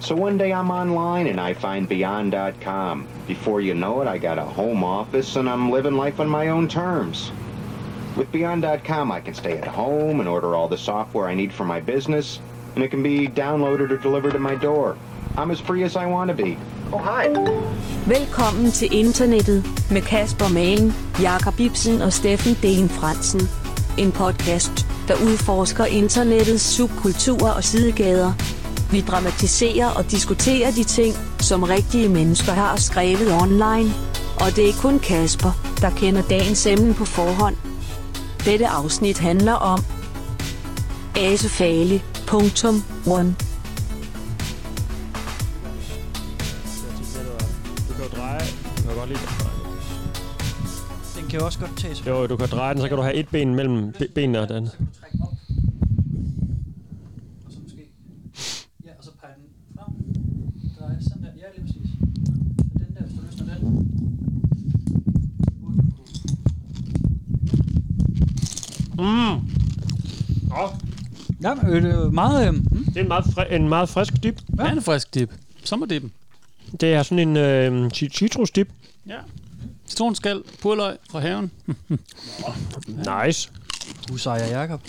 So one day I'm online and I find Beyond.com. Before you know it, I got a home office and I'm living life on my own terms. With Beyond.com, I can stay at home and order all the software I need for my business, and it can be downloaded or delivered to my door. I'm as free as I want to be. Oh, hi. Velkommen til internettet med Kasper Magen, Jakob Ibsen og Steffen Dehn Fransen. En podcast, der udforsker internettets subkulturer og sidegader. Vi dramatiserer og diskuterer de ting, som rigtige mennesker har skrevet online. Og det er kun Kasper, der kender dagens emne på forhånd. Dette afsnit handler om Asefali. Punktum. One. Du kan jo dreje. Du kan godt lide at dreje. Den kan jo også godt tages. Jo, du kan dreje den, så kan du have et ben mellem be- benene og den. Og så måske... Ja, og så pege den frem. Drej sådan der. Ja, lige præcis. Og den der, hvis du løsner den. Mm. Oh, Ja, øh, det er meget... Øh, mm. det er en meget, fri- en meget frisk dip. Ja, en frisk dip. Sommerdippen. Det er sådan en øh, ci- citrusdip. Ja. Citronskal, purløg fra haven. Nice. Husejer Jakob.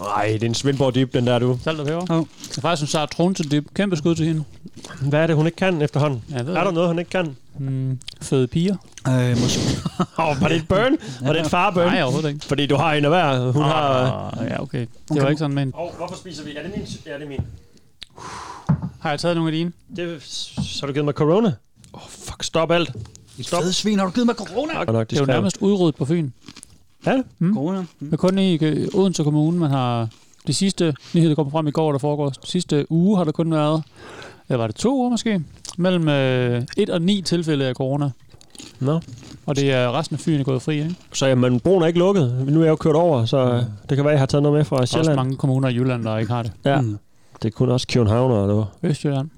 Nej, det er en Svendborg dip, den der du. Salt og peber. Det er faktisk en sartronse dip. Kæmpe skud til hende. Hvad er det, hun ikke kan efterhånden? Ja, Er der ikke. noget, hun ikke kan? Mm, fede piger. Øh, måske. Åh, oh, var det et burn? Var det et farburn? Nej, overhovedet ikke. Fordi du har en af hver. Hun har... Ah, ja, okay. Det var ikke sådan, men... Oh, hvorfor spiser vi? Er det min? Ja, det er min. Har jeg taget nogle af dine? Det, så har du givet mig corona? Åh, oh, fuck, stop alt. Stop. Fede svin, har du givet mig corona? Nok, nok, Det er jo nærmest udryddet på Fyn. Ja, det? Corona? Mm. Det er kun i øh, Odense Kommune, man har... De sidste nyheder, der kommer frem i går, der foregår. De sidste uge har der kun været... Var det to uger måske? Mellem øh, et og ni tilfælde af corona. Nå. Og det er resten af Fyn er gået fri, ikke? Så jamen, broen er ikke lukket. Nu er jeg jo kørt over, så mm. det kan være, jeg har taget noget med fra Der er også Sjælland. mange kommuner i Jylland, der ikke har det. Ja, Mm. det er kun også København og det Østjylland.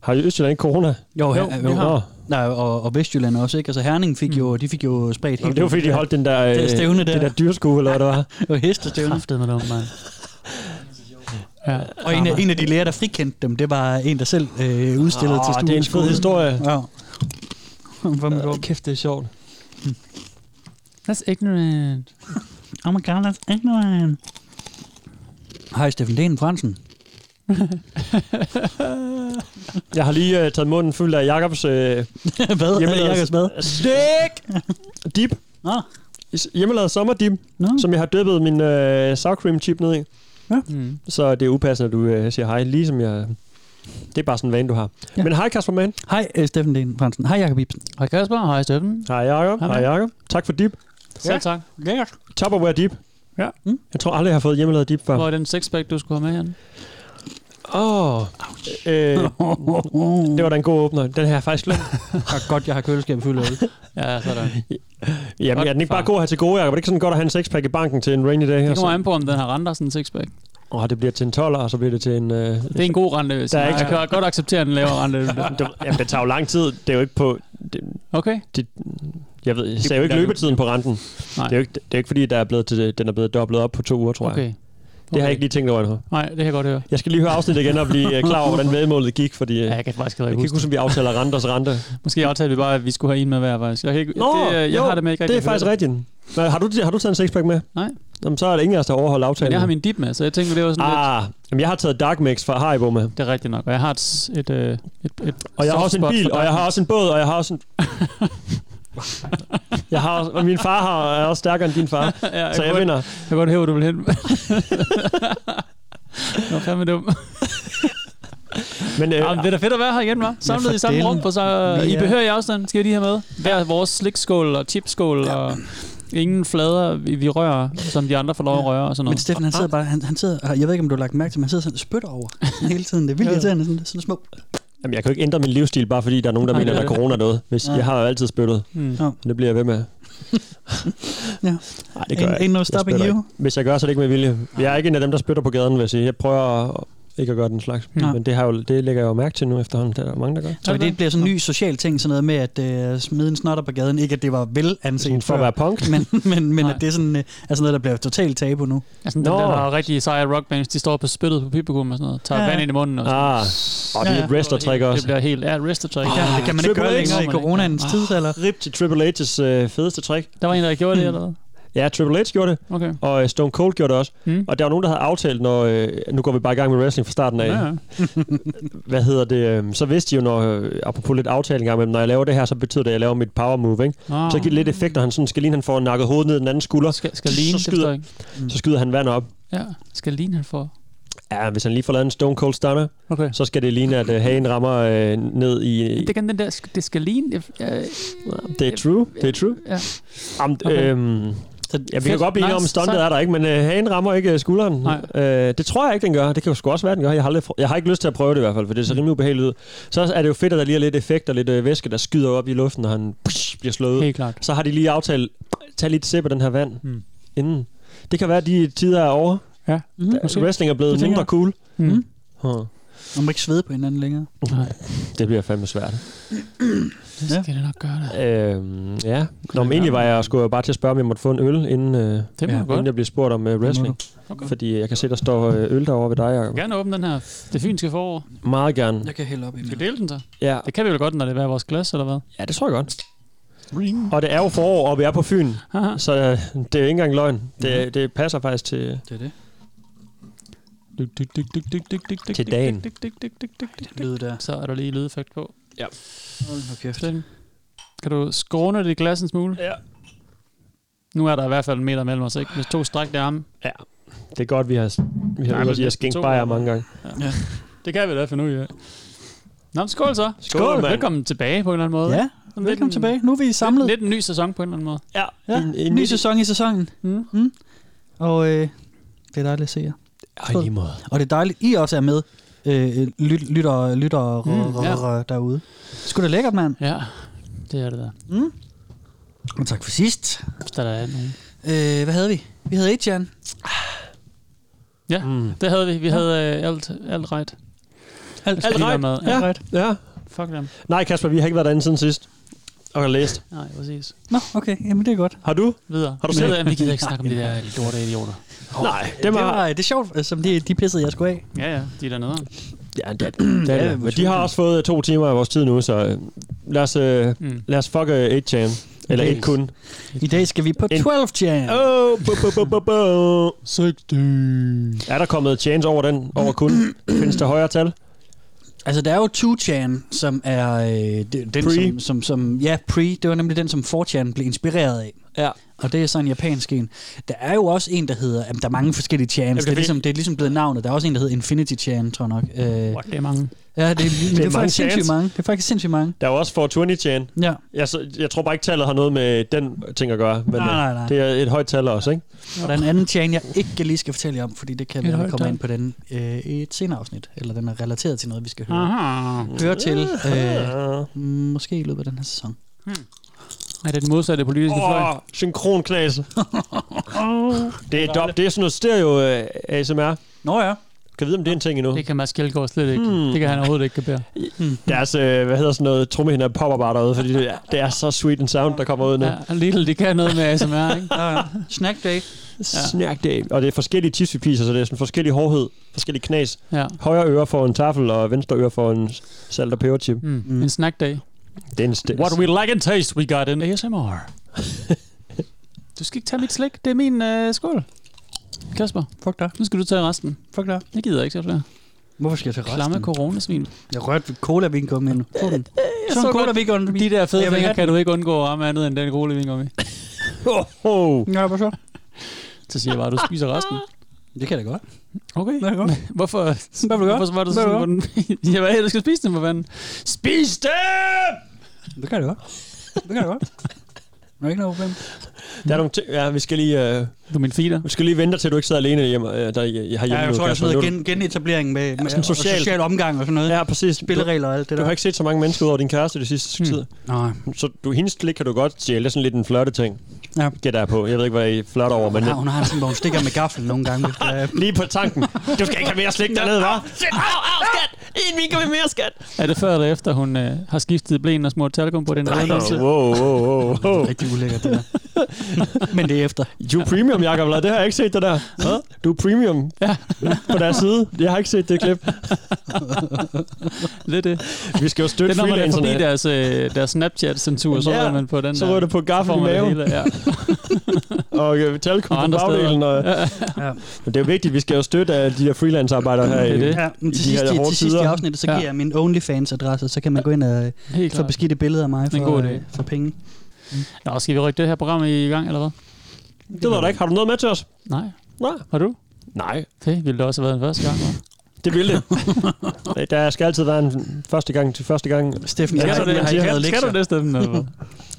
Har I Østjylland ikke corona? Jo, Jo, jo, vi jo. har. Nå, Nej, og, og Vestjylland også, ikke? Altså Herning fik jo, de fik jo spredt Jamen, det var fordi, de holdt den der, øh, Det stævne der. det der dyrskue, eller hvad det var. Det var hestestævne. Kræftet med dem, mand. Ja. Og en af, en af de læger, der frikendte dem, det var en, der selv øh, udstillede Åh, til det er en fed historie. Ja. Hvor man går, Åh, Kæft, det er sjovt. That's ignorant. oh my god, that's ignorant. Hej, Steffen Dehn Fransen. Jeg har lige uh, taget munden fuld af Jakobs uh, Hvad? hjemmelavet Jakobs mad? Stik! Dip. Nå, Hjemmelavet sommerdip, nå. som jeg har dyppet min uh, sour cream chip ned i. Mm. Så det er upassende, at du uh, siger hej, ligesom jeg... Det er bare sådan en vane, du har. Ja. Men hej, Kasper Mann. Hej, øh, Steffen Dehn Fransen. Hej, Jakob Ibsen. Hej Kasper, hej Steffen. Hej, Jakob. Hej, Hej. Jakob. Tak for dip. Selv tak. Lækkert. Tupperware dip. Ja. Mm. Jeg tror aldrig, jeg har fået hjemmelavet dip før. Hvor er den sexpack, du skulle have med hen? Åh. Oh. Øh, det var da en god åbner. Den har jeg faktisk er godt, jeg har køleskabet fyldt øl. Ja, sådan. Jamen, Godt, er den ikke bare god at have til gode, Jacob? Er det ikke sådan godt at have en sexpack i banken til en rainy day? Det kommer an på, om den har renter, sådan en sexpack. Åh, det bliver til en 12, og så bliver det til en... Øh, Det er en god rente, hvis Der er ikke- jeg kan godt acceptere en lavere rente. det, jamen, det tager jo lang tid. Det er jo ikke på... Det, Okay. det, jeg ved, jeg ser jo ikke løbetiden på renten. Nej. Det er jo ikke, det er ikke fordi, der er blevet til, den er blevet dobblet op på to uger, tror jeg. Okay. Det har jeg ikke lige tænkt over endnu. Nej, det kan jeg godt høre. Jeg skal lige høre afsnittet igen og blive øh, klar over, hvordan vedmålet gik, fordi øh, Ja, jeg jeg kan faktisk kan ikke ikke huske om vi aftaler renters rente. det. Måske aftalte vi bare, at vi skulle have en med hver, faktisk. Jeg, kan ikke, Nå, det, øh, jeg jo, har det med ikke Det er faktisk rigtigt. Men har du, har du taget en sexpack med? Nej. Jamen, så er der ingen af os, der overholder Men aftalen. jeg har min dip med, så jeg tænker, det var sådan lidt... Ah, jamen, jeg har taget Dark Mix fra Haribo med. Det er rigtigt nok. Og jeg har et, et, øh, et, et Og jeg har også en bil, og jeg har også en båd, og jeg har også en... jeg har også, og min far har, er også stærkere end din far, ja, jeg så jeg vinder. Jeg kan godt høre, hvor du vil hen. Nå, fandme dum. Men, øh, Ja, men det er da fedt at være her igen, hva'? Samlet i samme rum, på så Vi I er- behøver I afstand. Skal I lige have med? Hver vores slikskål og chipskål og ingen flader, vi, vi rører, som de andre får lov at røre og sådan Men noget. Steffen, han sidder bare, han, han sidder, jeg ved ikke, om du har lagt mærke til, men han sidder sådan og spytter over hele tiden. Det er vildt irriterende, sådan, sådan små. Jamen, jeg kan jo ikke ændre min livsstil, bare fordi der er nogen, der Nej, mener, der er er corona noget. Hvis, Ja. Jeg har jo altid spyttet. Mm. Det bliver jeg ved med. Ja. Nej, det gør Ain't- jeg ain't no Jeg stopping spytter you. ikke. Hvis jeg gør, så er det ikke med vilje. Jeg er ikke en af dem, der spytter på gaden, vil jeg sige. Jeg prøver at ikke at gøre den slags. Nå. Men det, har jo, det lægger jeg jo mærke til nu efterhånden. Det er der mange, der gør. Så det bliver sådan en ny social ting, sådan noget med at uh, smide en snotter på gaden. Ikke at det var vel anset For at være punk. men, men, men Nej. at det er sådan, uh, er sådan noget, der bliver totalt tabu nu. Altså, den Nå. der, der er rigtig seje rockbands, de står på spyttet på pipekum og sådan noget. Tager Ja, ja, ja. vand ind i munden og sådan Ah, og det er Ja, et wrestler-trick Det også. bliver helt... Ja, wrestler-trick. Ja, det kan man ikke gøre længere i coronaens Ah. tid, eller? Rip til Triple H's øh, fedeste trick. Der var en, der gjorde det, eller hvad? Ja, Triple H gjorde det, Okay. og øh, Stone Cold gjorde det også. Mm. Og der var nogen, der havde aftalt, når... Øh, nu går vi bare i gang med wrestling fra starten af. Ja, ja. Hvad hedder det? Øh, så vidste de jo, når, øh, apropos lidt aftale en gang imellem, når jeg laver det her, så betyder det, at jeg laver mit power move, ikke? Ah. Så giver det lidt effekt, når han sådan skal ligne, han får nakket hovedet ned i den anden skulder. Skal, skal ligne, så, skyder, ikke. så skyder han vand op. Ja, skal ligne han for. Ja, hvis han lige får lavet en Stone Cold Stunner, Okay. så skal det ligne, at øh, hagen rammer øh, ned i... Det kan den der, det skal ligne. Jeg, Det er true, det er true. ja. Am, Okay. øhm, Så, ja, vi kan Fedt. godt blive om, Nice. at stuntet Sejt. er der ikke, men øh, hagen rammer ikke øh, skulderen. Nej. Øh, det tror jeg ikke, den gør. Det kan jo sgu også være, den gør. Jeg har, aldrig, jeg har ikke lyst til at prøve det i hvert fald, for det ser rimelig ubehageligt ud. Så er det jo fedt, at der lige er lidt effekt og lidt øh, væske, der skyder op i luften, når han psh, bliver slået. Helt klart. Så har de lige aftalt, tag lidt sip af den her vand Mm. inden. Det kan være, at de tider er over. Ja. mm, Måske. Wrestling er blevet mindre cool. Mm. Huh. Man må ikke svede på hinanden længere. Nej, Det bliver fandme svært. det skal det nok gøre det. Øhm, ja. Nå, men egentlig var jeg skulle bare til at spørge, om jeg måtte få en øl, inden, øh, Det må Ja, inden jeg bliver spurgt om øh, wrestling. Okay. Fordi jeg kan se, der står øh, øl derovre ved dig, Jacob. Gerne åbne den her. Det fynske forår. Meget gerne. Jeg kan hælde op i Skal vi dele den så? Ja. Det kan vi vel godt, når det er vores glas, eller hvad? ja, det tror jeg godt. Ring. Og det er jo forår, og vi er på Fyn, Haha. så øh, det er jo ikke engang løgn. Det, det passer faktisk til... Det er det. Dyk, dyk, dyk, dyk, dyk, dyk, dyk, dyk, Til dagen. dyk, dyk, dyk, dyk, dyk, dyk, dyk. Lyd der. Så er der lige lydeffekt på. Hold nu kæft. Sådan. Kan du skråne det i glas en smule? Ja. Nu er der i hvert fald en meter mellem os, ikke? Med to strakte arme. Ja. Det er godt, vi har, vi har, Nej, vi har skænkt bajer mange gange. Det kan vi da finde ud af. Nå, skål så. Skål, mand. Velkommen tilbage på en eller anden måde. Ja, velkommen en- tilbage. Nu er vi samlet. Lidt, lidt en ny sæson på en eller anden måde. Ja. Ja, En, en ny sæson i sæsonen. Mm. Mm. Og øh, det er dejligt at se jer. Ej, lige måde. Og det er dejligt, I også er med. Øh, lyt, lytter, lytter Mm, mm, ja. ja. derude. Sgu da lækkert, mand. Ja, det er det der. Mm. Og tak for sidst. Hvis der er nogen. Øh, hvad havde vi? Vi havde et, Jan. Ja, Mm. det havde vi. Vi havde øh, alt, alt right. Alt, Alt right. Med. Ja. right. Ja. Fuck dem. Nej, Kasper, vi har ikke været derinde siden sidst. Og har læst. Nej, præcis. Nå, okay. Jamen, det er godt. Har du? Videre. Har du set- øh, Vi gider ikke snakke om de der lorte idioter. Nej, Det, var, det er sjovt, øh, som de, de pissede, jeg skulle af. Ja, ja, de er dernede. Ja, det, er- det Ja, det. Men de har også fået to timer af vores tid nu, så øh, lad os, øh, Mm. lad os fuck øh, 8chan. Eller. 8 kun. I dag skal vi på En- 12 Jan. Oh, bu, bu, bu, bu, bu. 60. Er der kommet chance over den, over kun? Findes der højere tal? Altså, der er jo 2chan, som er øh, det- den, Pre. som, som, som... Ja, pre. Det var nemlig den, som 4chan blev inspireret af. Ja. Og det er sådan en japansk en. Der er jo også en, der hedder... Jamen, der er mange forskellige chans. Jamen, det, er er ligesom, det er ligesom blevet navnet. Der er også en, der hedder Infinity Chan, tror jeg nok. Øh, What, det er mange. ja, det, det, det, mange er faktisk sindssygt mange. Det er faktisk sindssygt mange. Der er jo også 420 chan. Ja. Jeg, så, jeg tror bare ikke, tallet har noget med den ting at gøre. Men Nej, øh, nej, nej. det er et højt tal også, ikke? Og der er en anden chain, jeg ikke lige skal fortælle jer om, fordi det kan vi komme tal. ind på den øh, i et senere afsnit. Eller den er relateret til noget, vi skal høre. Aha. Høre til. Øh, måske i løbet af den her sæson. Er det den modsatte politiske fløj? Åh, synkronknas. det, er dob, det er sådan noget stereo ASMR. Nå ja. Kan vide, om det er en ting endnu. Det kan Mads Kjeldgaard slet ikke. Hmm. Det kan han overhovedet ikke kapere. Deres, øh, hvad hedder sådan noget, trommehinder popper bare derude, fordi det, er- det er så sweet en sound, der kommer ud nu. Ja, Little, de kan noget med ASMR, ikke? Ja, ja. Snack day. Snack day. Og det er forskellige tissepiser, så det er sådan forskellig hårdhed, forskellige knas. Ja. Højre øre for en tafel, og venstre øre for en salt og peberchip. Mm. Mm. En snack day. Det en st- What we like and taste, we got in ASMR. du skal ikke tage mit slik. Det er min øh, skål. Kasper, Fuck dig. nu skal du tage resten. Fuck dig. Jeg gider ikke, så Hvorfor skal jeg tage Klamme resten? coronasvin. Jeg rørte ved cola-vingummi nu. Få den. så Sådan en godt. cola-vingummi. De der fede fingre kan du ikke undgå at ramme andet end den gode vingummi. Oh, oh. Ja, hvad så? Så siger jeg bare, at du spiser resten. Det kan jeg da godt. Okay. Det kan jeg godt. Hvorfor, Hvad vil du gøre? hvorfor var du sådan, du hvordan, jeg var du skal spise dem, for fanden. Spis dem! Det kan jeg da godt. Det kan jeg da godt. Der er ikke noget problem. Der er nogle ting, ja, vi skal lige, øh, Du er min feeder. vi skal lige vente til, du ikke sidder alene hjemme, øh, der, jeg, har Ja, hjemme jeg nu, tror, jeg Kasper. sådan Nu noget er gen, genetablering med, med sådan og social- social omgang og sådan noget. du- Ja, præcis. Du, Spilleregler og alt det du der. har ikke set så mange mennesker ud over din kæreste det sidste stykke Hmm. tid. Nej. Så du, hendes klik kan du godt stjæle. Det er sådan lidt en flotte ting. Ja. gætter jeg på. Jeg ved ikke, hvad I flot over, men Hun har, hun har sådan, hvor hun stikker med gaffel nogle gange. Hvis det er, lige på tanken. Du skal ikke have mere slik dernede, hva'? Au, au, skat! En minker med mere, skat! Er det før eller efter, hun øh, har skiftet blæen og smurt talkum på den der rundelse? Wow, wow, wow, wow. rigtig ulækkert, det der. Men det er efter. Du er premium, Jacob. Det har jeg ikke set, det der. Hvad? Du er premium Ja. på deres side. Jeg har ikke set det klip. Det er det. Vi skal jo Det støtte er, når man er forbi freelancerne. deres, øh, deres Snapchat-censur, så Ja, er man på den så der. ryger det på gaffel i det maven. hele, Ja. Og øh, talkum Og på bagdelen. Og, Ja. Ja. men det er jo vigtigt, vi skal jo støtte alle de der freelance-arbejdere her. Det er i- det. Ja, men I til de sidst, her i, hårde til sidst i afsnittet, så Ja. giver jeg min OnlyFans-adresse, så kan man gå ind og Helt få klart. beskidte billeder af mig for, god øh, for penge. Nå, skal vi rykke det her program i gang, eller hvad? Det ved jeg da ikke. Har du noget med til os? Nej. Nej. Har du? Nej. Det ville det også have været den første gang, hva'? Det ville det. Der skal altid være en første gang til første gang. Steffen, Ja, så har, det- skal- Skal du det, Steffen? eller?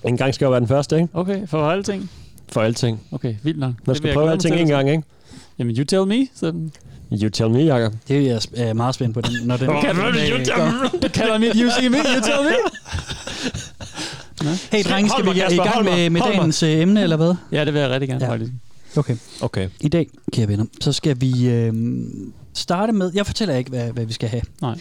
En gang skal jo være den første, ikke? Okay, for alle ting. For alting. Okay, vildt nok. Man vil skal prøve alting en gang, ikke? Jamen, you tell me. Steffen. You tell me, Jacob. Det er jeg er meget spændt på, den, når den... Kan du det? You tell me. Det kalder mit you see me, you tell me. Hey drenge, skal vi i gang med, med dagens øh, emne, eller hvad? Ja, det vil jeg rigtig gerne, Ja. faktisk. Okay. Okay. I dag, kære venner, så skal vi øh, starte med... Jeg fortæller ikke, hvad, hvad vi skal have. Nej.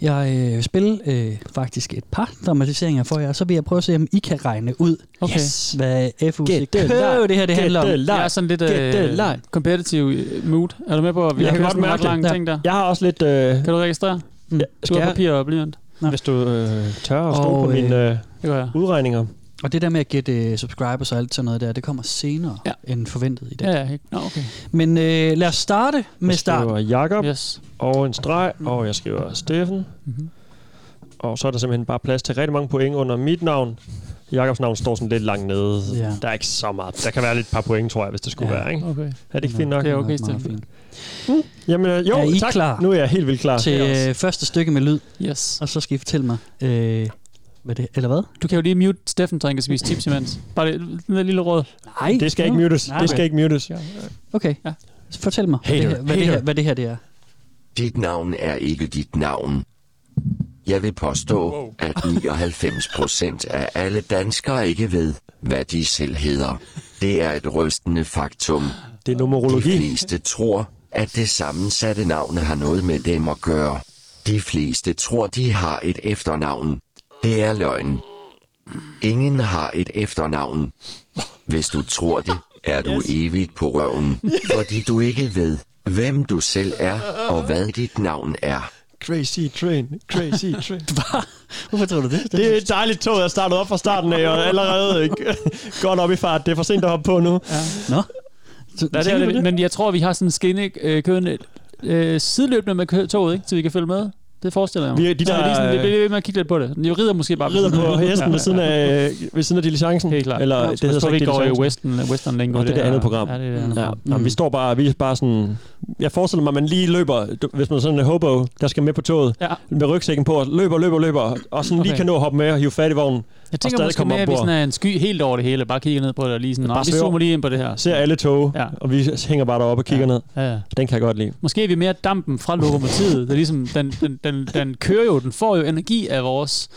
Jeg øh, vil spille øh, faktisk et par dramatiseringer for jer, så vil jeg prøve at se, om I kan regne ud, Okay. Yes. hvad FUC Get the det her det handler om. Jeg er sådan lidt øh, competitive øh, mood. Er du med på, at vi Jeg har kan kørt ret mærke det. lang Ja. ting der? Jeg har også lidt... Øh, Kan du registrere? Du skal har jeg, papir og blyant. hvis du øh, tør at stå Og, på øh, mine øh, Det udregninger. Og det der med at gætte uh, subscribers og alt sådan noget der, det kommer senere Ja. end forventet i dag. Ja, ja. Nå, okay. Men øh, lad os starte med Jeg start. skriver Jakob Yes. og en streg, og jeg skriver Steffen. Mhm. Og så er der simpelthen bare plads til rigtig mange point under mit navn. Jakobs navn står sådan lidt langt nede. Ja. Der er ikke så meget. Der kan være lidt par point, tror jeg, hvis det skulle Ja. være. Ikke? Okay. Er det ikke fint nok? Det er okay, Meget Steffen. fint. Jamen, øh, jo, Er I tak. klar? Nu er jeg helt vildt klar. Til øh, første stykke med lyd, Yes. og så skal I fortælle mig, øh, hvad det, eller hvad? Du kan jo lige mute Steffen, så han kan spise chips imens. Bare det, den der lille råd. Nej, Det skal ikke mutes. Nej, Det skal ikke mutes. Okay, Ja. så fortæl mig, hvad, Hater. det her, hvad, det her, hvad det her det er. Dit navn er ikke dit navn. Jeg vil påstå, at 99 procent af alle danskere ikke ved, hvad de selv hedder. Det er et rystende faktum. Det er De numerologi. fleste tror, at det sammensatte navn har noget med dem at gøre. De fleste tror, de har et efternavn. Det er løgn. Ingen har et efternavn. Hvis du tror det, er du evigt på røven, fordi du ikke ved, hvem du selv er og hvad dit navn er. Crazy train. Crazy train. Hvorfor tror du det? Det er et dejligt tog, jeg startede op fra starten af, og allerede ikke godt op i fart. Det er for sent at hoppe på nu. Nå? Så, Ja, det er det. Men jeg tror, vi har sådan en skinne øh, kørende øh, sideløbende med toget, ikke? så vi kan følge med. Det forestiller jeg mig. Vi er de Så der, lige sådan, vi øh, bliver ved med at kigge lidt på det. De rider måske bare Rider på hesten ved siden af, ved siden af diligencen. Helt klart. Eller Ja, det så hedder så vi ikke går i western, western lingo. Nå, det er det andet program. Ja, det er det andet Ja, program. mm. vi står bare, vi er bare sådan... Jeg forestiller mig, at man lige løber, hvis man er sådan en hobo, der skal med på toget, Ja. med rygsækken på, og løber, løber, løber, og sådan lige Okay. kan nå at hoppe med og hive fat i vognen. Jeg tænker stadig måske mere, at vi sådan er en sky helt over det hele. Bare kigger ned på det og lige sådan, Bare vi zoomer lige ind på det her. Ser alle tog, Ja. og vi hænger bare deroppe og kigger ned. Ja, ja. Den kan jeg godt lide. Måske er vi mere dampen fra lokomotivet. Det er ligesom, den, den, den, den kører jo, den får jo energi af vores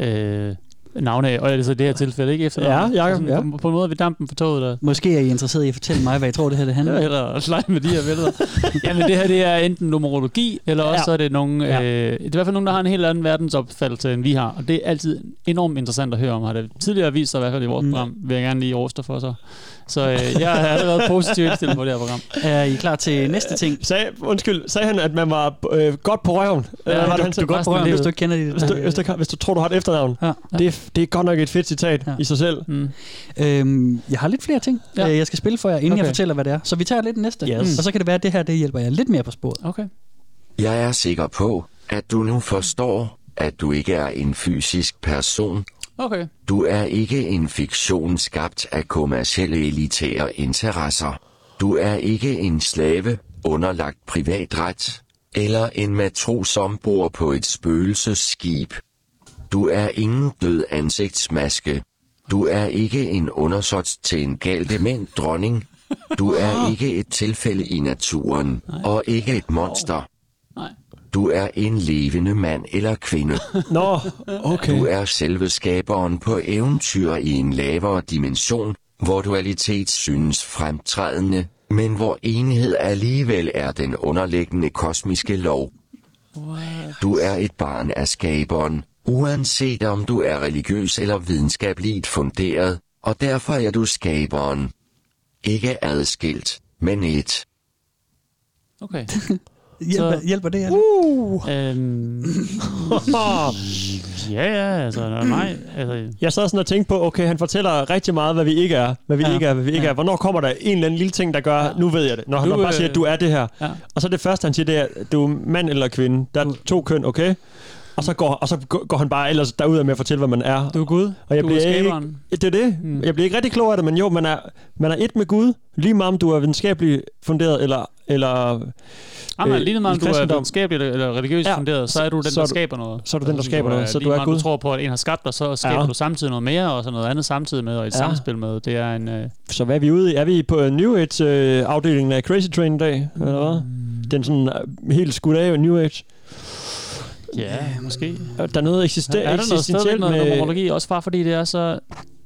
øh, navne, og altså det her tilfælde, ikke? Efter Ja, Jacob, ja. På, på, en måde vi dampen for toget, der Måske er I interesseret i at fortælle mig, hvad I tror, det her det handler om. eller lege med de her billeder. Jamen det her, det er enten numerologi, eller også Ja. så er det nogle, Ja. øh, det er i hvert fald nogen, der har en helt anden verdensopfattelse, end vi har. Og det er altid enormt interessant at høre om, har det tidligere vist sig i hvert fald i vores Mm. program, vil jeg gerne lige roste for sig. Så øh, jeg har allerede positivt indstillet på det her program. Er I klar til næste ting? Sag, undskyld, sagde han, at man var øh, godt på røven? Eller hvad var det, han Du er godt på røven, hvis du ikke kender det. Hvis du, hvis, du, hvis du tror, du har et efternavn. Ja. Det, er, det er godt nok et fedt citat Ja. i sig selv. Mm. Øhm, jeg har lidt flere ting, Ja. ja. jeg skal spille for jer, inden okay. Jeg fortæller, hvad det er. Så vi tager lidt næste. Yes. Og så kan det være, at det her det hjælper jer lidt mere på sporet. Okay. Jeg er sikker på, at du nu forstår, at du ikke er en fysisk person. Okay. Du er ikke en fiktion skabt af kommercielle elitære interesser. Du er ikke en slave underlagt privatret, eller en matros ombord på et spøgelsesskib. Du er ingen død ansigtsmaske. Du er ikke en undersåt til en gal dement dronning. Du er ikke et tilfælde i naturen, og ikke et monster. Du er en levende mand eller kvinde. Nå, okay. Du er selve skaberen på eventyr i en lavere dimension, hvor dualitet synes fremtrædende, men hvor enhed alligevel er den underliggende kosmiske lov. Du er et barn af skaberen, uanset om du er religiøs eller videnskabeligt funderet, og derfor er du skaberen. Ikke adskilt, men et. Okay. Hjælper, hjælper det, her? Uh. Øhm, ja, ja, altså, nej. Altså, Jeg sad sådan og tænkte på, okay, han fortæller rigtig meget, hvad vi ikke er, hvad vi Ja. ja. ikke er, hvad vi ikke Ja. er. Hvornår kommer der en eller anden lille ting, der gør, ja. nu ved jeg det. Når han Du, du, bare siger, øh, at du er det her. ja. Og så det første, han siger, det er, du er mand eller kvinde. Der er to køn, okay? Og så går, og så går han bare ellers derud med at fortælle, hvad man er. Du er Gud. Og jeg Du er bliver skaberen. ikke, det er det. Mm. Jeg bliver ikke rigtig klog af det, men jo, man er, man er et med Gud. Lige meget om du er videnskabeligt funderet, eller, eller Jamen, øh, lige meget om du er kristendom. videnskabeligt eller, eller religiøst Ja, funderet, så er du den, så der er skaber noget. så er du den, der Altså, skaber noget, så lige du er meget, Gud. Du tror på, at en har skabt dig, så skaber Ja. du samtidig noget mere, og så noget andet samtidig med, og et Ja. samspil med. Det er en... Øh, Så hvad er vi ude i? Er vi på New Age-afdelingen af Crazy Train i dag? Eller hvad? Den sådan øh, helt skudt af New Age. ja, måske. Der er noget eksister- er der noget stadigvæk eksistentielt noget med... numerologi, også bare fordi det er så...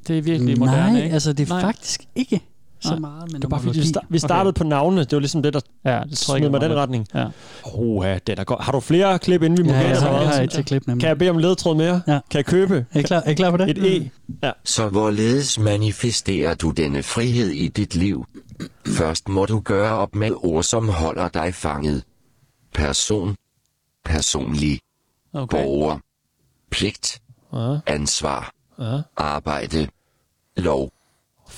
Det er virkelig moderne, Nej, ikke? altså det er Nej. faktisk ikke så Nej. meget med Det var bare fordi, sta- vi startede okay. på navnene. Det var ligesom det, der Ja, det smed mig den var retning. Ja. Oha, det er da godt. Har du flere klip, inden vi må Ja, eller har, jeg hvad? har et til klip nemlig. Kan jeg bede om ledtråd mere? Ja. Kan jeg købe Er I klar, er I klar på det? et E? Ja. Så hvorledes manifesterer du denne frihed i dit liv? Først må du gøre op med ord, som holder dig fanget. Person. Personlig. Okay. Borger. Pligt. Ja. Ansvar. Ja. Arbejde. Lov.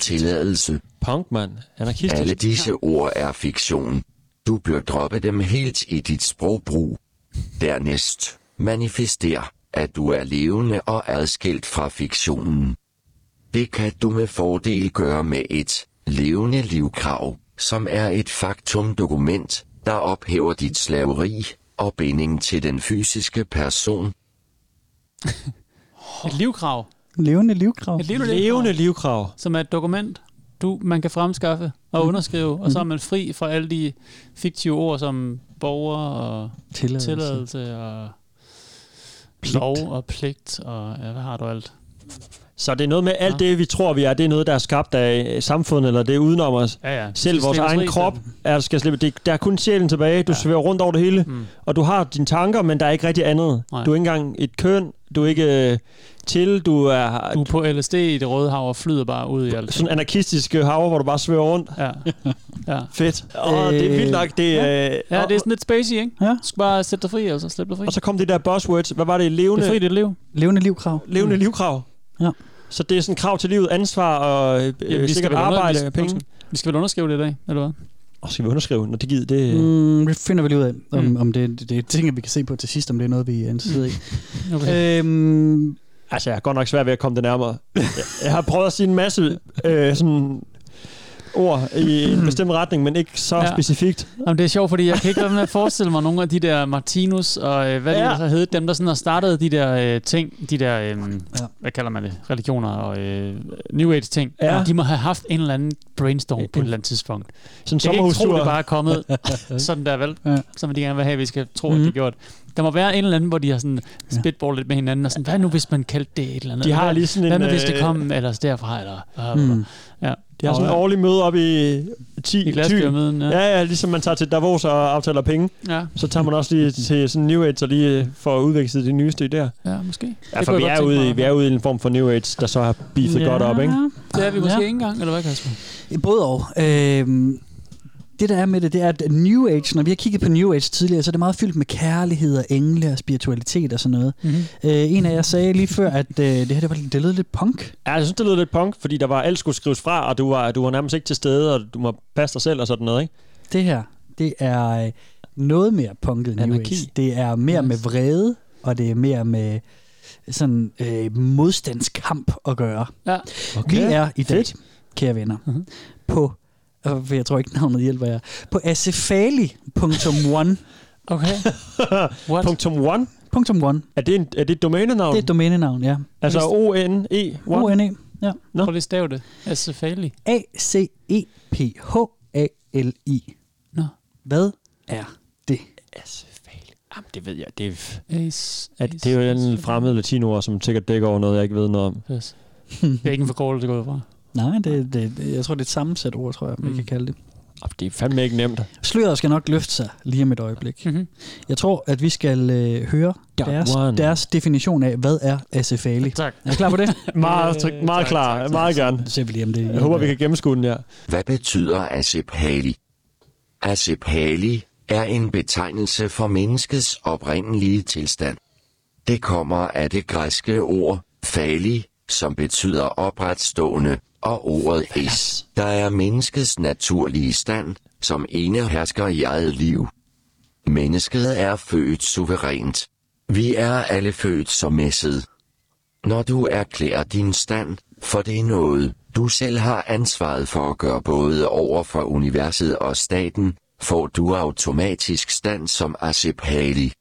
Tilladelse. Punk, mand. Anarkistisk. Alle disse ord er fiktion. Du bør droppe dem helt i dit sprogbrug. Dernæst, manifester, at du er levende og adskilt fra fiktionen. Det kan du med fordel gøre med et levende livkrav, som er et faktumdokument, der ophæver dit slaveri og binding til den fysiske person. Et livkrav. Levende livkrav. Et levende, Levende livkrav. Som er et dokument, du, man kan fremskaffe og Mhm. underskrive, og så er man fri fra alle de fiktive ord som borger og Tilladelse. tilladelse og Pligt. lov og pligt og ja, hvad har du alt? Så det er noget med alt det, vi tror, vi er, det er noget, der er skabt af samfundet, eller det er udenom os. Ja, ja. Selv vores egen krop er, skal slippe. Det, der er kun sjælen tilbage. Du ja. svæver rundt over det hele. Mm. Og du har dine tanker, men der er ikke rigtig andet. Nej. Du er ikke engang et køn. Du er ikke øh, til. Du er, Du er på LSD i det røde hav og flyder bare ud i alt. sådan en anarkistisk øh, hav, hvor du bare svæver rundt. Ja. ja. Fedt. Åh, oh, det er vildt nok. Det, ja. øh, ja, det er sådan lidt spacey, ikke? Ja. Du skal bare sætte dig fri, altså slippe dig fri. Og så kom det der buzzwords. Hvad var det? Levende, Det er fri dit liv. Levende livkrav. levende livkrav. Ja. Så det er sådan krav til livet, ansvar og øh, Ja, vi skal sikkert vel under- arbejde vi- og penge. Vi skal vel underskrive det i dag, eller hvad? Og skal vi underskrive, når det gider det? Mm. Mm, det finder vi lige ud af, om, Mm. mm. om det, det, det er ting, vi kan se på til sidst, om det er noget, vi er interesseret i. Okay. Øhm, Altså, jeg er godt nok svært ved at komme det nærmere. jeg, har prøvet at sige en masse øh, sådan ord i en bestemt retning, men ikke så Ja. ja. specifikt. Jamen, det er sjovt, fordi jeg kan ikke lade med at forestille mig nogle af de der Martinus og øh, hvad ja. Ja. de ellers har heddet, dem der sådan har startet de der øh, ting, de der, øh, ja. Ja. hvad kalder man det, religioner og øh, New Age ting. Ja. De må have haft en eller anden brainstorm En- på et eller andet tidspunkt. Sådan Jeg kan ikke tro, det bare er kommet sådan der, vel? Ja. Som de gerne vil have, at vi skal tro, at Mhm. det er gjort. Der må være en eller anden, hvor de har sådan spitball lidt med hinanden, og sådan, hvad nu hvis man kaldte det et eller andet? De har Hvad- lige sådan Hvad en, nu hvis det øh, kom ellers derfra, eller... Mm. Ja. De har sådan en Og, årlig møde op i 10 I Thy. glaspyramiden, ja. Ja, ja, ligesom man tager til Davos og aftaler penge. ja. Så tager man også lige til sådan New Age og lige øh, får udvekslet de nyeste idéer. Ja, måske. Ja, for vi er, ude i, vi er ude i en form for New Age, der så har beefet Ja. godt op, ikke? Det er vi måske Ja. ikke engang, eller hvad, Kasper? Både og. Øhm, det der er med det, det er, at New Age, når vi har kigget på New Age tidligere, så er det meget fyldt med kærlighed og engle og spiritualitet og sådan noget. Mm-hmm. Øh, en af jer sagde lige før, at øh, det her det, var, det lød lidt punk. Ja, jeg synes, det lød lidt punk, fordi der var alt skulle skrives fra, og du var, du var nærmest ikke til stede, og du må passe dig selv og sådan noget, ikke? Det her, det er øh, noget mere punket end New Anarki. Age. Det er mere med vrede, og det er mere med sådan øh, modstandskamp at gøre. Ja. Vi er i dag, Fedt. kære venner, Mhm. på, og jeg tror ikke navnet hjælper jer, på asefali.one. Okay. What? Punktum one. Punktum one. Er det, en, er det et domænenavn? Det er et domænenavn, ja. altså O-N-E. one? O-N-E. Ja. Prøv lige at stave det. Asafali. E A-C-E-P-H-A-L-I. Nå. Hvad er det? Jamen, det ved jeg. Det er, Ace. at det er jo en fremmed latinoord, som sikkert dækker over noget, jeg ikke ved noget om. Yes. Det er ikke en forkortelse, det går fra. Nej, det, det, det, jeg tror, det er et sammensat ord, tror jeg, man Mm. kan kalde det. Det er fandme ikke nemt. Sløret skal nok løfte sig lige om et øjeblik. Mhm. Jeg tror, at vi skal øh, høre deres, one. deres definition af, hvad er asefali. Tak. Er I klar på det? Meget, Øh, meget tak, klar. tak, tak. meget gerne. Så ser vi lige, om det Jeg håber, vi kan gennemskue den her. Hvad betyder asepali? Asepali er en betegnelse for menneskets oprindelige tilstand. Det kommer af det græske ord fali, som betyder opretstående, og ordet es, der er menneskets naturlige stand, som ene hersker i eget liv. Mennesket er født suverænt. Vi er alle født som messet. Når du erklærer din stand, for det er noget, du selv har ansvaret for at gøre både over for universet og staten, får du automatisk stand som asepali.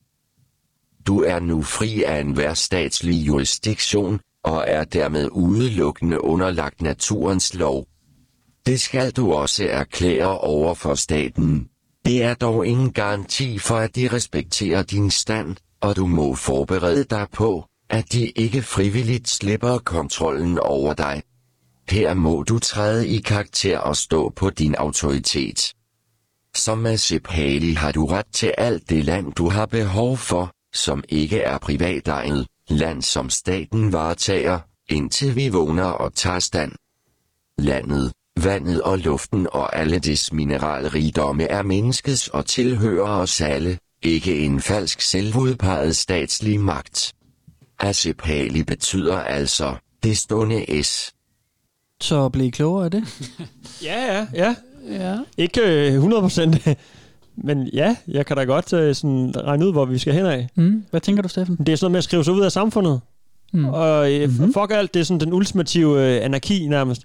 Du er nu fri af enhver statslig jurisdiktion, og er dermed udelukkende underlagt naturens lov. Det skal du også erklære over for staten. Det er dog ingen garanti for, at de respekterer din stand, og du må forberede dig på, at de ikke frivilligt slipper kontrollen over dig. Her må du træde i karakter og stå på din autoritet. Som Masipali har du ret til alt det land, du har behov for, som ikke er privatejet, land som staten varetager, indtil vi vågner og tager stand. Landet, vandet og luften og alle dets mineralrigdomme er menneskets og tilhører os alle, ikke en falsk selvudpeget statslig magt. Asepali betyder altså, det stående S. Så blev I klogere af det? Ja, ja, ja. Ja. Ikke øh, 100 procent, men ja, jeg kan da godt øh, sådan regne ud, hvor vi skal hen af. Mm. Hvad tænker du, Steffen? Det er sådan noget med at skrive sig ud af samfundet. Mm. Og øh, Mhm. mm-hmm. fuck alt, det er sådan den ultimative øh, anarki nærmest.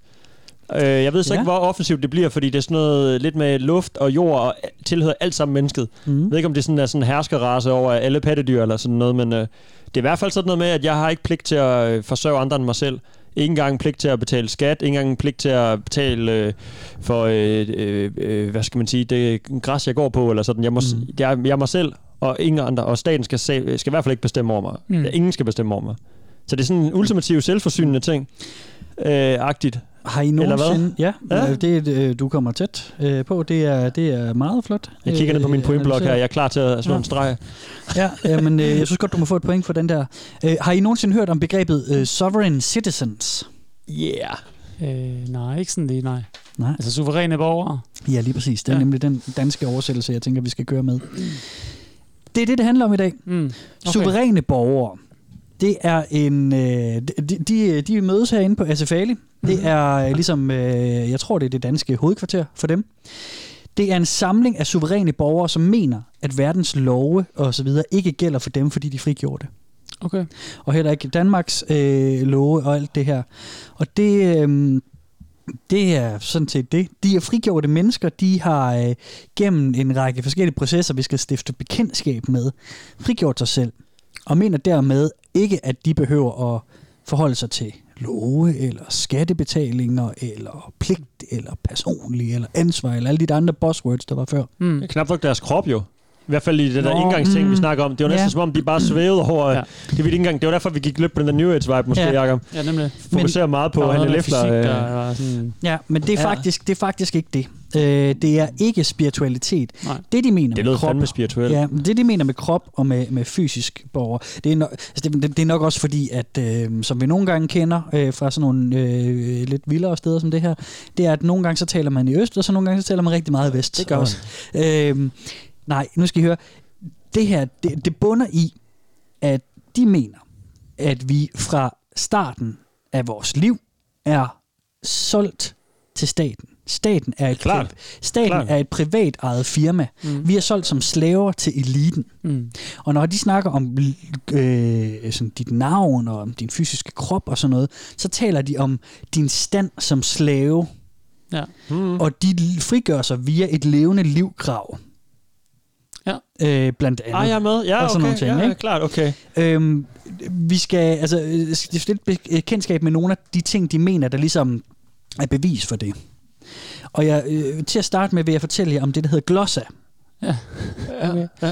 Øh, jeg ved så Ja. ikke, hvor offensivt det bliver, fordi det er sådan noget lidt med luft og jord og tilhører alt sammen mennesket. Mm. Jeg ved ikke, om det sådan er sådan en herskerrace over alle pattedyr eller sådan noget, men øh, det er i hvert fald sådan noget med, at jeg har ikke pligt til at øh, forsørge andre end mig selv. Ikke engang pligt til at betale skat, ikke engang pligt til at betale øh, for, øh, øh, øh, hvad skal man sige, det græs, jeg går på, eller sådan. Jeg, må, mm. jeg, jeg mig selv, og ingen andre, og staten skal, skal i hvert fald ikke bestemme over mig. Mm. Ingen skal bestemme over mig. Så det er sådan en ultimativ selvforsynende ting. Øh, agtigt. Har I Eller hvad? nogensinde... Ja, Ja. ja. det øh, du kommer tæt øh, på. Det er, det er meget flot. Jeg kigger ned på min Øh, pointblok her. Jeg er klar til at slå Ja. en streg. Ja, men øh, jeg synes godt, du må få et point for den der. Øh, har I nogensinde hørt om begrebet øh, sovereign citizens? Yeah. Øh, nej, ikke sådan lige, nej. Nej. Altså suveræne borgere. Ja, lige præcis. Det er ja. nemlig den danske oversættelse, jeg tænker, vi skal køre med. Det er det, det handler om i dag. Mm. Okay. Suveræne borgere. Det er en... Øh, de, de, de mødes herinde på Asefali. Det er øh, ligesom... Øh, jeg tror, det er det danske hovedkvarter for dem. Det er en samling af suveræne borgere, som mener, at verdens love og så videre ikke gælder for dem, fordi de frigjorde det. Okay. Og heller ikke Danmarks øh, love og alt det her. Og det, øh, det er sådan set det. De er frigjorte mennesker, de har øh, gennem en række forskellige processer, vi skal stifte bekendtskab med, frigjort sig selv. Og mener dermed ikke, at de behøver at forholde sig til love, eller skattebetalinger, eller pligt, eller personlig, eller ansvar, eller alle de andre buzzwords, der var før. Mm. Det er knap nok deres krop jo. I hvert fald i det der Nå, indgangsting, vi mm, snakker om. Det var næsten ja. som om, de bare svævede over... Ja. Ja. Det, var ikke engang, det var derfor, vi gik løb på den der New Age-vibe, måske, Ja. ja. Jacob. Ja, nemlig. Fokuserer meget på Hanne med Leffler. fysik, Øh, der var sådan... Ja, men det er, Ja. faktisk, det er faktisk ikke det. Øh, det er ikke spiritualitet. Nej. Det, de mener det med krop, fandme spirituelt. Ja, men det de mener med krop og med, med fysisk borger, det er, nok, altså det, det, det er nok også fordi, at øh, som vi nogle gange kender øh, fra sådan nogle øh, lidt vildere steder som det her, det er, at nogle gange så taler man i øst, og så nogle gange så taler man rigtig meget i vest. Det gør man. også. Øh, nej, nu skal I høre. Det her, det, det bunder i, at de mener, at vi fra starten af vores liv er solgt til staten. Staten er et, Klart. pri- staten Klart. er et privat ejet firma. Mm. Vi er solgt som slaver til eliten. Mm. Og når de snakker om øh, sådan dit navn og om din fysiske krop og sådan noget, så taler de om din stand som slave. Ja. Mm. Og de frigør sig via et levende livkrav. Ja. Øh, blandt andet. Ah, jeg er med. Ja, Og sådan okay. nogle ting, ja, ikke? klart, okay. Øhm, vi skal altså øh, stifte lidt bekendtskab med nogle af de ting, de mener, der ligesom er bevis for det. Og jeg, øh, til at starte med vil jeg fortælle jer om det, der hedder glossa. Ja. Ja, Okay. ja.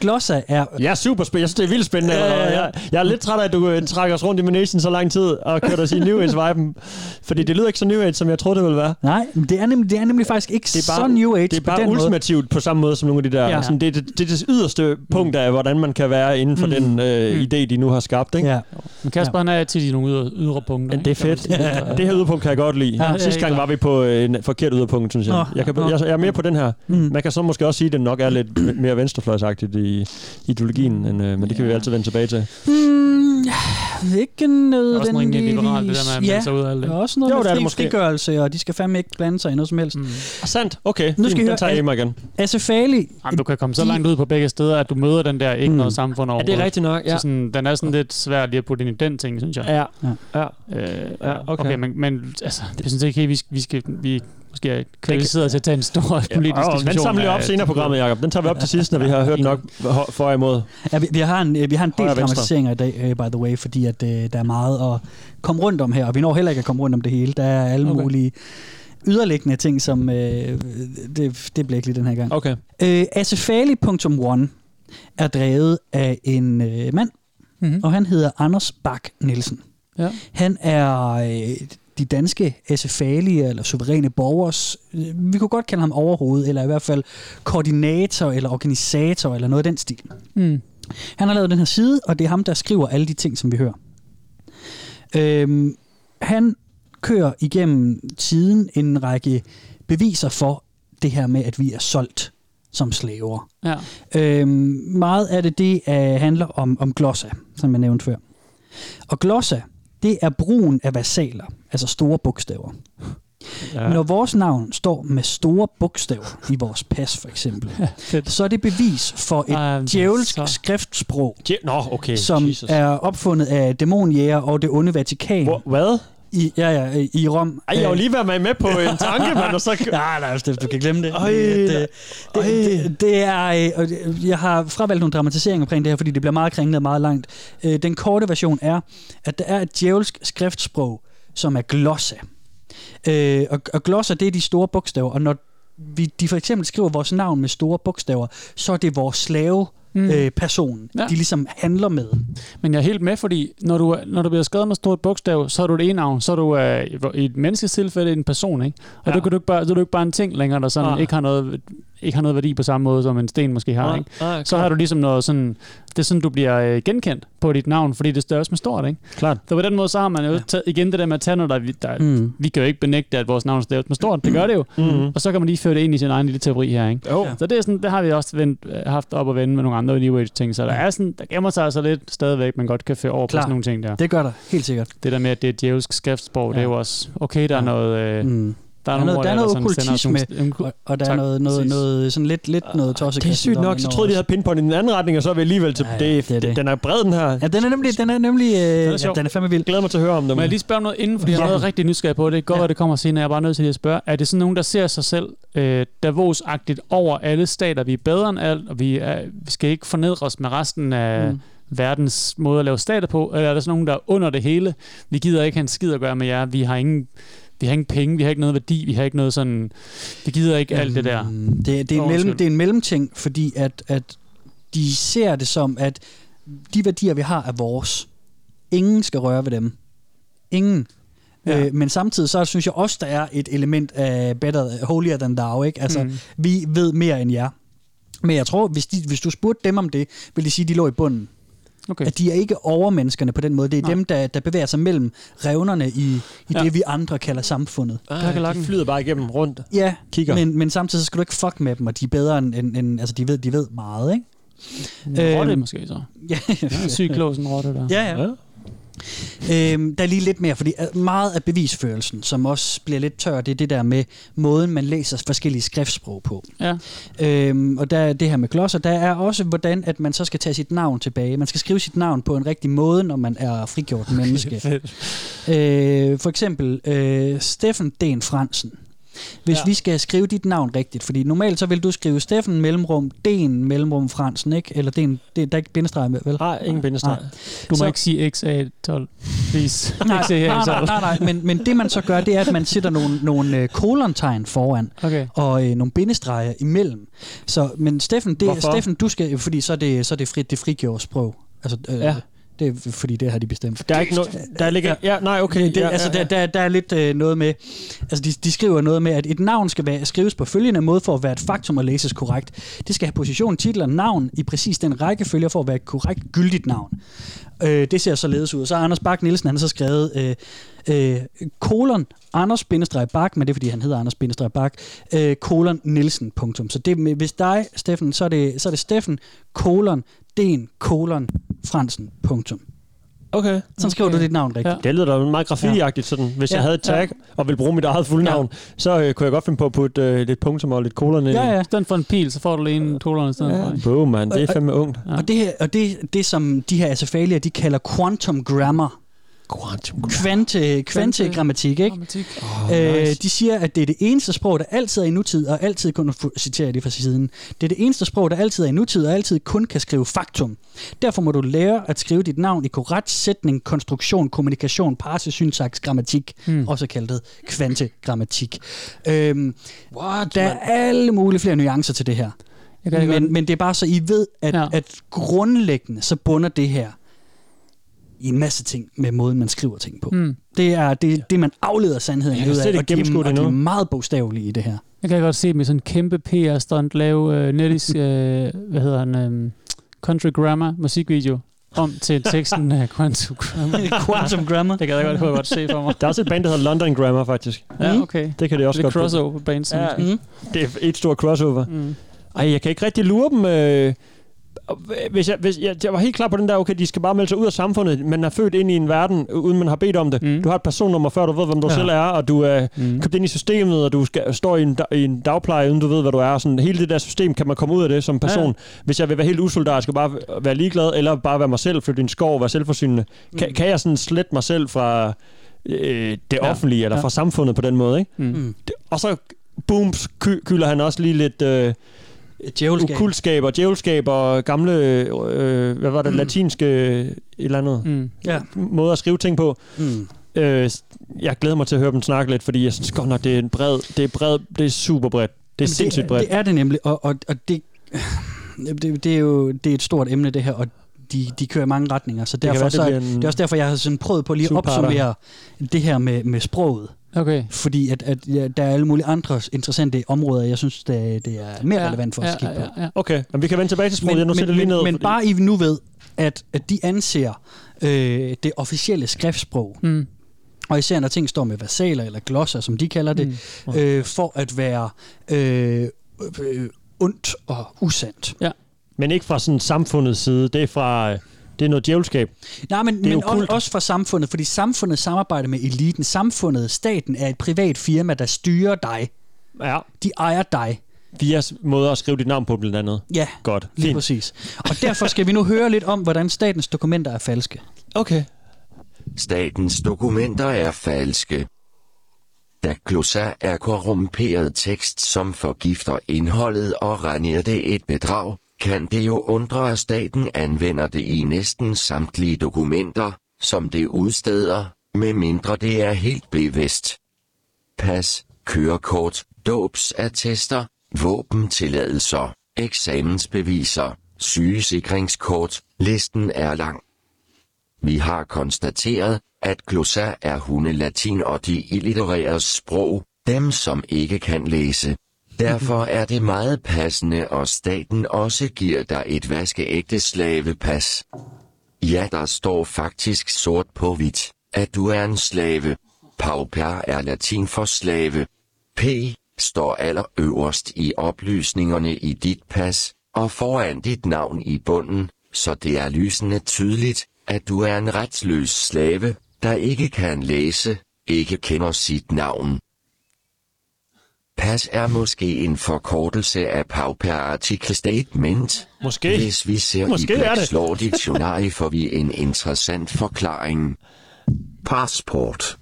Glossa er... Jeg er super spændende. Jeg synes, det er vildt spændende. Ja, ja, ja. Jeg, jeg er lidt træt af, at du øh, trækker os rundt i Manation så lang tid og kører os i New Age-viben. Fordi det lyder ikke så New Age, som jeg troede, det ville være. Nej, men det er nemlig, det er nemlig faktisk ikke Det er bare, så New Age det er på bare måde. ultimativt på samme måde som nogle af de der. Ja. Ja. Sådan, det, er det, det er det yderste punkt af, hvordan man kan være inden for Mm. mm. den øh, Mm. idé, de nu har skabt. Ikke? Ja. Men Kasper, han er til de nogle ydre, ydre punkter. Men det er fedt. Det her yderpunkt kan jeg godt lide. Ja, Ja, Sidste ja, gang var vi på øh, en forkert yderpunkt, synes jeg. Nå, Jeg, kan, nå. jeg, jeg er mere på den her. Mm. Man kan så måske også sige, at den nok er lidt mere venstrefløjsagtigt i ideologien, end, øh, men det kan vi altid vende tilbage til. Mm, ikke nødvendigvis. Også rimelig liberalt, det der med at ja, sig ud af alt det. og også noget Jo, med det er det frigørelse, og de skal fandme ikke blande sig i noget som helst. Mm. Ah, sandt. Okay, Nu skal I den tager jeg hjemme igen. Jamen, Asefali, du kan komme så langt ud på begge steder, at du møder den der ikke Mm. mm. noget samfund Ja, overhovedet. det er rigtigt nok. Ja. Så sådan, den er sådan lidt svær lige at putte ind i den ting, synes jeg. Ja. Ja. ja. Øh, Ja, okay. okay. men, men altså, jeg synes ikke helt, vi skal, vi skal vi måske er kvalificeret til at tage en stor politisk Ja, diskussion. den samler vi op senere i programmet, Jacob. Den tager vi op til sidst, når vi har hørt nok for og imod. ja, vi, vi, har en, vi har en del dramatiseringer i dag, uh, by the way, fordi at, uh, der er meget at komme rundt om her, og vi når heller ikke at komme rundt om det hele. Der er alle Okay. mulige yderliggende ting, som uh, det, det bliver ikke lige den her gang. Okay. Øh, Asefali.one er drevet af en øh, mand, Mhm. og han hedder Anders Bak Nielsen. Ja. Han er øh, de danske Asefali, eller suveræne borgers, øh, vi kunne godt kalde ham overhoved, eller i hvert fald koordinator, eller organisator, eller noget af den stil. Mm. Han har lavet den her side, og det er ham, der skriver alle de ting, som vi hører. Øhm, han kører igennem tiden en række beviser for det her med, at vi er solgt som slaver. Ja. Øhm, meget af det, det uh, handler om, om glossa, som jeg nævnte før. Og glossa, det er brugen af versaler, altså store bogstaver. Ja. Når vores navn står med store bogstaver i vores pas, for eksempel, så er det bevis for et men djævelsk så- skriftsprog, Je- Nå, okay. som Jesus. er opfundet af dæmonjæger og det onde Vatikan Hvor, hvad? I, ja, ja, i Rom. Ej, jeg var lige været med, med på en tanke, mand, og så... Nej, nej, Steff, du kan glemme det. Øj, det, det, det, det er, øh, jeg har fravalgt nogle dramatiseringer omkring det her, fordi det bliver meget kringlet og meget langt. Øh, Den korte version er, at der er et djævelsk skriftsprog, som er glossa. Øh, Og, og glossa, det er de store bogstaver, og når vi, de for eksempel skriver vores navn med store bogstaver, så er det vores slave Mm. øh, person, Ja. de ligesom handler med. Men jeg er helt med, fordi når du, når du bliver skrevet med stort bogstav, så er du det ene navn, så er du uh, i et menneskes tilfælde en person, ikke? Og Ja. ja. du kan du ikke bare, så er du ikke bare en ting længere, der sådan Nej. ikke har, noget, ikke har noget værdi på samme måde, som en sten måske har, ikke? Ah, Så har du ligesom noget sådan, det er sådan, du bliver øh, genkendt på dit navn, fordi det størres med stort, ikke? Klart. Så på den måde, så har man jo taget, igen det der med at tage noget, der, der Mm. vi kan jo ikke benægte, at vores navn staves med stort, det gør det jo. Mm. Og så kan man lige føre det ind i sin egen lille teori her, ikke? Jo. Så det, er sådan, det har vi også vendt, øh, haft op og vende med nogle andre New Age ting, så der, er sådan, der gemmer sig altså lidt stadigvæk, man godt kan føre over Klar. på sådan nogle ting der. Det, gør der, helt sikkert. det der med, at det er djævelsk skriftsprog, ja. det er Ja. jo også, okay, der er Ja. noget, øh, Mm. Der er, Der er noget- der er noget okkultisme, Og, og der Tak, er noget, noget, præcis. noget sådan lidt, lidt noget tosset. Det er sygt nok, så troede de havde pinpoint i den anden retning, og så er vi alligevel til... Ja, ja, det, det det. Den er bred, den her. Ja, den er nemlig, den er nemlig, øh, er ja, den er fandme vild. Glæder mig til at høre om dem. Må jeg lige spørge om noget inden, fordi jeg er noget rigtig nysgerrig på det. Det kan godt Ja. være, det kommer senere. Jeg er bare nødt til at spørge. Er det sådan nogen, der ser sig selv øh, Davos-agtigt over alle stater? Vi er bedre end alt, og vi, er, vi skal ikke fornedre os med resten af mm. verdens måde at lave stater på? Eller er der sådan nogen, der er under det hele? Vi gider ikke have en skid at gøre med jer. Vi har ingen, vi har ingen penge, vi har ikke noget værdi, vi har ikke noget sådan... Vi gider ikke alt det der. Mm, Det, det, er en mellem, det er en mellemting, fordi at, at de ser det som, at de værdier, vi har, er vores. Ingen skal røre ved dem. Ingen. Ja. Øh, men samtidig så synes jeg også, der er et element af better, holier than thou. Ikke? Altså, Mm. vi ved mere end jer. Men jeg tror, hvis, de, hvis du spurgte dem om det, vil de sige, at de lå i bunden. Okay. At de er ikke overmenneskerne på den måde. Det er Nej. dem, der, der bevæger sig mellem revnerne i, i Ja. det, vi andre kalder samfundet. Ah, Kakelakken. de flyder bare igennem rundt. Ja, Kigger. men, men samtidig så skal du ikke fuck med dem, og de er bedre end, end, end altså de ved, de ved meget, ikke? En rotte Øhm, måske så. Ja, Ja, sygt klog sådan en rotte der. ja. ja. Ja. Øhm, der er lige lidt mere, fordi øh, meget af bevisførelsen, som også bliver lidt tør, det er det der med måden, man læser forskellige skriftsprog på. Ja. Øhm, og der er det her med glosser. Der er også, hvordan at man så skal tage sit navn tilbage. Man skal skrive sit navn på en rigtig måde, når man er frigjort menneske. Øh, for eksempel øh, Steffen Den Fransen. Hvis Ja. vi skal skrive dit navn rigtigt, fordi normalt så vil du skrive Steffen mellemrum Den mellemrum Fransen, ikke? Eller Den, det, der er ikke bindestreg med, vel? Nej, ingen bindestreg. Du må Så- ikke sige XA12. please. Nej, nej, nej, nej, nej. Men, men det man så gør, det er, at man sætter nogle, nogle øh, kolontegn foran, Okay. og øh, nogle bindestreger imellem. Så, men Steffen, det, Hvorfor? Steffen, du skal, fordi så er det, så er det, frit, det frigjorde sprog. Altså, øh, Ja. Det er fordi, det har de bestemt. Der er ikke noget... Der ligger... Ja, nej, okay. Det, ja, altså, ja, der, der, der er lidt øh, noget med... Altså, de, de skriver noget med, at et navn skal være, skrives på følgende måde for at være et faktum og læses korrekt. Det skal have position, titel og navn i præcis den rækkefølge for at være et korrekt gyldigt navn. Øh, det ser således ud. Så Anders Bak Nielsen, han har så skrevet øh, øh, kolon Anders Bak, men det er fordi, han hedder Anders Bak, øh, kolon Nielsen, punktum. Så det, hvis dig, Steffen, så er det, så er det Steffen, kolon, Den, kolon, Fransen, punktum. Okay. Så skriver du dit navn rigtigt. Ja. Det lyder da meget graffiti sådan. Hvis Ja, jeg havde et tag og ville bruge mit eget fuldnavn, så øh, kunne jeg godt finde på at putte øh, lidt punktum og lidt kolon ind. Ja, ja. I stedet for en pil, så får du lige en kolon i stedet Ja. for. Boom, man. Det er fandme ungt. Ja. Og, det, her, og det, det, som de her asafalier, de kalder quantum grammar. Quantum. Kvante, kvantegrammatik, ikke? Grammatik. Oh, Øh, de siger, at det er det eneste sprog, der altid er i nutid, og altid kun, nu citerer det fra siden, det er det eneste sprog, der altid er i nutid, og altid kun kan skrive faktum. Derfor må du lære at skrive dit navn i korrekt sætning, konstruktion, kommunikation, parse, syntaks, grammatik, Hmm. også kaldet kvantegrammatik. Øhm, What, der er alle mulige flere nuancer til det her. Jeg. Men, men det er bare så, I ved, at, ja. at grundlæggende så bunder det her i en masse ting med måden, man skriver ting på. Hmm. Det er det, det man afleder sandheden ud af, og de, det og de er meget bogstavelige i det her. Jeg kan godt se dem i sådan en kæmpe PR-stunt lave øh, Nellis, øh, hvad hedder han, øh, Country Grammar musikvideo om til teksten af Quantum Grammar. Quantum Grammar. Det kan jeg godt, kunne jeg godt se for mig. Der er også et band, der hedder London Grammar, faktisk. Ja, okay. Det kan det også Det er godt blive. crossover band. Ja. Mm. Det er et stort crossover. Mm. Ej, jeg kan ikke rigtig lure dem. Øh, hvis jeg, hvis jeg, jeg var helt klar på den der, okay, de skal bare melde sig ud af samfundet. Man er født ind i en verden, uden man har bedt om det. Mm. Du har et personnummer, før du ved, hvem du Ja. selv er, og du er Mm. købt ind i systemet, og du skal, står i en, i en dagpleje, uden du ved, hvad du er. Sådan, hele det der system, kan man komme ud af det som person. Ja. Hvis jeg vil være helt usolidarisk og bare være ligeglad, eller bare være mig selv, flytte i en skov være selvforsynende, Mm. kan, kan jeg sådan slette mig selv fra øh, det Ja. offentlige, eller Ja. fra samfundet på den måde, ikke? Mm. Mm. Det, og så, boom, ky- kylder han også lige lidt... Øh, Djævelskab. Okultskab og djævelskab og gamle, øh, hvad var det, Mm. latinske et eller andet Mm. Ja. måde at skrive ting på. Mm. Øh, jeg glæder mig til at høre dem snakke lidt, fordi jeg synes godt nok, det er en bred, det er bred, det er super bredt. Det er Jamen, sindssygt det, bredt. det er det nemlig, og, og, og det, det, det er jo det er et stort emne, det her, og de, de kører i mange retninger, så derfor, være, det så, bliver en det er også derfor, jeg har sådan prøvet på lige at opsummere det her med, med sproget. Okay. Fordi at, at ja, der er alle mulige andre interessante områder, jeg synes, det, det er mere Ja, relevant for os ja, at kigge på. ja, ja. Okay, men vi kan vende tilbage til sproget. Men, Jeg nu men, sætter lige men, ned. men fordi- bare I nu ved, at, at de anser øh, det officielle skriftsprog, Mm. og især når ting står med versaler eller glosser, som de kalder det, Mm. øh, for at være øh, øh, ondt og usandt. Men ikke fra sådan samfundets side. Det er fra... Det er noget djævelskab. Nej, men, men også fra samfundet, fordi samfundet samarbejder med eliten. Samfundet, staten, er et privat firma, der styrer dig. Ja. De ejer dig. Via måder at skrive dit navn på, blandt andet. Ja, Godt. lige Fint. præcis. Og derfor skal vi nu høre lidt om, hvordan statens dokumenter er falske. Okay. Statens dokumenter er falske. Da glossar er korrumperet tekst, som forgifter indholdet og regner det et bedrag, kan det jo undre, at staten anvender det i næsten samtlige dokumenter, som det udsteder, medmindre det er helt bevidst. Pas, kørekort, dåbsattester, våbentilladelser, eksamensbeviser, sygesikringskort, listen er lang. Vi har konstateret, at glossa er hundelatin og de illitterære sprog, dem som ikke kan læse. Derfor er det meget passende, og staten også giver dig et vaskeægte slavepas. Ja, der står faktisk sort på hvidt, at du er en slave. Pauper er latin for slave. P står allerøverst i oplysningerne i dit pas, og foran dit navn i bunden, så det er lysende tydeligt, at du er en retsløs slave, der ikke kan læse, ikke kender sit navn. Pas er måske en forkortelse af Pauper Article Statement. Måske. Hvis vi ser Måske i er Black's det. Law Dictionary får vi en interessant forklaring. Passport.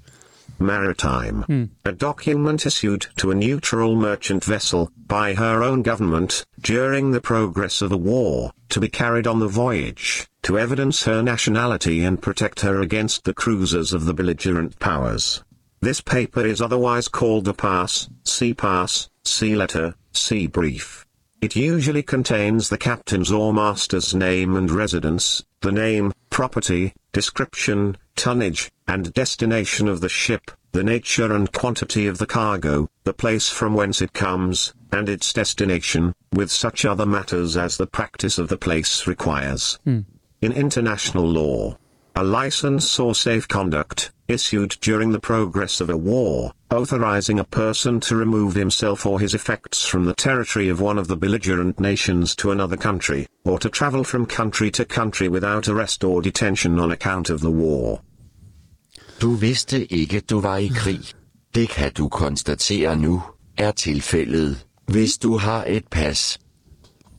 Maritime. A document issued to a neutral merchant vessel by her own government during the progress of a war to be carried on the voyage to evidence her nationality and protect her against the cruisers of the belligerent powers. This paper is otherwise called a pass, sea pass, sea letter, sea brief. It usually contains the captain's or master's name and residence, the name, property, description, tonnage, and destination of the ship, the nature and quantity of the cargo, the place from whence it comes, and its destination, with such other matters as the practice of the place requires. Hmm. In international law, a license or safe conduct, issued during the progress of a war, authorizing a person to remove himself or his effects from the territory of one of the belligerent nations to another country, or to travel from country to country without arrest or detention on account of the war. Du vidste ikke, du var i krig. Det kan du konstatere nu, er tilfældet, hvis du har et pas.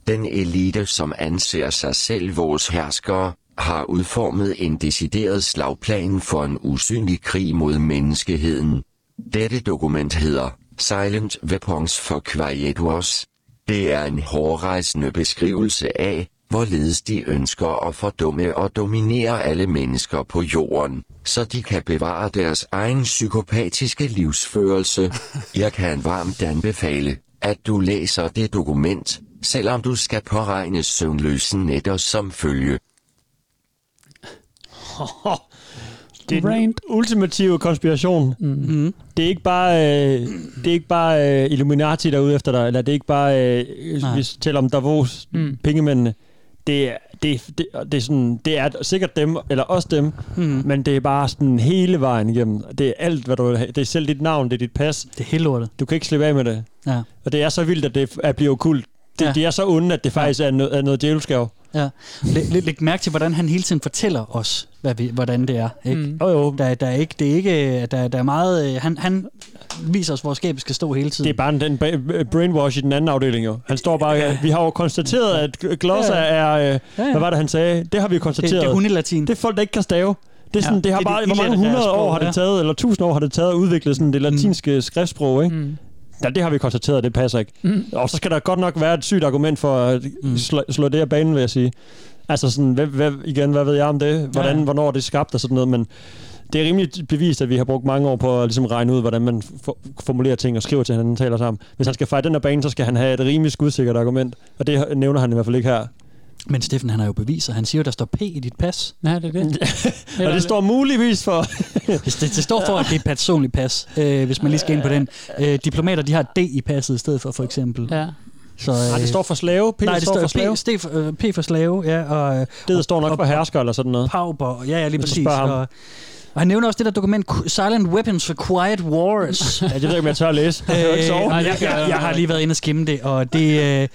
Den elite, som anser sig selv vores herskere, har udformet en decideret slagplan for en usynlig krig mod menneskeheden. Dette dokument hedder Silent Weapons for Quiet Wars. Det er en hårrejsende beskrivelse af, hvorledes de ønsker at fordumme og dominere alle mennesker på jorden, så de kan bevare deres egen psykopatiske livsførelse. Jeg kan varmt anbefale, at du læser det dokument, selvom du skal påregne søvnløse nætter som følge. Det er den ultimative konspiration. Mm. Det er ikke bare, øh, det er ikke bare øh, Illuminati, der er ude efter dig, eller det er ikke bare, øh, Nej. vi taler om Davos, Mm. pengemændene. Det er, det, det, det, er sådan, det er sikkert dem, eller også dem, Mm. men det er bare sådan hele vejen igennem. Det er alt, hvad du. Det er selv dit navn, det er dit pas. Det er helt lortet. Du kan ikke slippe af med det. Ja. Og det er så vildt, at det er bliver okult. Det, Ja. ja. De er så onde, at det faktisk er noget, er noget djævelskab. Ja. Læg, læg, læg mærke til, hvordan han hele tiden fortæller os, hvad vi, hvordan det er. Ikke? Mm. Jo, jo. Der, der er ikke, det er ikke, der, der er meget, øh, han, han viser os, hvor skabet skal stå hele tiden. Det er bare en, en ba- brainwash i den anden afdeling jo. Han står bare, ja. vi har jo konstateret, at Glosser Ja. er, øh, ja, ja. hvad var det han sagde? Det har vi jo det, konstateret. det er hundelatin. Det er folk, der ikke kan stave. Det er sådan, Ja, ja, det har det bare, det hvor mange hundrede år har det ja. taget, eller tusind år har det taget at udvikle sådan det latinske skriftsprog, ikke? Mm. Ja, det har vi konstateret, det passer ikke. Mm. Og så skal der godt nok være et sygt argument for at Mm. slå, slå det af banen, vil jeg sige. Altså sådan, hvad, hvad, igen, hvad ved jeg om det? Hvordan, Ja, ja. hvornår det er skabt og sådan noget, men det er rimelig bevist, at vi har brugt mange år på at ligesom regne ud, hvordan man for, formulerer ting og skriver til hinanden taler sammen. Hvis han skal fejre den her bane, så skal han have et rimelig skudsikkert argument, og det nævner han i hvert fald ikke her. Men Steffen, han har jo beviser. Han siger jo, der står P i dit pas. Ja, det er det. og det står muligvis for... Det, det, står for, at det er et personligt pas, øh, hvis man lige skal ind på den. Øh, diplomater, de har D i passet i stedet for, for eksempel. Ja. Så, øh, Nej, det står for slave. P nej, det står, står for slave. P, for, øh, P for slave, ja, og, Det står nok og- for hersker eller sådan noget. Pauper, ja, ja, lige præcis. Og, og han nævner også det der dokument, Silent Weapons for Quiet Wars. Ja, det ved jeg ikke, om jeg tør at læse. Jeg ikke Øh, sove. jeg, jeg, jeg har lige været inde og skimme det, og det, øh,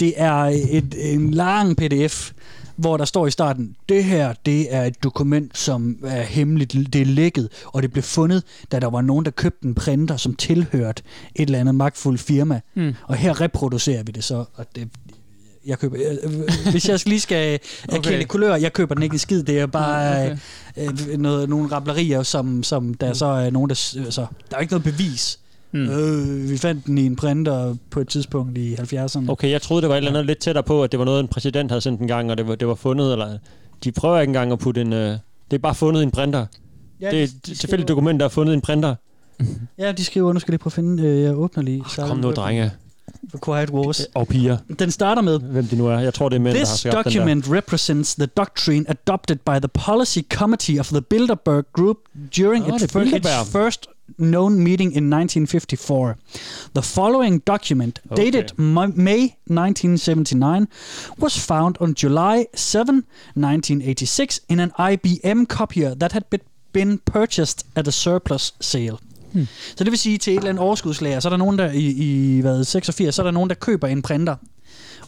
det er et, en lang pdf, hvor der står i starten, det her, det er et dokument, som er hemmeligt, det er lækket, og det blev fundet, da der var nogen, der købte en printer, som tilhørte et eller andet magtfuldt firma. Mm. Og her reproducerer vi det så, og det, jeg køber, øh, hvis jeg lige skal Okay. erkende kulør, jeg køber den ikke en skid, det er bare Okay. okay. øh, noget, nogle rablerier, som, som der så er nogen, der, øh, så, der er ikke noget bevis. Mm. Mm. Øh, vi fandt den i en printer på et tidspunkt i 70'erne. Okay, jeg troede, det var et eller andet lidt tættere på, at det var noget, en præsident havde sendt en gang, og det var, det var fundet, eller... De prøver ikke engang at putte en... Øh, det er bare fundet i en printer. Ja, det er et tilfældigt dokument, der er fundet i en printer. Ja, de skriver, nu skal jeg lige prøve at finde, øh, jeg åbner lige. Oh, kom nu, drenge. Quiet Wars. Og piger. Den starter med, Hvem de nu er. Jeg tror, det er mænd, der har This skabt den der. document represents the doctrine adopted by the Policy Committee of the Bilderberg Group during Åh, its, er its first known meeting in 1954. The following document, Okay. dated May 1979, was found on July 7, 1986, in an IBM copier that had been purchased at a surplus sale. Hmm. Så det vil sige, til et eller andet overskudslager, så er der nogen, der i, i hvad, 86, så er der nogen, der køber en printer.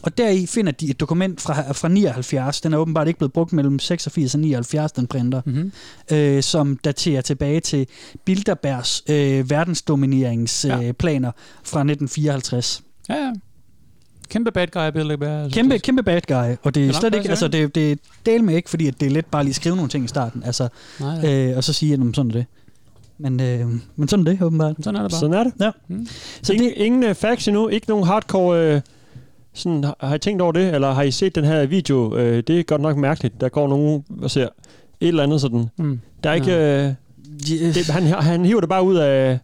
Og deri finder de et dokument fra, fra 79. Den er åbenbart ikke blevet brugt mellem 86 og 79, den printer. Mm-hmm. Øh, som daterer tilbage til Bilderbergs øh, verdensdomineringsplaner Ja. øh, planer fra 1954. Ja, ja. Kæmpe bad guy, Bilderberg. Kæmpe, kæmpe bad guy, og det er slet ikke, altså det, det del med ikke, fordi at det er let bare lige at skrive nogle ting i starten, altså, Nej, ja. øh, og så sige, at "Nå, sådan er det. Men, øh, men sådan er det, åbenbart. Sådan er det bare. Sådan er det. Ja. Mm. Så ingen, ingen uh, facts endnu, ikke nogen hardcore uh, Sådan, har, I tænkt over det, eller har I set den her video? Øh, det er godt nok mærkeligt. Der går nogen og ser et eller andet sådan. Mm. Der er ikke... Øh, det, han, han hiver det bare ud af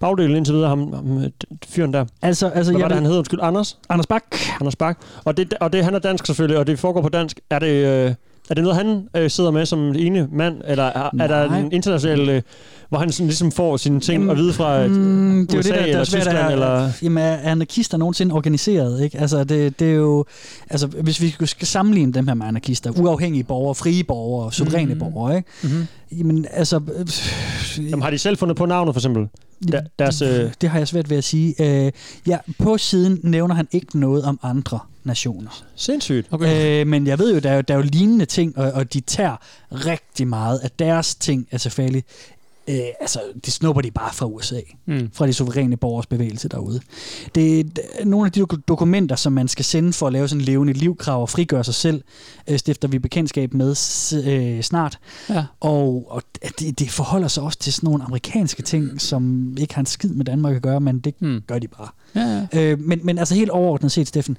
bagdelen indtil videre, ham, ham øh, fyren der. Altså, altså Hvad var det, han hed? Undskyld, Anders? Anders Bak. Anders Bak. Og, det, og det, han er dansk selvfølgelig, og det foregår på dansk. Er det, øh, er det noget, han øh, sidder med som ene mand, eller er, er der en international, øh, hvor han sådan ligesom får sine ting at vide fra øh, Mm, det er jo USA det, der, der eller er svært, Tyskland? er, eller... Jamen, er anarkister nogensinde organiseret? Ikke? Altså, det, det er jo... Altså, hvis vi skal sammenligne dem her med anarkister, uafhængige borgere, frie borgere, suveræne Mhm. borgere, ikke? Mm-hmm. Jamen, altså... Jamen, har de selv fundet på navnet, for eksempel? Der, deres, øh, Det har jeg svært ved at sige. Øh, ja, på siden nævner han ikke noget om andre nationer. Sindssygt. Okay. Øh, men jeg ved jo, der er jo, der er jo lignende ting, og, og de tager rigtig meget af deres ting, altså selvfølgelig. Øh, altså, det snupper de bare fra USA. Mm. Fra de suveræne borgers bevægelse derude. Det er nogle af de dok- dokumenter, som man skal sende for at lave sådan en levende livkrav og frigøre sig selv, øh, stifter vi bekendtskab med øh, snart. Ja. Og, og det, det forholder sig også til sådan nogle amerikanske ting, som ikke har en skid med Danmark at gøre, men det Mm. gør de bare. Ja, ja. Øh, men, men altså helt overordnet set, Steffen,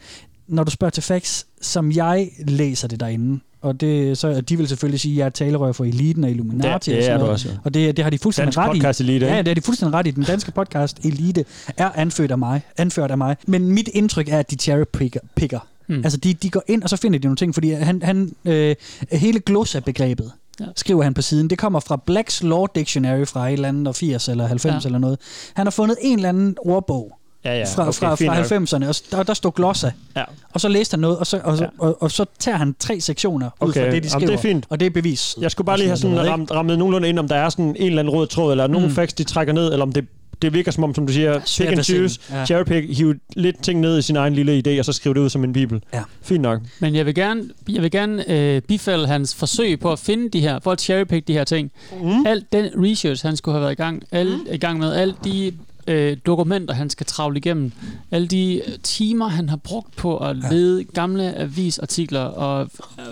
når du spørger til facts, som jeg læser det derinde, og det, så de vil selvfølgelig sige, at jeg er talerør for eliten og Illuminati Det- det og sådan er noget. også, ja. Og det, det har de fuldstændig Dansk ret i. podcast elite, Ja, det har de fuldstændig ret i. Den danske podcast elite er anført af mig. Anført af mig. Men mit indtryk er, at de cherrypicker. Picker. Mm. Altså, de, de går ind, og så finder de nogle ting, fordi han, han øh, hele glossa-begrebet, Ja. skriver han på siden, det kommer fra Black's Law Dictionary fra et eller andet 80 eller 90 Ja. ja. eller noget. Han har fundet en eller anden ordbog, ja, ja. fra, okay, fra, fra 90'erne, og der, der stod glossa. Ja. Og så læste han noget, og så, og, så, Ja. ja. og, og så tager han tre sektioner ud Okay, fra det, de jamen, skriver. det er fint. Og det er bevis. Jeg skulle bare lige have sådan ramt, rammet nogenlunde ind, om der er sådan en eller anden rød tråd, eller nogle Mm. mm. facts, de trækker ned, eller om det, det virker som om, som du siger, pick and choose, Ja. cherry pick, hive lidt ting ned i sin egen lille idé, og så skrive det ud som en bibel. Ja. Fint nok. Men jeg vil gerne, jeg vil gerne øh, bifalde hans forsøg på at finde de her, for at cherrypick de her ting. Mm. Alt den research, han skulle have været i gang, alle, i gang med, alle de øh, dokumenter, han skal travle igennem, alle de øh, timer, han har brugt på at Ja. lede gamle avisartikler og øh,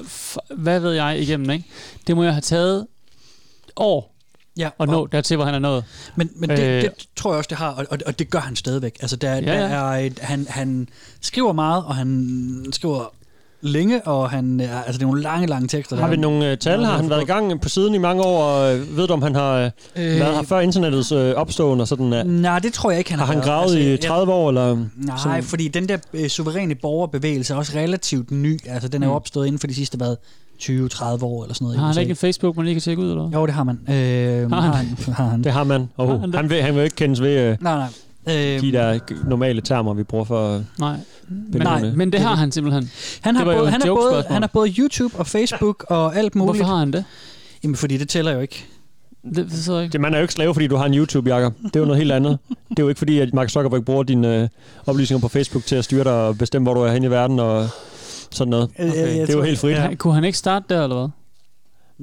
hvad ved jeg igennem, ikke? Det må jeg have taget år Ja, at nå dertil, hvor han er nået. Men, men det, Øh. det tror jeg også, det har, og, og, og det gør han stadigvæk. Altså, der, Ja, der ja. er et, han, han skriver meget, og han skriver længe, og han, er- altså, det er nogle lange, lange tekster. Har der. vi nogle uh, tal? Har han været i gang på siden i mange år, og øh, ved du, om han har øh, Øh, været her før internettets øh, opståen? Og sådan, uh, Nej, det tror jeg ikke, han har har han været. gravet Altså, i jeg- 30 år? Eller, Nej, sådan- fordi den der øh, suveræne borgerbevægelse er også relativt ny. Altså, den er jo Mm. opstået inden for de sidste hvad, 20-30 år eller sådan noget. Har han ikke en Facebook, man lige kan tjekke ud, eller? Jo, det har man. Øh, Har har han? han? Har han. Det har man. Har Oh, han det? han, vil, han vil ikke kendes ved uh, Nej, nej. Øh, de der normale termer, vi bruger for... Nej. Men, benævne. men det har han simpelthen. han, har det både, han, har både, han har både YouTube og Facebook og alt muligt. Hvorfor har han det? Jamen, fordi det tæller jo ikke. Det forstår jeg ikke. Det, man er jo ikke slave, fordi du har en YouTube, Jacob. Det er jo noget helt andet. Det er jo ikke fordi, at Mark Zuckerberg bruger dine øh, oplysninger på Facebook til at styre dig og bestemme, hvor du er henne i verden og sådan noget. Øh, jeg det er jo helt frit. Ja. Kunne han ikke starte der, eller hvad?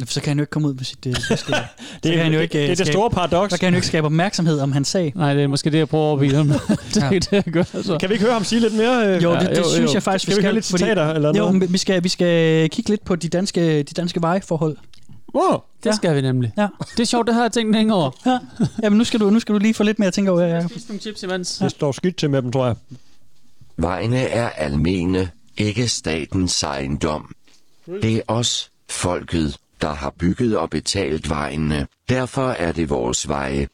Så kan han jo ikke komme ud med sit øh, budskab. Det, kan er, han jo ikke, det, øh, det er det store paradoks. Så kan han jo ikke skabe opmærksomhed om hans sag. Nej, det er måske det, jeg prøver at overbevise ham. det er Ja. det, jeg gør. Så. Kan vi ikke høre ham sige lidt mere? øh? Jo, det, Ja, det synes jeg faktisk, skal vi ikke have lidt citater? Eller jo, noget? men vi skal, vi skal kigge lidt på de danske, de danske vejforhold. Wow. Det Ja. skal vi nemlig. Ja. Det er sjovt, det har jeg tænkt længe over. Ja. Jamen, nu skal, du, nu skal du lige få lidt mere at tænke over. Ja, ja. Spis nogle chips imens. Det står skidt til med dem, tror jeg. Vejene er almene, ikke statens ejendom. Det er os, folket, der har bygget og betalt vejene. Derfor er det vores veje.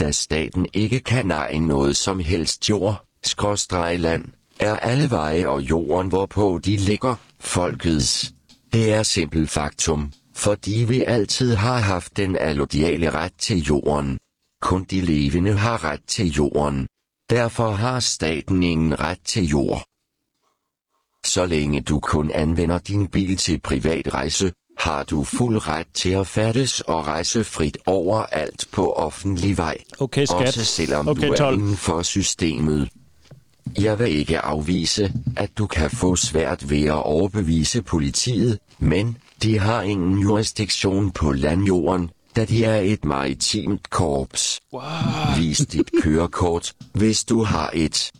Da staten ikke kan eje noget som helst jord, skråstregland, er alle veje og jorden, hvorpå de ligger, folkets. Det er simpelt faktum, fordi vi altid har haft den allodiale ret til jorden. Kun de levende har ret til jorden. Derfor har staten ingen ret til jord. Så længe du kun anvender din bil til privat rejse, har du fuld ret til at færdes og rejse frit overalt på offentlig vej. Okay, skat. Også selvom Okay, du er 12. inden for systemet. Jeg vil ikke afvise, at du kan få svært ved at overbevise politiet, men de har ingen jurisdiktion på landjorden, da de er et maritimt korps. Wow. Vis dit kørekort, hvis du har et.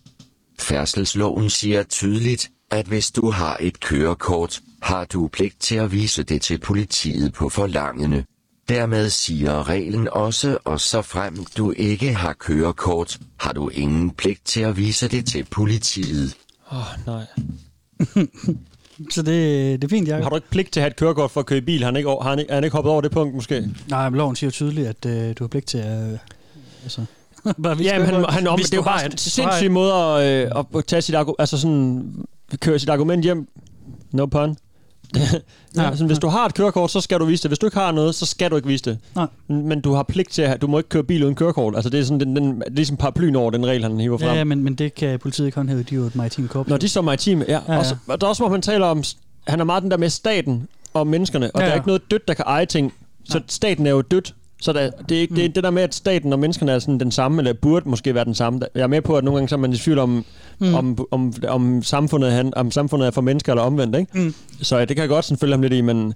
Færdselsloven siger tydeligt, at hvis du har et kørekort, har du pligt til at vise det til politiet på forlangende. Dermed siger reglen også, og så frem du ikke har kørekort, har du ingen pligt til at vise det til politiet. Åh, oh, nej. Så det, det er fint, jeg. Har du ikke pligt til at have et kørekort for at køre i bil? Har han ikke, har han ikke, er han ikke hoppet over det punkt, måske? Nej, men loven siger jo tydeligt, at øh, du har pligt til at... Øh, altså, bare Ja, men han, han, om, det er jo har bare en har sindssyg måde at, øh, at tage sit, altså sådan, køre sit argument hjem. No pun. Ja, altså, hvis du har et kørekort, så skal du vise det. Hvis du ikke har noget, så skal du ikke vise det. Nej. Men du har pligt til at have, du må ikke køre bil uden kørekort. Altså det er sådan den, den det er ligesom paraplyen over den regel, han hiver frem. Ja, ja men, men det kan politiet ikke håndhæve. De er jo et maritim korps. Når de er så maritime, ja. Ja, ja. Og, så, og der er også, hvor man taler om, han er meget den der med staten og menneskerne, og Ja, ja, der er ikke noget dødt, der kan eje ting. Så staten er jo dødt. Så der, det, er ikke, det er det der med, at staten og menneskerne er sådan den samme, eller burde måske være den samme. Jeg er med på, at nogle gange så er man i tvivl om, Mm. mm. om, om, om, samfundet, han, om samfundet er for mennesker eller omvendt. Ikke? Mm. Så ja, det kan jeg godt sådan følge ham lidt i, men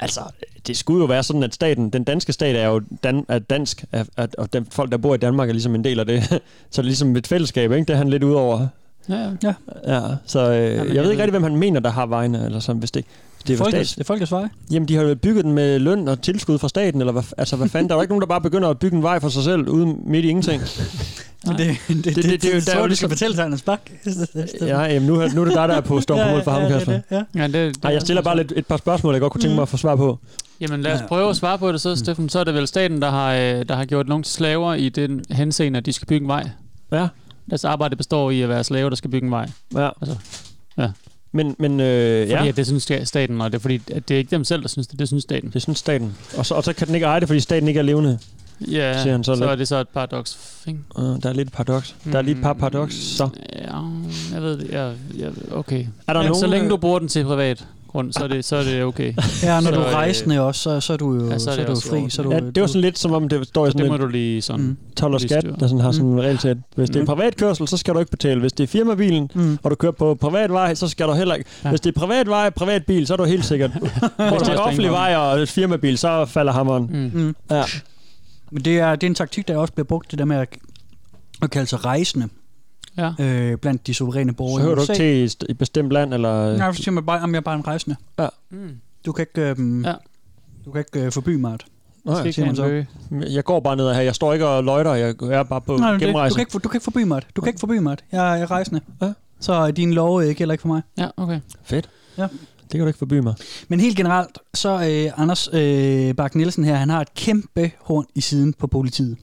altså, det skulle jo være sådan, at staten, den danske stat er jo dan, er dansk, at, at, og den, folk, der bor i Danmark, er ligesom en del af det. så det er ligesom et fællesskab, ikke? det er han lidt ud over. Ja, ja. Ja. Ja, så øh, Jamen, jeg, jeg ved ikke rigtig, hvem han mener, der har vejene, eller sådan, hvis det, hvis det er Folkets, stat. det er folkets vej. Jamen, de har jo bygget den med løn og tilskud fra staten, eller hvad, altså, hvad fanden? Der er jo ikke nogen, der bare begynder at bygge en vej for sig selv, uden midt i ingenting. Men det, det, det, det, det, det, det er jo- ligesom- fortælle til Anders Bak. Ja, jamen, nu, er- nu er det dig, der er på stå på mål for ham, ja, Kasper. er ja. Ja, det, det, Nej, jeg stiller bare lidt, et par spørgsmål, jeg godt kunne tænke mig at få svar på. Jamen lad os prøve at svare på det så, Steffen. Så er det vel staten, der har, øh, der har gjort nogen til slaver i den henseende, at de skal bygge en vej. Ja, Deres arbejde består i at være slaver, der skal bygge en vej. ja. Altså, ja. Men, men øh, Fordi ja, at det synes staten, og det er fordi, at det er ikke dem selv, der synes det, det synes staten. det synes staten. Og så, og så kan den ikke eje det, fordi staten ikke er levende. Ja, siger han så så, lidt. er det så et paradoks. Ikke? Uh, der er lidt et paradoks. Der er lige et par paradoks, så. Ja, jeg ved det. Jeg, jeg, okay. Er der ja, nogen, så længe øh, du bruger den til privat grund, så er det, så er det okay. Ja, når Så, du er øh, rejsende også, så, så er du jo ja, så så er er det du fri. Så er du, Ja, det var sådan lidt som om, det står i Så sådan det må du lige sådan... Mm. 12 og skat, der sådan har sådan Mm. en regelsæt. Hvis det er Mm. privatkørsel, så skal du ikke betale. Hvis det er firmabilen, Mm. og du kører på privat vej, så skal du heller ikke. Ja. Hvis det er privat vej, privat bil, så er du helt sikkert. Hvis det er offentlig vej og firmabil, så falder hammeren. Mm. Mm. Ja. Men det er, det er en taktik, der også bliver brugt, det der med at, at kalde sig rejsende Ja. øh, blandt de suveræne borgere Så hører i du ikke til i et- bestemt land, eller... Nej, så siger man bare, om jeg er bare en rejsende. Mm. Du kan ikke, øh, Ja. du kan ikke øh, forby mig. Ja. siger have man så. Jeg går bare ned her. Jeg står ikke og løjter. Jeg er bare på Nej, det, du, gennemrejse. kan ikke, du kan ikke forby mig. Du kan ikke forby mig. Jeg, jeg er rejsende. Ja. Så er din lov ikke heller ikke for mig. Ja, okay. Fedt. Ja. Det kan du ikke forby mig. Men helt generelt, så øh, Anders øh, Bak Nielsen her, han har et kæmpe horn i siden på politiet.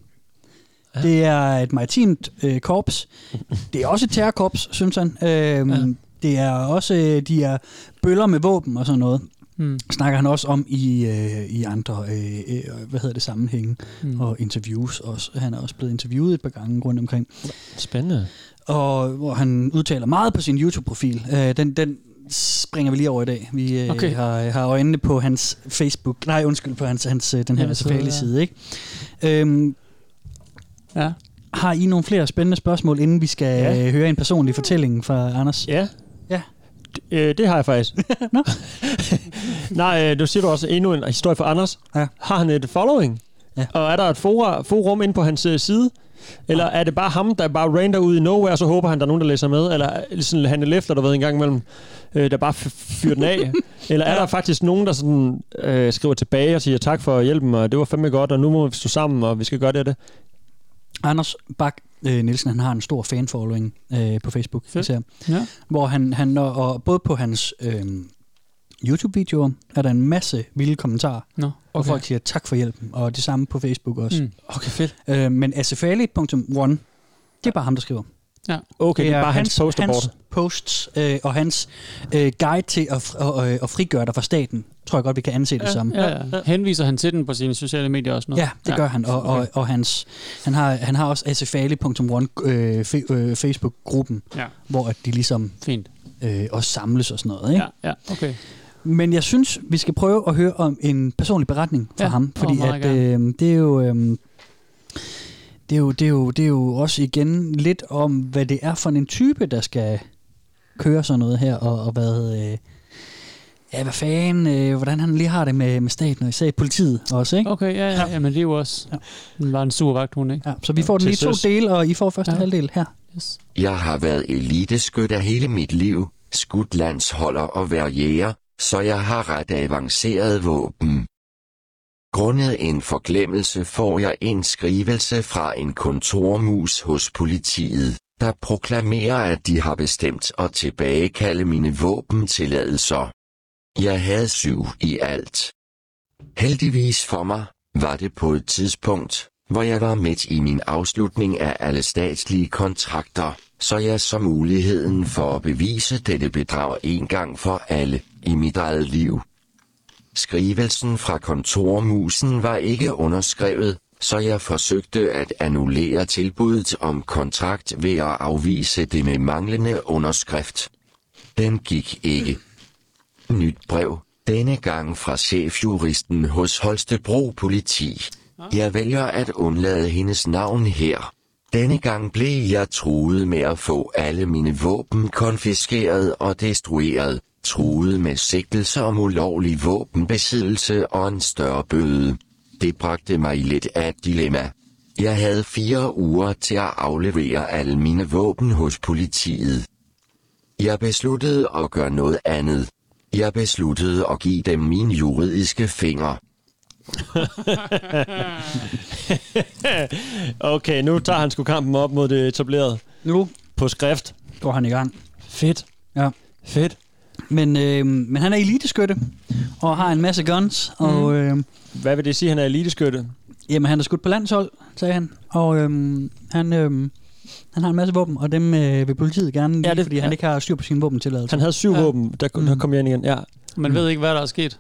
Ja. Det er et maritimt øh, korps. Det er også et terrorkorps, synes han. Øh, ja. Det er også, øh, de er bøller med våben og sådan noget. Mm. Snakker han også om i, øh, i andre øh, øh, hvad hedder det, sammenhænge Mm. og interviews. Også. Han er også blevet interviewet et par gange rundt omkring. Spændende. og hvor han udtaler meget på sin YouTube-profil. Øh, den, den springer vi lige over i dag. Vi øh, Okay. har, har øjnene på hans Facebook, nej undskyld, på hans, hans øh, den her Ja, ja, så, ja. side. Ikke? Øhm, Ja. har I nogle flere spændende spørgsmål, inden vi skal Ja. ja. høre en personlig fortælling fra Anders? Ja. Ja. Øh, det har jeg faktisk. Nå. Nej, øh, du siger du også endnu en historie for Anders. Ja. Har han et following? Ja. Og er der et fora, forum inde på hans øh, side? Eller er det bare ham, der bare rander ud i nowhere, og så håber han, der er nogen, der læser med? Eller er sådan han efter, der ved en gang imellem, øh, der bare fyrer den af? Eller er der faktisk nogen, der sådan, øh, skriver tilbage og siger tak for hjælpen, og det var fandme godt, og nu må vi stå sammen, og vi skal gøre det og det? Anders Bak øh, Nielsen, han har en stor fanfollowing øh, på Facebook, Fedt. især, Ja. hvor han, han og, og både på hans øh, YouTube-videoer er der en masse vilde kommentarer, Nå, og okay. folk siger tak for hjælpen, og det samme på Facebook også. Mm. Okay, fedt. Øh, men asifali.one, det er bare ham, der skriver. Okay, det er, bare hans, posterboard. hans posts øh, og hans øh, guide til at, fr- øh, at frigøre dig fra staten, tror jeg godt, vi kan anse det som. Ja, ja. Henviser han til den på sine sociale medier også nu? Ja, det gør han, og, og, og hans, han, har, han har også asifali.one øh, fe, øh, Facebook-gruppen, Ja. hvor at de ligesom Fint. øh, også samles og sådan noget. Ikke? Ja, ja, okay. Men jeg synes, vi skal prøve at høre om en personlig beretning fra Ja, ham, fordi meget at, øh, det er jo... Øh, det er, jo, det, er jo, det er jo også igen lidt om, hvad det er for en type, der skal køre sådan noget her, og, og hvad, øh, ja, hvad fanden, øh, hvordan han lige har det med, med staten, og især politiet også, ikke? Okay, ja, ja, ja, men det er jo også... Ja. Den var en sur vagthund, ikke? Ja, så vi får den lige i to dele, og I får første Ja. ja. halvdel her. Yes. Jeg har været eliteskytter hele mit liv, skudt landsholder og været jæger, så jeg har ret avanceret våben. Grundet en forglemmelse får jeg en skrivelse fra en kontormus hos politiet. der proklamerer, at de har bestemt at tilbagekalde mine våbentilladelser. Jeg havde syv i alt. Heldigvis for mig, var det på et tidspunkt, hvor jeg var midt i min afslutning af alle statslige kontrakter, så jeg så muligheden for at bevise dette bedrag en gang for alle i mit eget liv. Skrivelsen fra kontormusen var ikke underskrevet, så jeg forsøgte at annullere tilbuddet om kontrakt ved at afvise det med manglende underskrift. Den gik ikke. Nyt brev, denne gang fra chefjuristen hos Holstebro Politi. Jeg vælger at undlade hendes navn her. Denne gang blev jeg truet med at få alle mine våben konfiskeret og destrueret, truet med sigtelse om ulovlig våbenbesiddelse og en større bøde. Det bragte mig i lidt af et dilemma. Jeg havde fire uger til at aflevere alle mine våben hos politiet. Jeg besluttede at gøre noget andet. Jeg besluttede at give dem mine juridiske fingre. okay, nu tager han sgu kampen op mod det etablerede. Nu På skrift. går han i gang. Fedt. Ja. Fedt. Men, øh, men han er eliteskytte og har en masse guns, og øh, Hvad vil det sige, han er eliteskytte? jamen, han er skudt på landshold, sagde han. Og øh, han, øh, han har en masse våben, og dem øh, vil politiet gerne lide, Ja, det- fordi ja. han ikke har styr på sine våbentilladelser. Han havde syv Ja. våben, der, der Mm. kom jeg ind igen. Ja. Man ved ikke, hvad der er sket.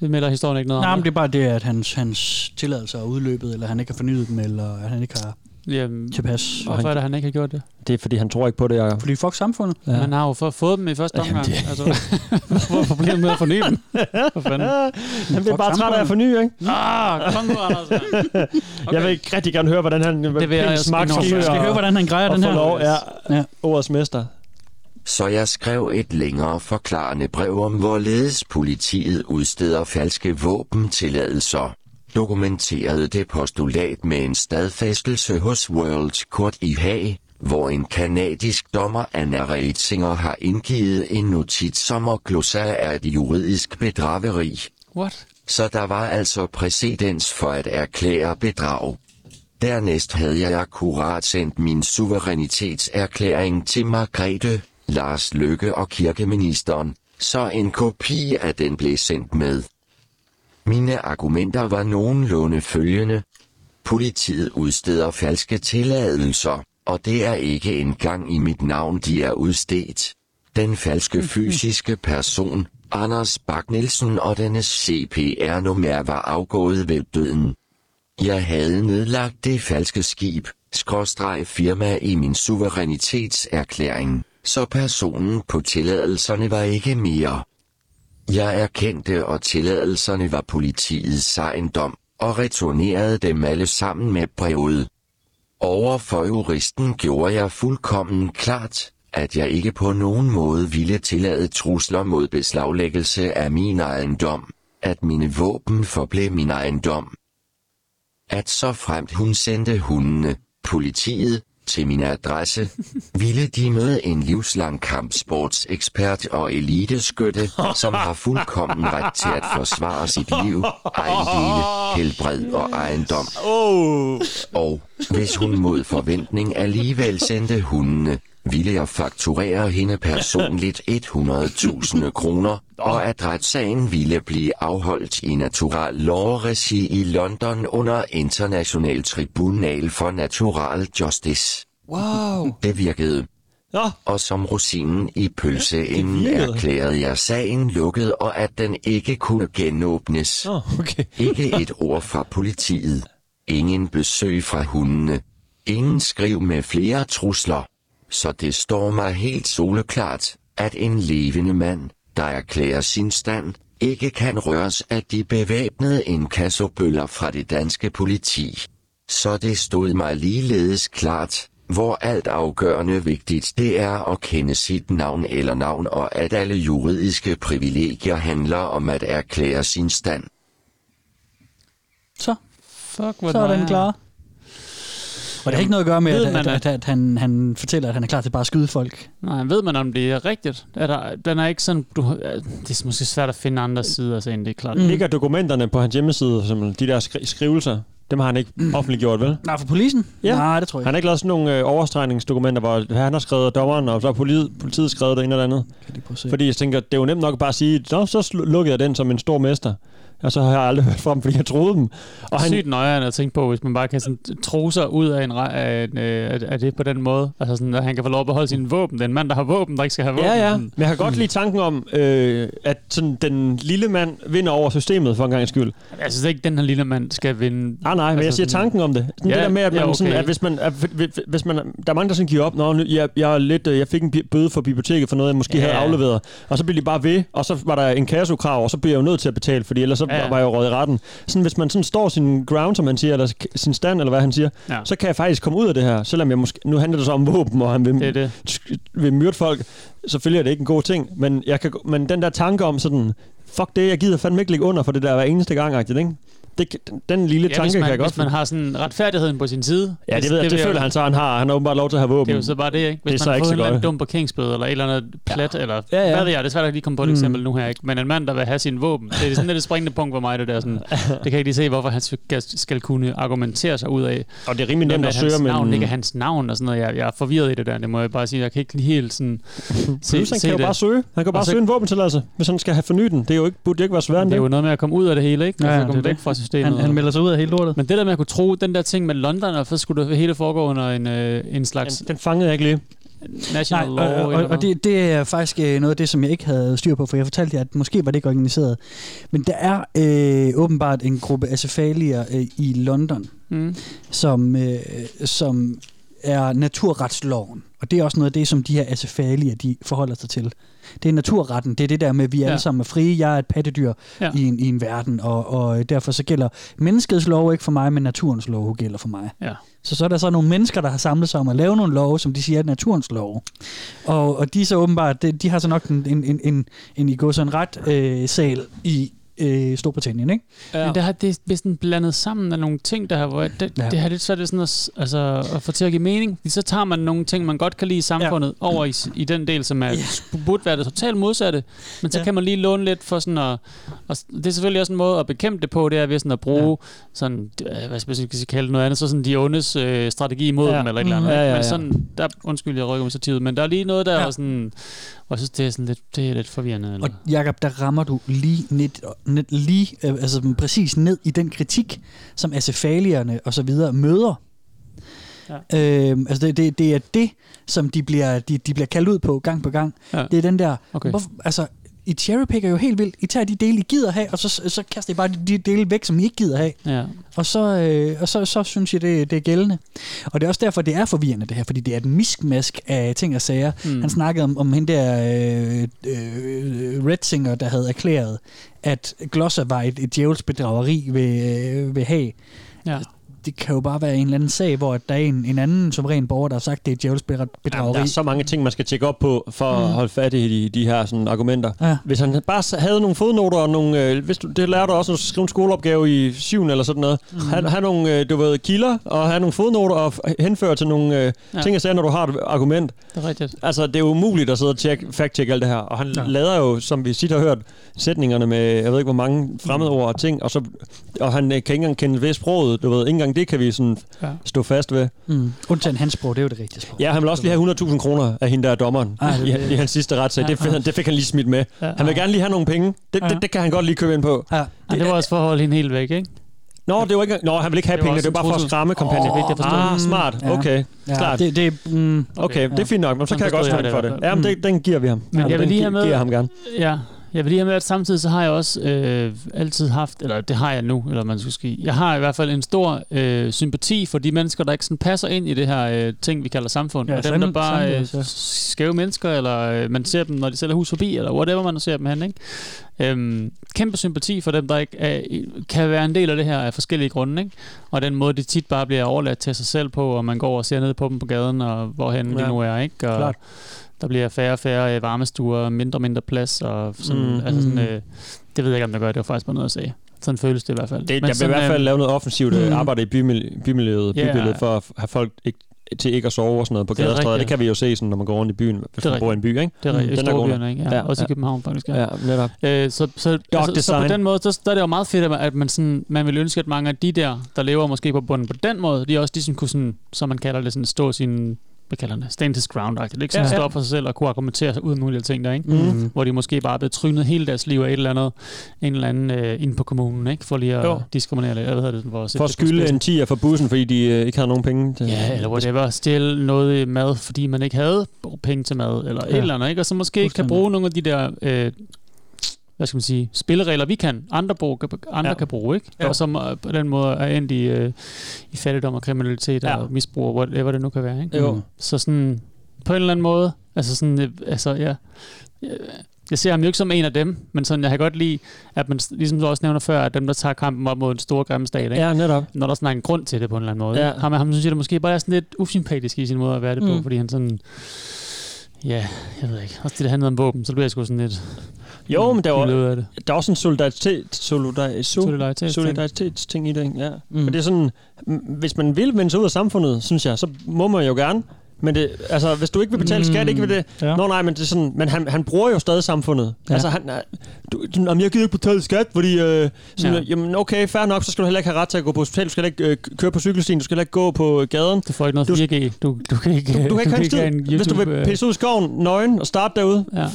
Det melder historien ikke noget Nej, om. men det er bare det, at hans, hans tilladelser er udløbet, eller han ikke har fornyet dem, eller at han ikke har Jamen, tilpas. hvorfor er det, han ikke har gjort det? Det er, fordi han tror ikke på det, Jacob. Fordi fuck samfundet. Ja. Man har jo for, fået dem i første Jamen, omgang. det- Altså, hvor er problemet med at forny dem? For fanden. Han bliver bare træt af at forny, ikke? Ah, kom nu, Anders. Okay. Jeg vil rigtig gerne høre, hvordan han vil jeg gerne. Skal vi høre, hvordan han grejer den her? Lov, ja, Ja. ordets mester. Så jeg skrev et længere forklarende brev om, hvorledes politiet udsteder falske våbentilladelser. Dokumenterede det postulat med en stadfæstelse hos World Court i Haag, hvor en kanadisk dommer Anna Reitzinger har indgivet en notits om at glossar af et juridisk bedrageri. What? Så der var altså præcedens for at erklære bedrag. Dernæst havde jeg akkurat sendt min suverænitetserklæring til Margrethe, Lars Løkke og kirkeministeren, så en kopi af den blev sendt med. Mine argumenter var nogenlunde følgende. Politiet udsteder falske tilladelser, og det er ikke engang i mit navn, de er udstedt. Den falske fysiske person, Anders Bak Nielsen og dennes CPR-nummer var afgået ved døden. Jeg havde nedlagt det falske skib, skråstreg firma i min suverænitetserklæring, så personen på tilladelserne var ikke mere. Jeg erkendte, og tilladelserne var politiets ejendom, og returnerede dem alle sammen med brevet. Over for juristen gjorde jeg fuldkommen klart, at jeg ikke på nogen måde ville tillade trusler mod beslaglæggelse af min ejendom, at mine våben forblev min ejendom. At så fremt hun sendte hundene, politiet, til min adresse, ville de møde en livslang kampsportsekspert og eliteskytte, som har fuldkommen ret til at forsvare sit liv, ejendele, helbred og ejendom. Og hvis hun mod forventning alligevel sendte hundene, ville jeg fakturere hende personligt 100.000 kroner, og at retssagen ville blive afholdt i Natural Law Regi i London under International Tribunal for Natural Justice. Wow. Det virkede. Nå, Og som rosinen i pølseenden virkede. erklærede jeg sagen lukket, og at den ikke kunne genåbnes. Nå, okay. Ikke et ord fra politiet. Ingen besøg fra hundene. Ingen skriv med flere trusler. Så det står mig helt soleklart, at en levende mand, der erklærer sin stand, ikke kan røres af de bevæbnede inkassobøller fra det danske politi. Så det stod mig ligeledes klart, hvor alt afgørende vigtigt det er at kende sit navn eller navn og at alle juridiske privilegier handler om at erklære sin stand. Så, Fuck, hvor så er den klar. Og det har ikke noget at gøre med, at, man, at, at, at han, han fortæller, at han er klar til bare at skyde folk. Nej, ved man, om det er rigtigt? Er der, den er ikke sådan... Du, det er måske svært at finde andre sider af sagen, det er klart. Mm. Ligger dokumenterne på hans hjemmeside, eksempel, de der skri- skrivelser? Dem har han ikke offentliggjort, vel? Nej, for polisen? Ja. Nej, det tror jeg Han har ikke lavet sådan nogle øh, overstregningsdokumenter, hvor han har skrevet dommeren, og så har politiet, politiet skrevet det ene eller andet. Kan de prøve at se. Fordi jeg tænker, det er jo nemt nok at bare sige, Nå, så lukkede jeg den som en stor mester. Og så har jeg aldrig hørt fra dem, fordi jeg troede dem. Og han, Sygt nøjeren at tænke på, hvis man bare kan sådan tro sig ud af, en, af, en, øh, af, af det på den måde. Altså sådan, at han kan få lov at beholde sine våben. Det er en mand, der har våben, der ikke skal have våben. Ja, ja. Men jeg kan godt lide tanken om, øh, at sådan, den lille mand vinder over systemet for en gang skyld. Jeg synes ikke, den her lille mand skal vinde. Ah, nej, men Altså jeg siger sådan- tanken om det. Sådan Ja, det der med, at, man, ja, okay. sådan, at hvis man, at, hvis- man, der er mange, der sådan giver op. Nå, jeg, jeg, er lidt, øh, jeg fik en bøde for biblioteket for noget, jeg måske Ja. havde afleveret. Og så blev de bare ved, og så var der en kassokrav, og så blev jeg jo nødt til at betale, fordi ellers så Ja, var jeg jo røget i retten. Sådan, hvis man sådan står sin ground, som han siger, eller sin stand, eller hvad han siger, Ja. så kan jeg faktisk komme ud af det her, selvom jeg måske, nu handler det så om våben, og han vil, Det det. vil myrde folk. Selvfølgelig er det ikke en god ting, men, jeg kan, men den der tanke om sådan, fuck det, jeg gider fandme ikke ligge under for det der hver eneste gang, ikke? Det, den, lille Ja, tanke man, kan jeg godt hvis man har sådan retfærdigheden på sin side. Ja, det, ved jeg, det, vil føler jeg- han så, han har. Han har åbenbart lov til at have våben. Det er jo så bare det, ikke? Hvis Det man har fået en eller dum parkeringsbøde, eller et eller andet plat, ja. eller Ja, ja. hvad ved jeg, det er svært at lige komme på et Mm. eksempel nu her, ikke? Men en mand, der vil have sin våben, det er sådan lidt et springende punkt for mig, det der sådan, det kan jeg ikke lige se, hvorfor han skal, kunne argumentere sig ud af. Og det er rimelig nemt at søge, men... navn ikke hans navn og sådan noget. Jeg, jeg er forvirret i det der, det må jeg bare sige. Jeg kan ikke lige helt sådan se, Plus, han se kan jo det. bare søge. Han kan jo bare søge en våbentilladelse, hvis han skal have fornyet den. Det er jo ikke, burde det ikke være end Det er det. jo noget med at komme ud af det hele, ikke? Ja, altså, det er væk det. fra systemet. Han, han melder sig ud af hele lortet. Men det der med at kunne tro, den der ting med London, og så skulle det hele foregå under en, øh, en slags Den, den fangede jeg ikke lige. national Nej, law. og, og, og det, det er faktisk øh, noget af det, som jeg ikke havde styr på, for jeg fortalte jer, at måske var det ikke organiseret. Men der er øh, åbenbart en gruppe asefalier øh, i London, Mm. som, øh, som er naturretsloven. Og det er også noget af det, som de her asefalier, de forholder sig til. Det er naturretten. Det er det der med, at vi Ja. alle sammen er frie. Jeg er et pattedyr Ja. i, en, i en verden, og, og derfor så gælder menneskets lov ikke for mig, men naturens lov gælder for mig. Ja. Så så er der så nogle mennesker, der har samlet sig om at lave nogle love, som de siger er naturens lov. Og, og de så åbenbart, de, de har så nok en, en, en, en, en i går sådan ret øh, sal i øh, Storbritannien, ikke? Ja. Men det har det er sådan blandet sammen af nogle ting, der har været, det, ja. Ja. det har lidt svært sådan at, altså, at få til at give mening. Så tager man nogle ting, man godt kan lide i samfundet, ja. over i, i den del, som er, ja. burde være det totalt modsatte. Men så ja. Ja. kan man lige låne lidt for sådan at, og det er selvfølgelig også en måde at bekæmpe det på, det er ved sådan at bruge ja. sådan, øh, hvad skal jeg sige, kalde noget andet, så sådan de ondes øh, strategi imod Ja. ja. dem, eller et eller andet. Mhm. ikke? Ja, ja, Men ja. sådan, der, undskyld, jeg rykker mig så tid, men der er lige noget, der ja. Ja. er sådan, og jeg synes, det er sådan lidt, det er lidt forvirrende. Eller? Og Jakob, der rammer du lige, net, net, lige øh, altså præcis ned i den kritik, som asefalierne og så videre møder. Ja. Øhm, altså det, det, det er det, som de bliver, de, de bliver kaldt ud på gang på gang. Ja. Det er den der, Okay. hvorfor, altså I cherrypicker jo helt vildt. I tager de dele, I gider have, og så, så kaster I bare de, de dele væk, som I ikke gider have. Ja. Og så, øh, og så, så synes jeg, det, det er gældende. Og det er også derfor, det er forvirrende det her, fordi det er et miskmask af ting og sager. Mm. Han snakkede om, om hende der øh, øh, Redsinger, der havde erklæret, at Glosser var et, et djævels bedrageri ved, øh, ved Haag. Ja. Det kan jo bare være en eller anden sag, hvor der er en, en anden suveræn borger, der har sagt, det er et djævels Jamen, der er så mange ting, man skal tjekke op på, for mm. at holde fat i de, de her sådan, argumenter. Ja. Hvis han bare havde nogle fodnoter, og nogle, øh, hvis du, det lærer du også, når du skal skrive en skoleopgave i 7. eller sådan noget. Mm. Have, have nogle, øh, du ved, kilder, og have nogle fodnoter, og henføre til nogle øh, Ja. ting, og sager, når du har et argument. Det er rigtigt. Altså, det er jo umuligt at sidde og tjekke, fact-check alt det her. Og han Ja. lader jo, som vi sit har hørt, sætningerne med, jeg ved ikke, hvor mange fremmedord og ting, og, så, og han øh, kan ikke engang kende ved sproget, du ved. Ikke engang det kan vi sådan Ja. stå fast ved. Mm. Undtagen hans sprog, det er jo det rigtige sprog. Ja, han vil også lige have 100.000 kroner af hende der dommeren Ej, det- i, i hans sidste retssag. Ja. Det, fik han- det fik han lige smidt med. Ja. Han vil gerne lige have nogle penge. Det, Ja. det, det kan han godt lige købe ind på. Ja. Ej, det var også for at holde hende helt væk, ikke? Nå, det var ikke, nå han vil ikke have Det var pengene. også Det var bare for at skræmme er vigtigt at forstå. ah, smart. Ja. Okay. Ja, Klart. Det, det, mm, Okay, det er fint nok. Men så kan jeg godt stå jeg for det det. hvert Jamen, det, den giver vi ham. Men jeg vil den lige gi- have med- giver jeg ham gerne. Ja, jeg vil lige have med, at samtidig så har jeg også øh, altid haft, eller det har jeg nu, eller man skal sige, jeg har i hvert fald en stor øh, sympati for de mennesker, der ikke sådan passer ind i det her øh, ting, vi kalder samfund. Ja, og dem, der sand- bare øh, ja. skæve mennesker, eller øh, man ser dem, når de sælger hus forbi, eller whatever man ser dem hen, ikke? Øhm, kæmpe sympati for dem, der ikke er, kan være en del af det her af forskellige grunde, ikke? Og den måde, det tit bare bliver overladt til sig selv på, og man går og ser ned på dem på gaden, og hvorhen ja. Ja, de nu er, ikke? Og klart. Der bliver færre og færre øh, varmestuer, mindre og mindre plads, og sådan, Mm. mm. altså sådan, Mm. øh, det ved jeg ikke, om der gør, det var faktisk bare noget at sige. Sådan føles det i hvert fald. Det, der Men vil i sådan, hvert fald øh, lave noget offensivt mm. mm. arbejde i bymiljø, bymiljøet, Ja. bybilledet, for at have folk ikke til ikke at sove og sådan noget på Det er gadestræder. rigtigt. Det kan vi jo se, sådan, når man går rundt i byen, hvis Det man bor i en by, ikke? Det er rigtigt. Er god nok. Storbyerne, ikke? Ja, også i København faktisk. Ja, netop. Øh, så, så, altså, så på den måde, så, der er det jo meget fedt, at man, sådan, man vil ønske, at mange af de der, der lever måske på bunden på den måde, de også ligesom kunne, sådan, som man kalder det, sådan, stå sin hvad kalder det, stand his ground -agtigt. Ikke sådan Ja, ja, ja. op for sig selv og kunne argumentere sig uden nogle af de ting der, ikke? Mhm. Hvor de måske bare er blevet trynet hele deres liv af et eller andet, en eller anden øh, inde på kommunen, ikke? For lige at Jo. diskriminere, eller hvad hedder det? For, at sætte For at det på skylde en tiger for bussen, fordi de øh, ikke havde nogen penge. Til, Ja, eller whatever. Stjæle noget mad, fordi man ikke havde penge til mad, eller ja. Et eller andet, ikke? Og så måske ikke kan bruge nogle af de der, øh, hvad skal man sige, spilleregler, vi kan, andre, brug, andre Ja. kan bruge, ikke? Ja. Og som øh, på den måde er endt i, øh, i fattigdom og kriminalitet ja. Og misbrug, whatever det nu kan være, ikke? Jo. Så sådan, på en eller anden måde, altså sådan, øh, altså, ja, jeg, ser ham jo ikke som en af dem, men sådan, jeg kan godt lide, at man, ligesom du også nævner før, at dem, der tager kampen op mod en stor grimme stat, ikke? Ja, netop. når der er sådan en grund til det på en eller anden måde. Ja. Ham, ham synes jeg, det måske bare er sådan lidt usympatisk i sin måde at være det på, Mm. fordi han sådan... Ja, jeg ved ikke. Også det, der handlede om våben, så bliver jeg sgu sådan lidt... Jo, men der var, det. der er også en solidaritet, solidaritet, Solidaritetsting. solidaritetsting i det. ikke? Ja. Mm. Mm. Men det er sådan, hvis man vil vende sig ud af samfundet, synes jeg, så må man jo gerne. Men det, altså, hvis du ikke vil betale skat, Mm, ikke vil det... ja. Nå nej, men det er sådan, men han, han bruger jo stadig samfundet. Ja. Altså, han, du, du, jamen, jeg gider ikke betale skat, fordi... Øh, sådan, Ja. ja. Jamen, okay, fair nok, så skal du heller ikke have ret til at gå på hospital. Du skal ikke øh, køre på cykelstien, du skal heller ikke gå på gaden. Du får ikke noget Du- 4G. Du, du kan ikke, Du, du kan ikke en skid. have en Hvis du vil YouTube, øh, pisse ud i skoven nøgen og starte derude, Ja.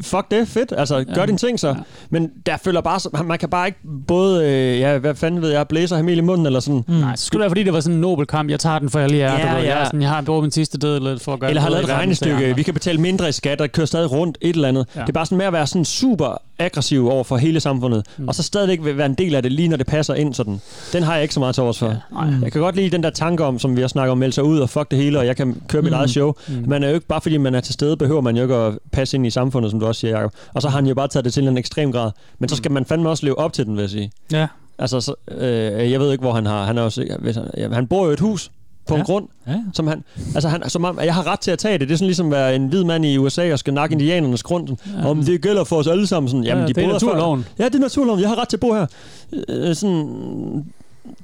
Fuck det, fedt. Altså, gør Ja. dine ting så. Ja. Men der føler bare, man kan bare ikke både, øh, ja, hvad fanden ved jeg, blæse mel i munden, eller sådan. Mm. Nej, så skulle det være, fordi det var sådan en nobel kamp. Jeg tager den, for jeg lige er. Ja, du ved. Jeg, er sådan, jeg har brugt min sidste død lidt for at gøre Eller har noget lavet et regnestykke, vi kan betale mindre i skat og køre stadig rundt, et eller andet. Ja. Det er bare sådan med at være sådan super aggressiv over for hele samfundet, Mm. mm. og så stadigvæk vil være en del af det, lige når det passer ind sådan. Den har jeg ikke så meget til overs for. Ja, Ja. Jeg kan godt lide den der tanke om, som vi har snakket om, melde sig ud og fuck det hele, og jeg kan køre mit Mm. eget show. Mm. Man er jo ikke, bare fordi man er til stede, behøver man jo ikke at passe ind i samfundet, som du også siger, Jacob. Og så har han jo bare taget det til en ekstrem grad. Men så skal man fandme også leve op til den, vil jeg sige. Ja. Altså, så, øh, jeg ved ikke, hvor han har. Han, er også, hvis han, ja, han bor jo i et hus på ja. En grund, Ja. som han, altså han, som om, jeg har ret til at tage det. Det er sådan ligesom at være en hvid mand i USA og skal nakke indianernes grund. Sådan, Ja. Om det gælder for os alle sammen. Sådan, jamen, Ja, de det er før. naturloven. Ja, det er naturloven. Jeg har ret til at bo her. Øh, sådan,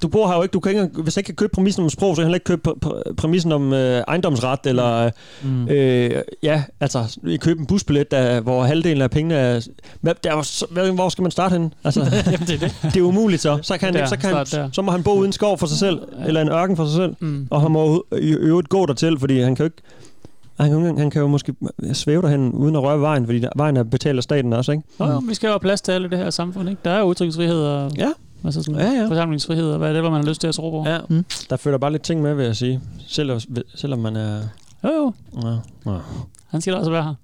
du bor her jo ikke. Du kan ikke hvis jeg ikke kan købe præmissen om sprog, så kan jeg heller ikke købe pr- pr- præmissen om øh, ejendomsret. Eller, Mm. øh, ja, altså, købe en busbillet, der, hvor halvdelen af pengene er... Hvad, der, er hvad, hvor skal man starte henne? Altså, Jamen, det er det. det er umuligt så. Så, kan han, Der, ikke, så, kan han, der. så må han bo uden skov for sig selv, eller en ørken for sig selv. Mm. Og han må i i øvrigt gå dertil, fordi han kan jo ikke... Han kan, jo ikke- han kan jo måske svæve derhen uden at røre vejen, fordi der- vejen er betalt af staten også, ikke? Jo, jo, vi skal jo have plads til alle i det her samfund, ikke? Der er jo udtryksfrihed og Ja. Altså sådan, Ja, ja. forsamlingsfrihed og hvad er det, hvor man har lyst til at tro på. Ja. Mm. Der følger bare lidt ting med, vil jeg sige. Selvom, selvom man er... Jo, jo. Ja. ja. Han skal da også være her.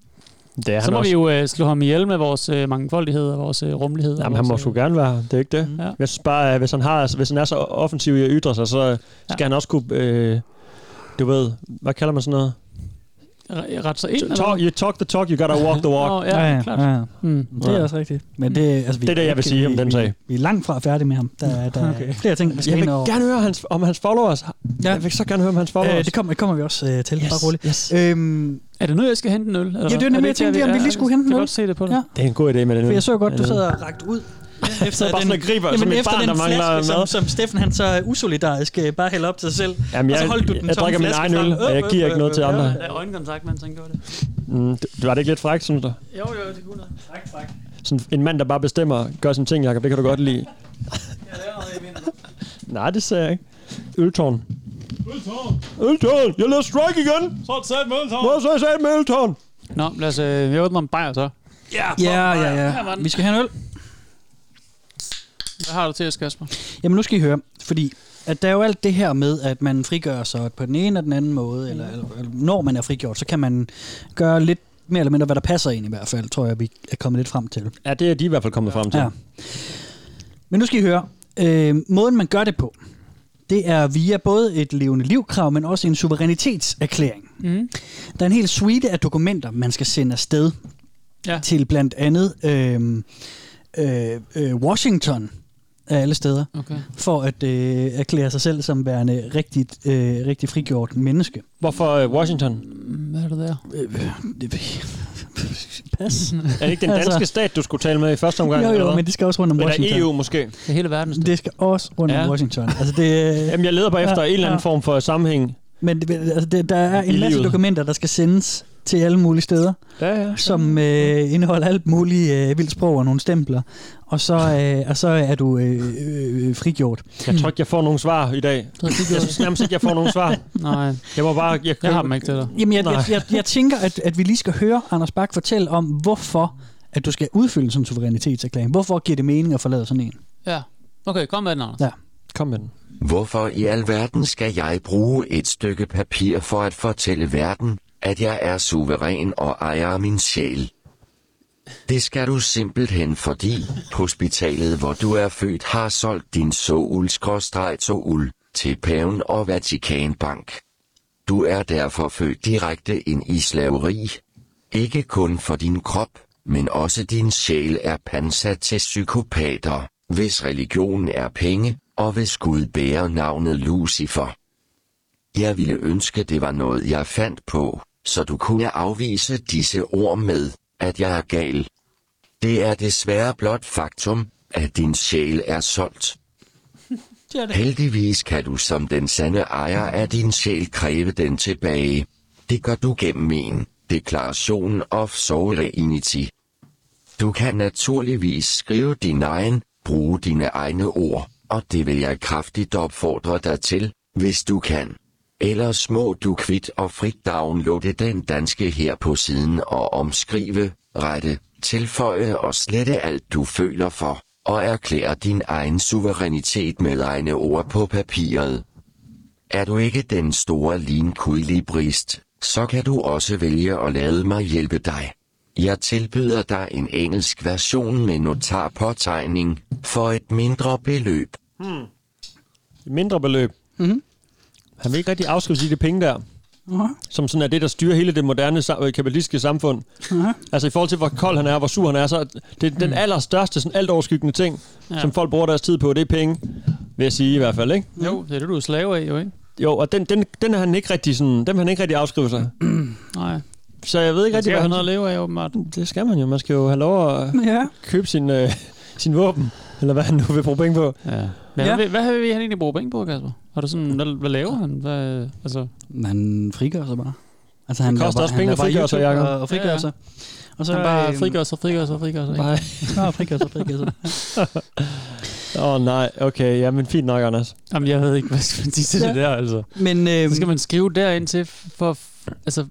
Det er Så han må også. vi jo øh, slå ham ihjel med vores øh, mangfoldighed og vores øh, rummelighed. Jamen, han må vores, sgu gerne være her. Det er ikke det. Ja. Jeg synes bare, at hvis han, har, hvis han er så offensiv i at ytre sig, så skal Ja. han også kunne... Øh, du ved, hvad kalder man sådan noget? Øh, ret så ind. eller Talk, hvad? you talk the talk, you gotta walk the walk. Nå, ja, ja, klart. ja. Mm. Det er også rigtigt. Men det, altså, vi, Det er det, jeg vil sige om vi, den sag. Vi, vi er langt fra færdige med ham. Der, er- der Okay. er flere ting, vi skal Jeg vil over. gerne høre hans, om hans followers. Ja. Jeg vil så gerne høre om hans followers. Øh, det kommer, det kommer vi også øh, til. Yes, Bare roligt. yes. Øhm, Er det nu, jeg skal hente en øl? Eller Ja, det er nemlig, jeg ikke tænkte om vi lige skulle hente en Jeg kan øl. godt se det på dig. Ja. Det er en god idé med den for øl. jeg så godt, du Ja. sad og rakt ud. Efter bare sådan og griber, som et efter barn, den der mangler flaske, mad. som, som Steffen han så usolidarisk øh, bare hælder op til sig selv. Jamen, og jeg, så holdt du den jeg tomme drikker min egen øl, og jeg giver ikke noget til andre. Der er øjenkontakt, mens han gør det. Mm, det, var det ikke lidt frækt, synes du? Jo, jo, det kunne noget. Fræk, fræk. Sådan en mand, der bare bestemmer, gør sin ting, Jacob, det kan du godt lide. Jeg. Nej, det sagde jeg ikke. Øltårn. Øltårn! Øltårn! Jeg lader strike igen! Så er det sat med Hvor så jeg sagde med øltårn? Nå, lad os øh, vi åbner en bajer så. Ja, ja, ja. Den. Vi skal have en øl. Hvad har du til os, Kasper? Jamen nu skal I høre, fordi at der er jo alt det her med, at man frigør sig på den ene og den anden måde, eller, eller, eller når man er frigjort, så kan man gøre lidt mere eller mindre, hvad der passer ind i hvert fald, tror jeg, vi er kommet lidt frem til. Ja, det er de i hvert fald kommet frem til. Ja. Men nu skal I høre, øh, måden man gør det på, det er via både et levende livkrav, men også en suverænitetserklæring. Mm. Der er en hel suite af dokumenter, man skal sende afsted Ja. til blandt andet øh, øh, øh, Washington af alle steder, Okay. for at øh, erklære sig selv som værende rigtigt, øh, rigtig frigjort menneske. Hvorfor øh, Washington? Hvad er det der? Pas. Er det ikke den Altså- danske stat, du skulle tale med i første omgang? Jo, eller jo, hvad? men det skal også rundt om Eller Washington. EU måske? Det er hele verden. Det skal også rundt Ja. om Washington. Altså det, Jamen, jeg leder bare efter Ja, en eller anden ja. form for sammenhæng. Men det- altså, det, der er en masse livet. dokumenter, der skal sendes til alle mulige steder, Ja, ja. som øh, indeholder alt muligt øh, vildt sprog og nogle stempler. Og så, øh, og så er du øh, øh, frigjort. Jeg tror ikke, jeg får nogen svar i dag. Jeg synes nærmest ikke, jeg får nogen svar. Nej, Jeg må bare... Jeg, jeg har dem ikke til dig. Jamen, jeg, jeg, jeg, jeg tænker, at, at vi lige skal høre Anders Bak fortælle om, hvorfor at du skal udfylde sådan en suverænitetserklæring. Hvorfor giver det mening at forlade sådan en? Ja. Okay, kom med den, Anders. Ja. Kom med den. Hvorfor i alverden skal jeg bruge et stykke papir for at fortælle verden, at jeg er suveræn og ejer min sjæl? Det skal du simpelthen fordi hospitalet, hvor du er født, har solgt din soul-soul til paven og Vatikanbank. Du er derfor født direkte ind i slaveri. Ikke kun for din krop, men også din sjæl er pansat til psykopater, hvis religion er penge, og hvis Gud bærer navnet Lucifer. Jeg ville ønske det var noget jeg fandt på, så du kunne afvise disse ord med, at jeg er gal. Det er desværre blot faktum, at din sjæl er solgt. Det er det. Heldigvis kan du som den sande ejer af din sjæl kræve den tilbage. Det gør du gennem en deklaration of sovereignty. Du kan naturligvis skrive din egen, bruge dine egne ord, og det vil jeg kraftigt opfordre dig til, hvis du kan. Ellers må du kvit og frit downloade den danske her på siden og omskrive, rette, tilføje og slette alt du føler for, og erklære din egen suverænitet med egne ord på papiret. Er du ikke den store linkudlibrist, så kan du også vælge at lade mig hjælpe dig. Jeg tilbyder dig en engelsk version med notarpåtegning for et mindre beløb. Et mindre beløb. Mhm. Han vil ikke rigtig afskrive sig de penge der. Uh-huh. Som sådan er det, der styrer hele det moderne øh, kapitalistiske samfund. Uh-huh. Altså i forhold til, hvor kold han er, hvor sur han er, så er det den allerstørste, sådan alt overskyggende ting, Ja. som folk bruger deres tid på, det er penge. Vil jeg sige i hvert fald, ikke? Jo, det er det, du er slave af, jo, ikke? Jo, og den, den, den er han ikke rigtig sådan, den vil han ikke rigtig afskrive sig. Nej. Så jeg ved ikke rigtig, hvad han... noget at leve af, åbenbart. Det skal man jo. Man skal jo have lov at Ja. købe sin, øh, sin våben. Eller hvad han nu vil bruge penge på. Ja. Men Ja. hvad, hvad vil han egentlig bruge penge på, Kasper? Har du sådan, hvad, hvad laver han? Hvad, altså, Man frigør sig bare. Altså, Det laver koster bare- også han penge at bare frigøre sig, Jacob. Og, og frigør Ja, ja. sig. Og så han bare øh, frigør sig, frigør sig, frigør sig. Nej. Ja, frigør sig, frigør sig. Åh oh, nej, okay. Ja, men fint nok, Anders. Jamen, jeg ved ikke, hvad skal man sige til Ja. det der, altså. Men øh, Så skal man skrive derind til, for, altså,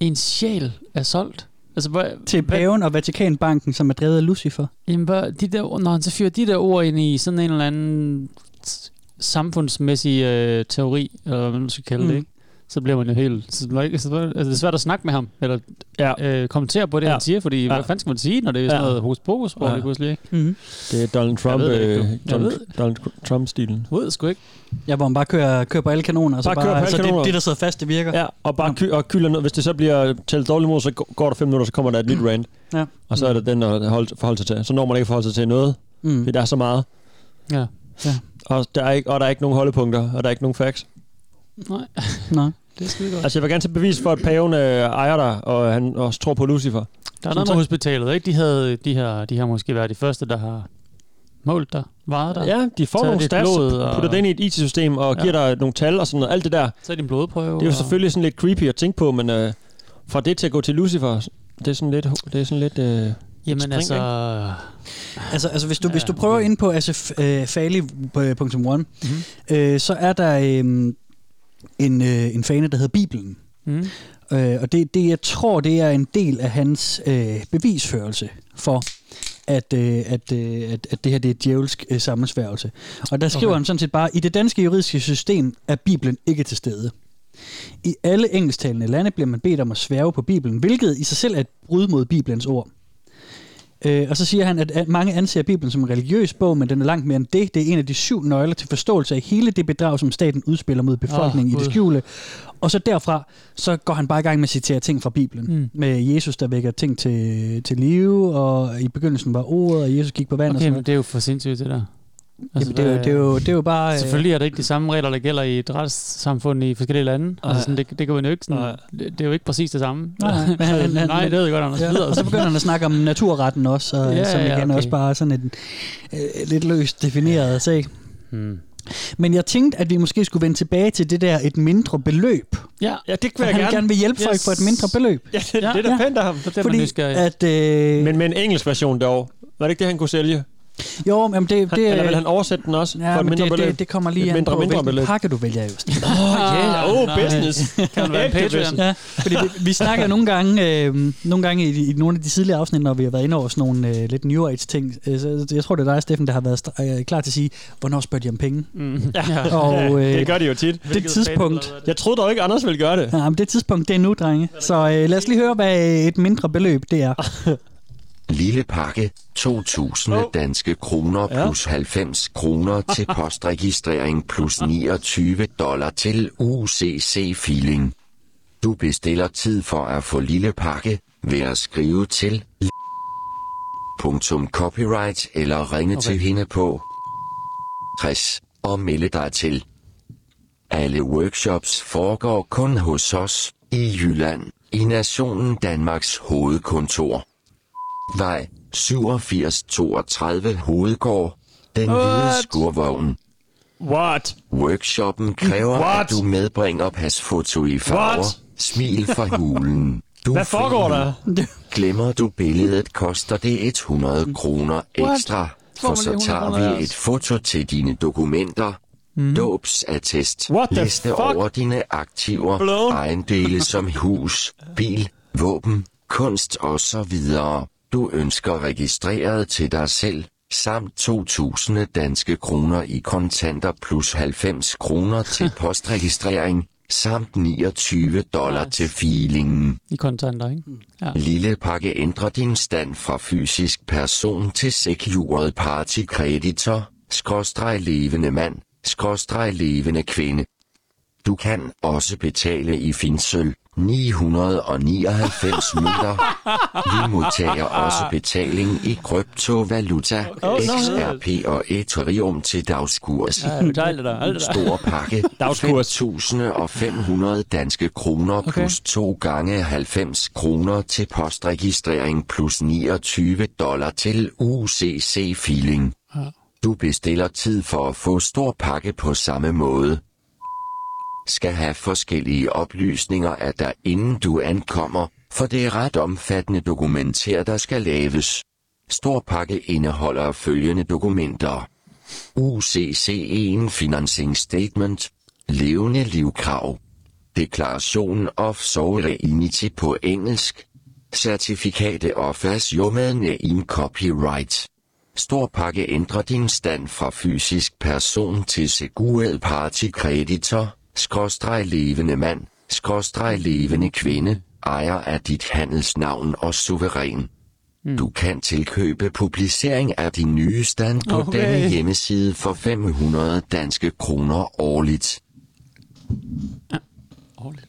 en sjæl er solgt. Altså, hvad, til paven og Vatikanbanken, som er drevet af Lucifer. Jamen, hvad, de der, når han så fyrer de der ord ind i sådan en eller anden samfundsmæssig øh, teori, eller hvad man skal kalde. Mm. det, ikke? Så bliver man jo helt... Så, så, altså, det er svært at snakke med ham, eller Ja. øh, kommentere på det, Ja. han siger, fordi ja. Ja. hvad fanden skal man sige, når det er sådan Ja. noget hos pokus på Ja. lige pludselig, ikke? Mm-hmm. Det er Donald Trump, det ikke, øh, Donald. Donald Trump-stilen. Jeg ved det sgu ikke. Ja, hvor man bare kører, kører på alle kanoner, og så Bare bare, kører på alle det, det, der sidder fast, det virker. Ja, og bare ky- og kylder ned. Hvis det så bliver talt dårligt mod, så går der fem minutter, så kommer der et nyt rant. Ja. Og så er det den at holde, forholde sig til. Så når man ikke forholde sig til noget, Mm. fordi der er så meget. Ja. Og der er ikke, og der er ikke nogen holdepunkter, og der er ikke nogen facts. Nej, Nej. Det er skide godt. Altså, jeg vil gerne til bevis for, at paven øh, ejer dig, og han også tror på Lucifer. Der er noget med hospitalet, ikke? De, havde, de, her, de har måske været de første, der har målt dig, vejet dig. Ja, de får nogle stats, blod og... putter det ind i et IT-system, og Ja. giver dig nogle tal og sådan noget. Alt det der, Så er din blodprøve. det er jo og- selvfølgelig sådan lidt creepy at tænke på, men øh, fra det til at gå til Lucifer, det er sådan lidt... Det er sådan lidt øh, Jamen spring, altså... Altså, altså hvis, du, Ja, hvis du prøver okay. ind på asfali.1, Mhm. øh, så er der øh, en, øh, en fane, der hedder Bibelen. Mm. Øh, og det, det, jeg tror, det er en del af hans øh, bevisførelse for, at, øh, at, øh, at, at det her det er djævelsk øh, sammensværgelse. Og der skriver Okay. han sådan set bare, i det danske juridiske system er Bibelen ikke til stede. I alle engelsktalende lande bliver man bedt om at sværge på Bibelen, hvilket i sig selv er et brud mod Bibelens ord. Øh, og så siger han, at, mange anser Bibelen som en religiøs bog, men den er langt mere end det. Det er en af de syv nøgler til forståelse af hele det bedrag, som staten udspiller mod befolkningen oh, i det Gud. skjulte. Og så derfra, så går han bare i gang med at citere ting fra Bibelen. Mm. Med Jesus, der vækker ting til, til live, og i begyndelsen var ordet, og Jesus gik på vand og Okay, sådan men det er jo for sindssygt, det der. Altså, Jamen, det, er jo, det, er jo, det er jo bare... øh, Selvfølgelig er det ikke de samme regler, der gælder i et retssamfund i forskellige lande. Nej. Altså, sådan, det, det kan man jo ikke sådan, det, det er jo ikke præcis det samme. Nej, nej, men han- han- nej det ved jeg godt, Anders. Ja, Videre. og så begynder han at snakke om naturretten også, og, Ja, ja, som ja, igen okay. også bare sådan en øh, lidt løst defineret sag. Hmm. Men jeg tænkte, at vi måske skulle vende tilbage til det der et mindre beløb. Ja, ja det At vil jeg han gerne. gerne vil hjælpe folk Yes. for et mindre beløb. Ja, det, ja, det er da pænt af ham. Bliver man Fordi nysgerrig. at... Øh, Men med en engelsk version dog. Var det ikke det, han kunne sælge? Jo, men det, Han, det, eller vil han oversætte den også ja, for et mindre det, beløb? det, det kommer lige Et an mindre, på, mindre hvilken beløb. pakke du vælger, just. Åh. Oh, nej. business. Kan være en Patreon? Ja, fordi vi, vi snakker nogle gange, øh, nogle gange i, i nogle af de tidligere afsnit, når vi har været inde over sådan nogle øh, lidt New Age ting. Øh, så, jeg tror, det er dig, Steffen, der har været øh, klar til at sige, hvornår spørger de om penge? Mm. Ja. Og øh, det gør de jo tit. det tidspunkt, Jeg troede dog ikke, Anders ville gøre det. ja, men det tidspunkt, det er nu, drenge. Så øh, lad os lige høre, hvad et mindre beløb det er. Lille pakke, 2.000 Oh. danske kroner Ja. plus 90 kroner til postregistrering plus 29 dollar til UCC Feeling. Du bestiller tid for at få lille pakke ved at skrive til punktum copyright eller ringe okay. til hende på 60 og melde dig til. Alle workshops foregår kun hos os i Jylland i Nationen Danmarks hovedkontor. Vej 8732 Hovedgård. Den hvide What? skurvogn. What? Workshoppen kræver, What? at du medbringer pasfoto i farver. What? Smil fra hulen. Du Hvad foregår der? Glemmer du billedet, koster det 100 kroner ekstra. Man For så lige 100 tager vi et foto til dine dokumenter. Mm. Dåbsattest. What Liste fuck? over dine aktiver. Blown. Ejendele som hus, bil, våben, kunst og så videre. Du ønsker registreret til dig selv. Samt 2.000 danske kroner i kontanter plus 90 kroner til postregistrering. Samt 29 dollar til feelingen. I kontanter, ikke? Ja. Lille pakke ændrer din stand fra fysisk person til secured party kreditor, skråstreg levende mand, skråstreg levende kvinde. Du kan også betale i finsøl 999 mønter. Vi modtager også betaling i kryptovaluta, Oh. XRP og Ethereum til dagskurs. Stor pakke. Dagskurs. 5.500 danske kroner plus 2 gange 90 kroner til postregistrering plus 29 dollar til UCC Feeling. Du bestiller tid for at få stor pakke på samme måde. Skal have forskellige oplysninger af dig inden du ankommer, for det er ret omfattende dokumenter, der skal laves. Stor pakke indeholder følgende dokumenter. UCC1 Financing Statement, levende livkrav, Deklaration of Sovereignty på engelsk, Certificate of Assumed in Copyright. Stor pakke ændrer din stand fra fysisk person til secured party kreditor, skråstreg levende mand, skråstreg levende kvinde, ejer af dit handelsnavn og suveræn. Du kan tilkøbe publicering af din nye stand på Okay. denne hjemmeside for 500 danske kroner årligt. Årligt.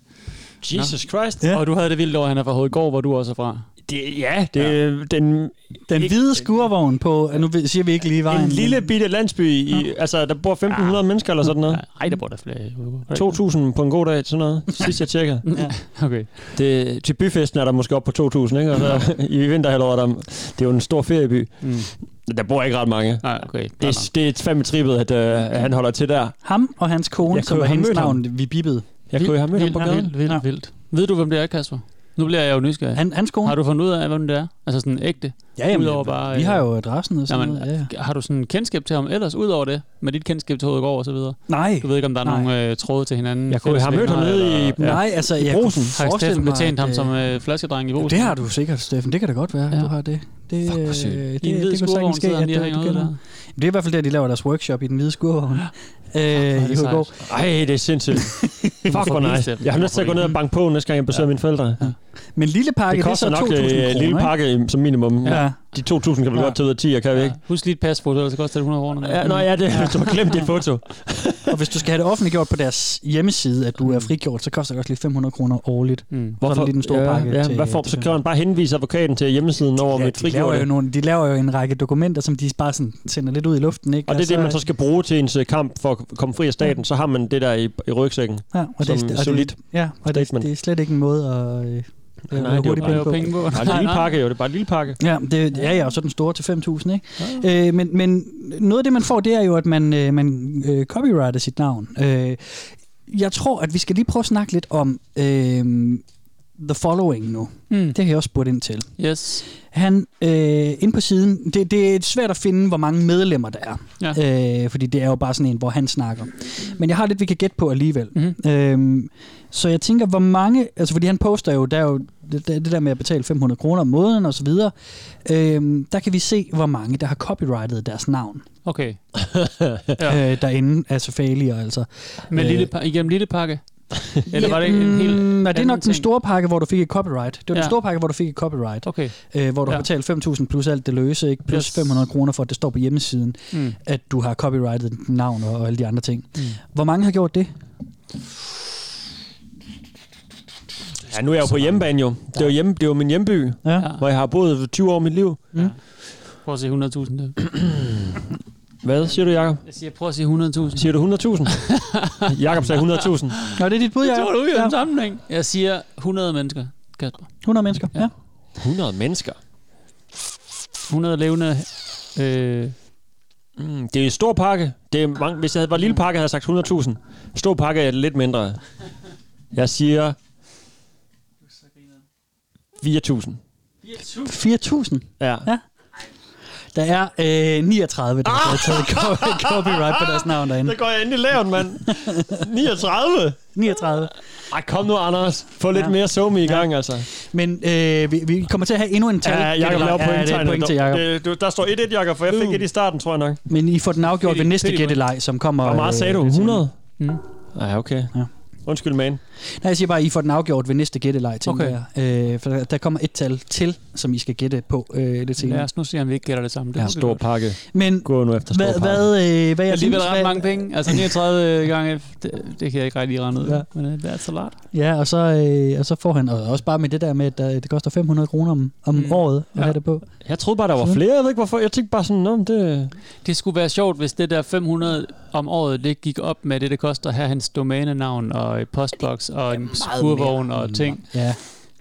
Jesus Christ. Ja. Og du havde det vildt over, at han er fra Hovedgård, hvor du også er fra. Det, ja, det er den, Den hvide skurvogn på, nu siger vi ikke lige vejen. en lille bitte landsby, i, altså der bor 1.500 mennesker eller sådan noget. Ej, der bor der flere. i Hovedgård. 2.000 på en god dag, sådan noget, sidst jeg tjekkede. Okay. Det, til byfesten er der måske op på 2.000, ikke? Og så i vinterhalvåret, der, det er jo en stor ferieby. Mm. Der bor ikke ret mange. Nej, okay. Det er, det er fandme trippet, at, øh, at han holder til der. Ham og hans kone, Jeg som var hendes navn, vi bippede. Jeg kunne have mødt ham på gaden. Vildt, vildt, Ja. vildt. Ved du, hvem det er, Kasper? Nu bliver jeg jo nysgerrig. Han, hans kone? Har du fundet ud af, hvem det er? Altså sådan ægte? ja, jamen, udover bare, vi øh, har jo adressen og sådan Jamen, noget. Ja, ja. Har du sådan kendskab til ham ellers, udover det? Med dit kendskab til Hovedgård og så videre? Nej, Du ved ikke, om der er Nej. nogle øh, tråde til hinanden? Jeg kunne have mødt ham nede i- eller- nej, altså, jeg Brugsen. kunne Har forestille Steffen mig, betjent ham at, som øh, øh, flaskedreng i jo, Brugsen? det har du sikkert, Steffen. Det kan da godt være, Ja. du har det. Det, Fuck, øh, sygt. det, I en hvid det kunne skurvogn sagtens ske, sidder han at lige og du- hænger du ud kender der. ham. Det er i hvert fald der, de laver deres workshop i den hvide skurvogn. Øh, det i Hovedgård. Ej, det er sindssygt. Fuck, hvor Hvorfor nice. Jeg har lyst til at gå ned og banke på, næste gang jeg besøger mine forældre. Men lille pakke, Det det, koster er så nok 2.000 øh, kroner, en lille pakke i- som minimum. Ja. De 2.000 kan vi Ja. godt tage ud af 10, kan vi ikke? Husk lige et pasfoto, ellers koster det 100 kroner. Ja, nå ja, det hvis du har glemt dit foto. Og hvis du skal have det offentliggjort på deres hjemmeside, at du er frigjort, så koster det også lige 500 kroner årligt. Mm. Så er lige den store ja, pakke Ja, til- hvad til Så kan man bare henvise advokaten til hjemmesiden over Ja, mit de, laver jo nogle, de laver jo en række dokumenter, som de bare sådan sender lidt ud i luften. Ikke? Og det er det, man så skal bruge til ens øh, kamp for at komme fri af staten. Så har man det der i, i rygsækken. ja, og det, er- det, ja, og det, statement. det er slet ikke en måde at... Øh, Øh, Nej, det er jo bare- penge på. penge på. Bare en Nej, lille nej. pakke, jo. Det er bare en lille pakke. Ja, det, ja, ja, og så den store til 5.000, ikke? Øh, men, men noget af det, man får, det er jo, at man, øh, man øh, copyrighter sit navn. Øh, jeg tror, at vi skal lige prøve at snakke lidt om øh, The Following nu. Mm. Det har jeg også spurgt ind til. Yes. Han, øh, inde på siden, det, det er svært at finde, hvor mange medlemmer der er. Ja. Øh, fordi det er jo bare sådan en, hvor han snakker. Men jeg har lidt, vi kan gætte på alligevel. Mhm. Øhm, så jeg tænker, hvor mange... Altså, fordi han poster jo, der er jo det, det der med at betale 500 kroner om måneden og så videre. Øhm, der kan vi se, hvor mange, der har copyrightet deres navn Okay. ja. øh, derinde. Altså failure, altså. Med Øh, lille, igennem lille pakke? Eller var det en helt nej, det er nok den ting? store pakke, hvor du fik et copyright. Det var ja. Ja. den store pakke, hvor du fik et copyright. Okay. Øh, hvor du ja. Ja. har betalt 5.000 plus alt det løse, ikke? plus Yes. 500 kroner for, at det står på hjemmesiden, Mm. at du har copyrightet dit navn og, og alle de andre ting. Mm. Hvor mange har gjort det? Ja, nu er jeg jo på hjemmebane jo. Det er jo, hjemme, det er jo min hjemby, Ja. Ja. hvor jeg har boet 20 år af mit liv. Mm. Prøv at sige 100.000. der. Hvad siger du, Jacob? Jeg siger, prøv at sige 100.000. Siger du 100.000? Jakob sagde 100.000. Nå, det er dit bud, Jeg ja. tror, du i ja. en sammenhæng. Jeg siger 100 mennesker, Kasper. 100 mennesker, ja. Ja. 100 mennesker? 100 levende... Øh, Mm, det er en stor pakke. Det er mange, hvis jeg havde var lille pakke, havde jeg sagt 100.000. Stor pakke er lidt mindre. Jeg siger 4.000. 4.000. Ja. Ja. Der er øh, 39, der har taget co- copyright på deres navn derinde. Det går jeg endelig lavt, mand. 39? 39. Ej, kom nu, Anders. Få lidt Ja. mere somi i gang, altså. Men øh, vi, vi kommer til at have endnu en tal. Ja, Jakob laver ja, point til Jakob. Det, du, der står 1-1, Jakob, for jeg fik Uh. et i starten, tror jeg nok. Men I får den afgjort ved næste fedt, gætteleg, som kommer... Hvor meget sagde du? øh, 100? mm. Nej, okay. Ja. Undskyld, man. Nej, jeg siger bare, at I får den afgjort ved næste gætteleg, tænker Okay. jeg. Øh, for der, der kommer et tal til, som I skal gætte på øh, lidt Lad senere. os nu se, om vi ikke gætter det samme. Det Ja, Stor pakke. Men Gå nu efter stor hvad, pakke. hvad, øh, hvad jeg Alligevel ret mange penge. Altså 39 gange, det, det kan jeg ikke rigtig regne ud. Ja. Men uh, det er så lart. Ja, og så, øh, og så får han, og også bare med det der med, at der, det koster 500 kroner om, om Mm. året at Ja. have det på. Jeg troede bare, der var flere. Jeg ved ikke, hvorfor. Jeg tænkte bare sådan, Nå, men det... Det skulle være sjovt, hvis det der 500 om året, det gik op med det, det koster at have hans domænenavn og et postboks og en skurvogn og ting. Ja,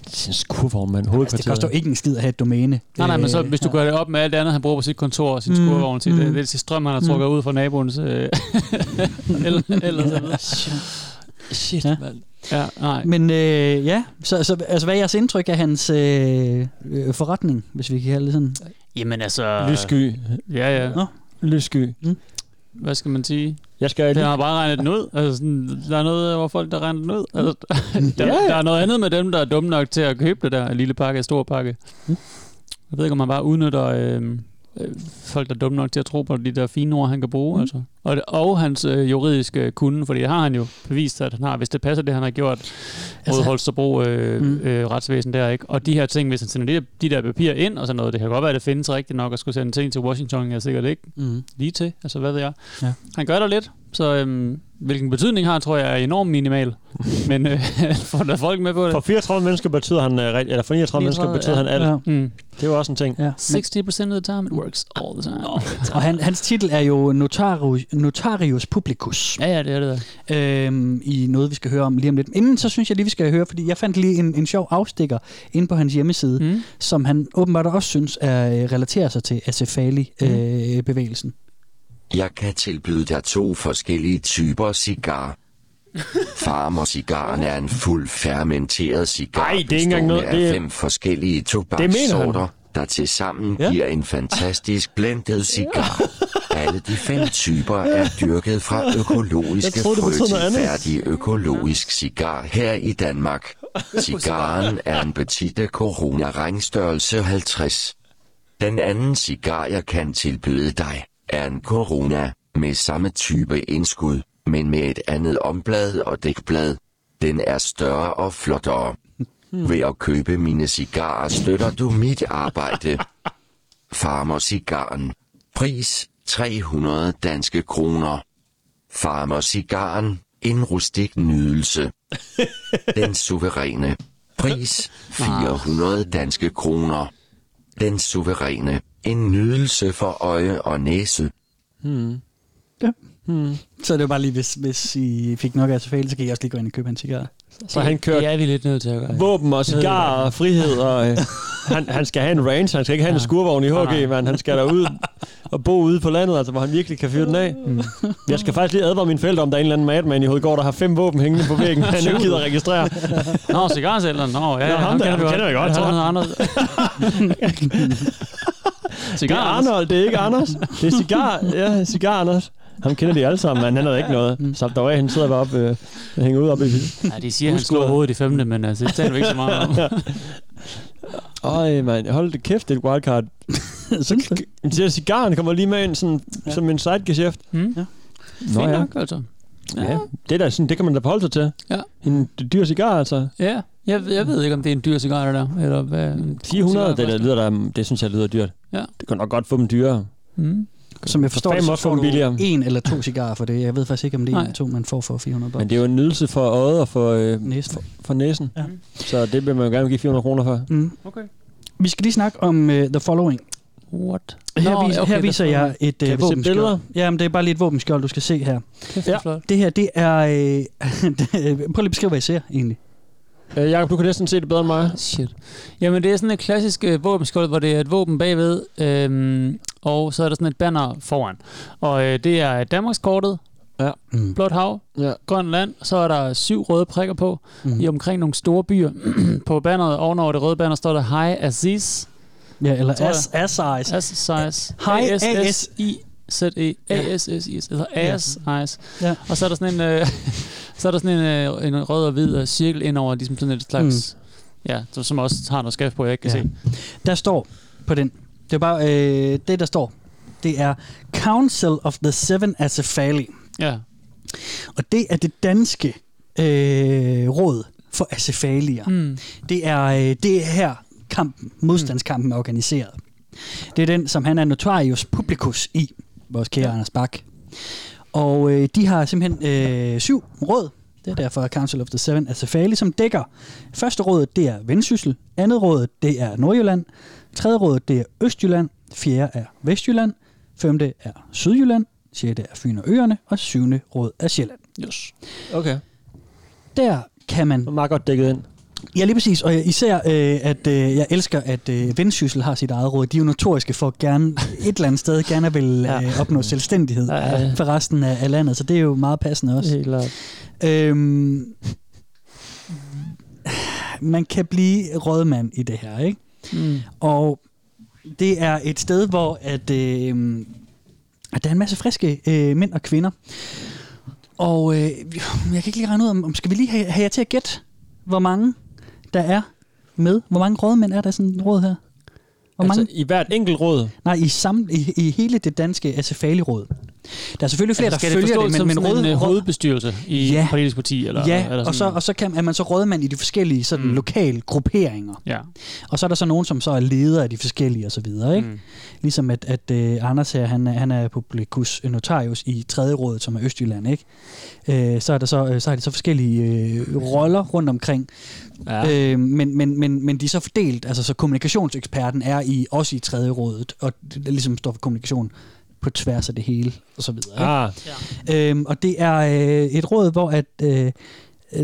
Det er en skurvogn, altså, det koster jo ikke en skid at have et domæne. Nej, nej, men så Øh, hvis du gør det op med alt det andet, han bruger på sit kontor og sin Mm, skurvogn til, mm. det, det er strøm, han har trukket ud fra naboens... Øh, eller, eller så videre. Shit, Ja. mand. Ja, nej. Men øh, ja, så, så altså, hvad er jeres indtryk af hans øh, øh, forretning, hvis vi kan kalde det sådan? Jamen altså... Lyssky. Ja, ja. Nå. Lyssky. Hvad skal man sige? Jeg skal Den har bare regnet den ud. Altså, sådan, der er noget over folk, der regner den ud. Altså, der, Ja, ja. der er noget andet med dem, der er dumme nok til at købe det der lille pakke, stor pakke. Mm. Jeg ved ikke, om man bare udnytter øh, øh, folk, der er dumme nok til at tro på de der fine ord, han kan bruge. Mm. Altså. Og, det, og hans øh, juridiske kunde, fordi det har han jo bevist, at han har, hvis det passer det, han har gjort mod Altså, Holstebro øh, mm. øh, retsvæsen der, ikke? Og de her ting, hvis han sender de, de der papirer ind og sådan noget, det kan godt være, at det findes rigtigt nok at skulle sende ting til Washington, jeg er sikkert ikke Mm. lige til, altså hvad ved jeg. Ja. Han gør der lidt, så øhm, hvilken betydning har, tror jeg er enormt minimal. Men øh, lade folk med på det. For 34 mennesker betyder han, øh, rigtig- eller for 39 mennesker 39, betyder han alt. Ja. Mm. Det er jo også en ting. Ja. Men, 60% of the time it works all the time. og han, hans titel er jo Notarius, Notarius Publicus. Ja, ja, det er det der. øhm, i noget, vi skal høre om lige om lidt. Inden så synes jeg lige, vi skal høre, fordi jeg fandt lige en, en sjov afstikker inde på hans hjemmeside, mm. Mm. som han åbenbart også synes er, øh, relaterer sig til Acefali-bevægelsen. Jeg kan tilbyde dig to forskellige typer cigar. Farmer-cigaren er en fuld fermenteret cigar, Ej, det er ikke engang noget- det er- fem forskellige tobakssorter, der til sammen Ja. giver en fantastisk blendet cigar. Alle de fem typer er dyrket fra økologiske troede, frø til færdig økologisk cigar her i Danmark. Cigaren er en petite corona ringstørrelse 50. Den anden cigar, jeg kan tilbyde dig, er en Corona med samme type indskud, men med et andet omblad og dækblad. Den er større og flottere. Ved at købe mine cigarer støtter du mit arbejde. Farmer Cigaren. Pris 300 danske kroner. Farmer Cigaren. En rustik nydelse. Den suveræne. Pris 400 danske kroner. Den suveræne. En nydelse for øje og næse. Ja. Hmm. Så det var bare lige, hvis, hvis I fik nok af så kan I også lige gå ind og købe en cigaret. Så han kører Det er vi lidt nødt til at gøre. våben og cigar og frihed, og øh, han, han skal have en range, han skal ikke have en skurvogn i HG, men han skal derud og bo ude på landet, altså, hvor han virkelig kan fyre den af. Mm. Jeg skal faktisk lige advare mine forældre om, der er en eller anden madman i Hovedgård, der har fem våben hængende på væggen, han ikke gider registrere. Nå, cigarsælgeren. Nå, ja, Nå, ham der, ham vi kender vi godt, Jeg tror, så. han Anders. Det er Arnold, det er ikke Anders. Det er cigar, ja, cigar Anders. Ham kender de alle sammen, men han havde ikke noget. Så der var han sidder bare op, øh, og hænger ud op i Ja, de siger, at han slår hovedet i femte, men altså, det taler vi ikke så meget om. Øj, mand, hold det kæft, det er et wildcard. Synes du? Men siger, cigaren kommer lige med ind sådan, ja. som en sidegeschæft. Hmm? Ja. Nå Fint ja. nok, altså. ja. Det, er da sådan, det kan man da forholde sig til. Ja. En dyr cigar, altså. Ja, jeg, jeg ved ikke, om det er en dyr cigar, det der. Eller hvad? 400, det, der lyder der, det synes jeg lyder dyrt. Ja. Det kan nok godt få dem dyrere. Mm. Som jeg forstår det, så får du billigere. en eller to cigarer for det. Jeg ved faktisk ikke, om det er en eller to, man får for 400 bucks. Men det er jo en nydelse for øjet og for, øh, Næsten. for, for næsen. Ja. Så det vil man jo gerne give 400 kroner for. Mm. Okay. Vi skal lige snakke om uh, The Following. What? Her, Nå, viser, okay, her viser jeg et Kan uh, våbenskjold. billeder? Ja, men det er bare lige et våbenskjold, du skal se her. Kæft, Ja. ja. flot. Det her, det er... Øh, prøv lige at beskrive, hvad I ser, egentlig. Øh, Jacob, du kan næsten se det bedre end mig. Shit. Jamen, det er sådan et klassisk øh, våbenskjold, hvor det er et våben bagved, øhm, og så er der sådan et banner foran. Og øh, det er Danmarkskortet, Ja. Mm. Blåt Hav, Ja. Grøn Land, så er der syv røde prikker på, Mm. i omkring nogle store byer. på banneret, ovenover det røde banner, står der High Aziz. Ja, eller Tror jeg. as, as size. As size. High A-S-S-I-Z-E. A-S-S-I. Altså As Eyes. Ja. Og så er der sådan en, øh, så er der sådan en, øh, en rød og hvid øh, cirkel ind over, ligesom sådan et slags... Mm. Ja, som- også har noget skrift på, jeg ikke kan Ja. se. Der står på den. Det er bare øh, det, der står. Det er Council of the Seven Acephali. Ja. Og det er det danske øh, råd for acefalier. Mm. Det er, øh, det er her kampen, modstandskampen er organiseret. Det er den, som han er notarius publicus i, vores kære ja. Anders Bak. Og øh, de har simpelthen øh, syv råd. Det er derfor Council of the Seven Acephali, som dækker. Første råd, det er Vendsyssel. Andet råd, det er Nordjylland. Tredje råd, det er Østjylland. Fjerde er Vestjylland. Femte er Sydjylland. Sjette er Fyn og Øerne. Og syvende råd er Sjælland. Yes. Okay. Der kan man Det er meget godt dækket ind. Ja, lige præcis. Og især, øh, at øh, jeg elsker, at øh, Vendsyssel har sit eget råd. De er jo notoriske for gerne et eller andet sted gerne vil øh, opnå selvstændighed Ja, ja, ja. for resten af, af landet. Så det er jo meget passende også. Helt klart. Øhm, man kan blive rådmand i det her, ikke? Mm. Og det er et sted, hvor at, øh, at der er en masse friske øh, mænd og kvinder. Og øh, jeg kan ikke lige regne ud, om, om skal vi lige have, have jer til at gætte, hvor mange der er med? Hvor mange rådmænd er der sådan et råd her? Hvor Altså, mange? i hvert enkelt råd. Nej, i, sam, i, i hele det danske Acefali-råd. Der er selvfølgelig flere, altså, der skal det følger det, forstås men, men sådan en råd, øh, råd, hovedbestyrelse i Ja. politisk parti? Eller, ja, eller og så, sådan- og så kan, er man så rådmand i de forskellige sådan, Mm. lokale grupperinger. Ja. Og så er der så nogen, som så er ledere af de forskellige og så videre, ikke? Mm. Ligesom at, at uh, Anders her, han, er- han er publicus notarius i tredje rådet, som er Østjylland, ikke? Uh, så er der så, øh, så har de så forskellige uh, roller rundt omkring. Ja. Uh, men, men, men, men de er så fordelt, altså så kommunikationseksperten er i også i tredje rådet, og det det ligesom står for kommunikation på tværs af det hele, og så videre. Ikke? Ah, Øhm, og det er øh, et råd, hvor at, øh,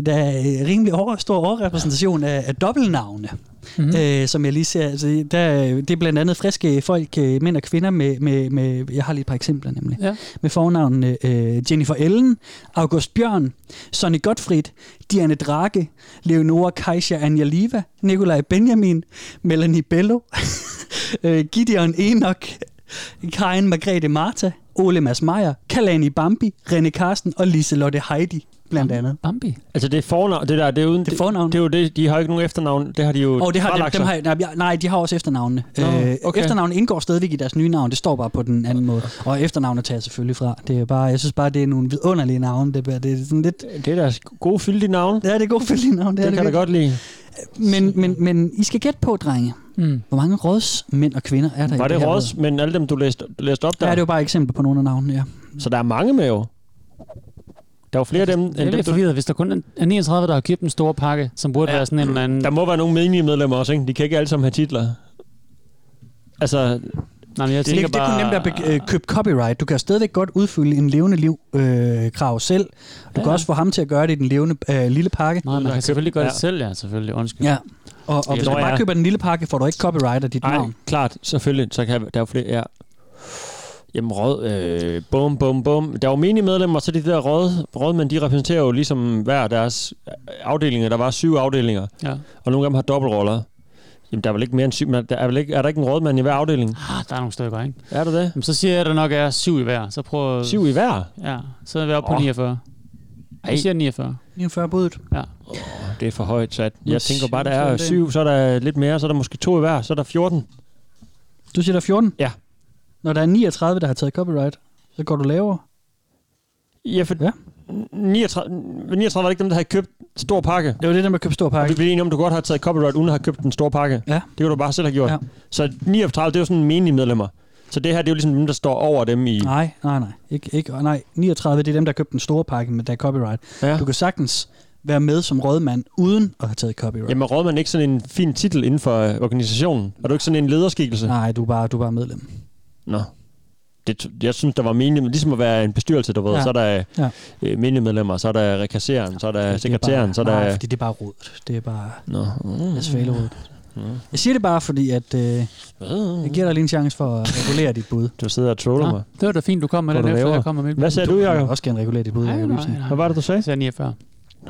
der er rimelig over, stor overrepræsentation af, af dobbeltnavne. Mm-hmm. øh, som jeg lige ser. Altså, der, det er blandt andet friske folk, øh, mænd og kvinder, med, med, med, jeg har lige et par eksempler nemlig, Ja. med fornavnene øh, Jennifer Ellen, August Bjørn, Sonny Gottfried, Diane Drake, Leonora Kajsa Anjaliva, Nikolaj Benjamin, Melanie Bello, øh, Gideon Enoch, Karin Margrethe Marta, Ole Mads Meyer, Kalani Bambi, René Karsten og Liselotte Heidi, blandt andet. Bambi. altså det er fornavn. Det der, det er uden... Det er fornavn. Det er jo det, de har jo ikke nogen efternavn. Det har de jo Og det har, dem, dem har, nej, nej, de har også efternavnene. Nå, øh, okay. Efternavnet indgår stadigvæk i deres nye navn. Det står bare på den anden måde. Og efternavnet tager jeg selvfølgelig fra. Det er bare, jeg synes bare, det er nogle vidunderlige navne. Det, er- det er sådan lidt... Det er deres gode fyldige navn. Ja, det er gode fældige navn. Det, Det, det kan jeg det da godt lide. men, men, men I skal gætte på, drenge. Mm. Hvor mange rådsmænd og kvinder er der Var i det her råds, men alle dem, du læste, læste op der? Ja, det er jo bare eksempler på nogle af navnene, ja. Så der er mange med jo. Der er jo flere af dem, Jeg er lidt forvirret, hvis der kun er 39, der har købt en stor pakke, som burde Ja. være sådan en eller anden... Der må være nogle menige medlemmer også, ikke? De kan ikke alle sammen have titler. Altså, Nej, men jeg Det, tænker det, det bare... kunne nemt be- øh, købt copyright. Du kan stadigvæk godt udfylde en levende liv-krav øh, krav selv. Du ja. kan også få ham til at gøre det i den levende øh, lille pakke. Nej, man kan selvfølgelig gøre det Ja. selv, ja, selvfølgelig. Undskyld. Ja. Og, og hvis du bare køber den lille pakke, får du ikke copyright af dit Nej, navn. klart, selvfølgelig. Så kan der er jo flere, ja. Jamen, råd, øh, bum, bum, bum. Der var menige medlemmer, så de der råd, rådmænd, de repræsenterer jo ligesom hver deres afdelinger. Der var syv afdelinger, Ja. og nogle af dem har dobbeltroller. Jamen, der er vel ikke mere end syv, men der er, vel ikke, er der ikke en rådmand i hver afdeling? Ah, der er nogle stykker, ikke? Er der det? Jamen, så siger jeg, at der nok er syv i hver. Så prøv... Syv i hver? Ja, så er vi oppe på Åh. 49. Ej. Jeg siger 49. 49 budet. Ja. Det er for højt sat. Jeg tænker bare, der er syv, så er der lidt mere, så er der måske to i hver, så er der 14. Du siger, der er 14? Ja. Når der er 39, der har taget copyright, så går du lavere. Ja, for Ja. 39, 39 var det ikke dem, der havde købt stor pakke. Det var det der med at købe stor Og vi pakke. blev enige om, du godt har taget copyright, uden at have købt en stor pakke. Ja. Det kunne du bare selv have gjort. Ja. Så 39, det er jo sådan menige medlemmer. Så det her, det er jo ligesom dem, der står over dem i... Nej, nej, nej. Ikke, ikke, nej. 39, det er dem, der har købt den store pakke med der er copyright. Ja. Du kan sagtens være med som rådmand, uden at have taget copyright. Jamen, rådmand ikke sådan en fin titel inden for øh, organisationen? Er du ikke sådan en lederskikkelse? Nej, du er bare, du er bare medlem. Nå. Det, jeg synes, der var menige, ligesom at være en bestyrelse, du ved. Ja. Så er der Ja. øh, menige medlemmer, så er der rekasseren, så er der Det er sekretæren, bare, så er der... Nej, fordi det er bare rådet. Det er bare Nå. Mm. asfalerådet. Jeg siger det bare, fordi at, øh, jeg giver dig lige en chance for at regulere dit bud. Du sidder og troller Nå, mig. det var da fint, du kom med Hvor den efter, laver. jeg kom med mit. Hvad sagde du, Jacob? også gerne regulere dit bud. Nej, nej, Ibsen. nej. Hvad var det, du sagde? Jeg sagde 49.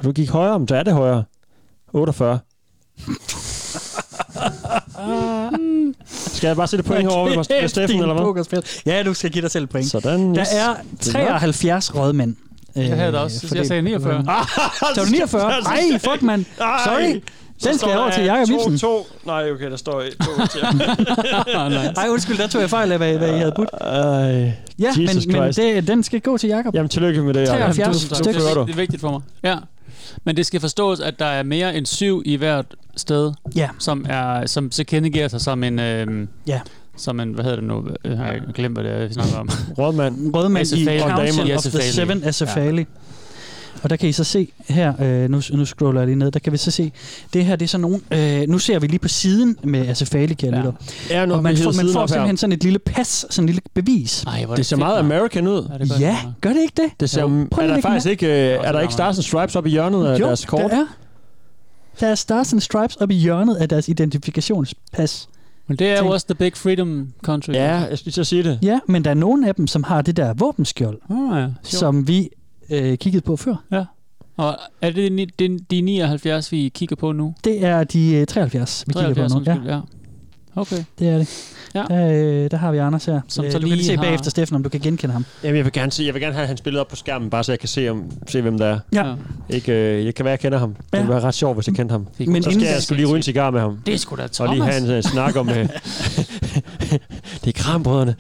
Du gik højere, men så er det højere. 48. Skal jeg bare sætte point herovre ved, ved Steffen, eller hvad? Ja, du skal give dig selv et point. Sådan, Der yes. er 73 rådmænd. Jeg havde det også. Jeg sagde 49. Så du 49? Ej, fuck, mand. Sorry. Den skal over til Jacob Ibsen. To, to. Nej, okay, der står to til. Ej, undskyld, der tog jeg fejl af, hvad, hvad I havde budt. Ej, Ja, Jesus men, men det, den skal gå til Jacob. Jamen, tillykke med det, Jacob. 73 Du, du. Det er vigtigt for mig. Ja. Men det skal forstås, at der er mere end syv i hvert sted, Ja. som er som tilkendegiver sig som en... Øh, Ja. Som en, hvad hedder det nu? Jeg har glemt, hvad det er, vi snakker om. Rådmand. Rødmand i. Council of the. Seven Asafali. Og der kan I så se her, øh, nu, nu scroller jeg lige ned, der kan vi så se, det her det er sådan nogle, øh, nu ser vi lige på siden med Asafali, kan jeg Ja. Ja, nu Og man får, man får simpelthen sådan et lille pas, sådan et lille bevis. Ej, er Det ser fedt, meget. American ud. Ja, det gør Ja, det gør det ikke det? Det ser, Jo. Er der faktisk ikke, øh, er der ikke Stars and Stripes op i hjørnet af Jo, deres kort? der er. Der er Stars and Stripes op i hjørnet af deres identifikationspas. Men det er jo også the big freedom country. Ja, jeg skulle at sige det. Ja, men der er nogle af dem, som har det der våbenskjold, Oh, ja. Sjovt. som vi øh, kiggede på før. Og er det de, de 79, vi kigger på nu? Det er de øh, 73, vi kigger 73, på nu. Ja, undskyld, ja. Okay. det er det. Ja. Der, øh, der har vi Anders her. Som Øh, så du kan lige lige se har- bagefter, Steffen, om du kan genkende ham. Jamen, jeg vil gerne, se, jeg vil gerne have hans billede op på skærmen, bare så jeg kan se, om, se hvem der er. Ja. Ikke, øh, jeg kan være, jeg kender ham. Det Ja. ville være ret sjovt, hvis jeg kendte ham. Men Så inden skal jeg skulle lige ryge en cigar med ham. Det er sgu da Og Thomas. lige have en uh, snak om... Uh, det er krambrødrene.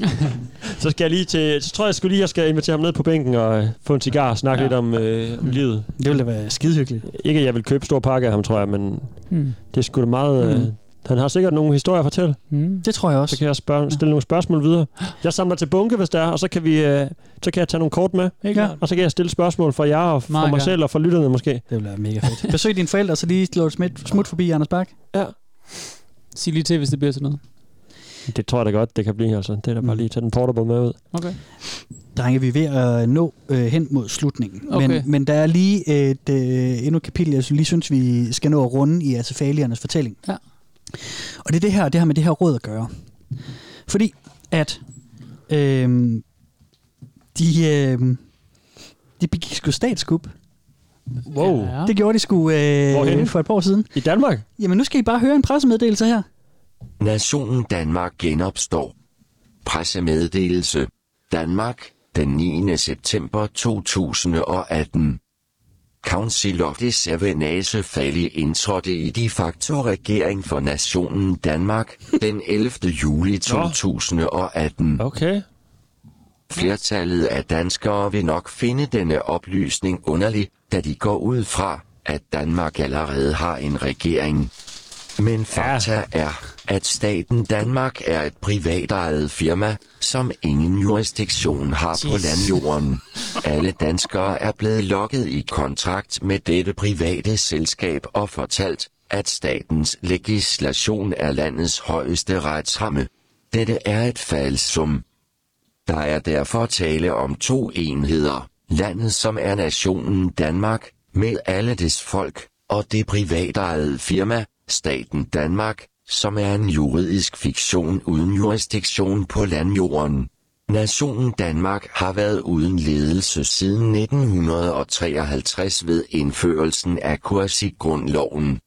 så skal jeg lige til... Så tror jeg, jeg skulle lige, jeg skal invitere ham ned på bænken og uh, få en cigar og snakke Ja. lidt om uh, livet. Det ville da være skidehyggeligt. Ikke, at jeg vil købe stor pakke af ham, tror jeg, men Hmm. det er sgu da meget... Uh, Mm. han har sikkert nogle historier at fortælle. Hmm. Det tror jeg Så også. kan jeg spørge, stille nogle spørgsmål videre. Jeg samler til bunke, hvis der er, og så kan, vi, uh, så kan jeg tage nogle kort med. Ikke Ja. ja. Og så kan jeg stille spørgsmål for jer og for Meget mig gerne. selv og for lytterne måske. Det ville være mega fedt. Besøg dine forældre, så lige slå et smut, smut forbi Anders Bak. Ja. Sig lige til, hvis det bliver sådan noget. Det tror jeg da godt, det kan blive. Altså. Det er da bare Mm. lige at tage den portable med ud. Okay. Drenge, vi er ved at nå øh, hen mod slutningen. Okay. Men, men der er lige et øh, endnu et kapitel, jeg lige synes, vi skal nå at runde i Asafaliernes fortælling. Ja. Og det er det her, det har med det her råd at gøre. Fordi at øh, de, øh, de begik sgu statskup. Wow. Ja. Det gjorde de sgu øh, for et par år siden. I Danmark? Jamen nu skal I bare høre en pressemeddelelse her. Nationen Danmark genopstår. Pressemeddelelse. Danmark, den 9. september 2018. Council of the Seven Asafali indtrådte i de facto regering for nationen Danmark den 11. juli 2018. Okay. Flertallet af danskere vil nok finde denne oplysning underlig, da de går ud fra, at Danmark allerede har en regering. Men fakta er, at staten Danmark er et privatejet firma, som ingen jurisdiktion har på landjorden. Alle danskere er blevet lokket i kontrakt med dette private selskab og fortalt, at statens legislation er landets højeste retsramme. Dette er et falsum. Der er derfor tale om to enheder. Landet som er nationen Danmark, med alle des folk, og det privatejede firma, staten Danmark, som er en juridisk fiktion uden jurisdiktion på landjorden. Nationen Danmark har været uden ledelse siden 1953 ved indførelsen af Kursi-grundloven.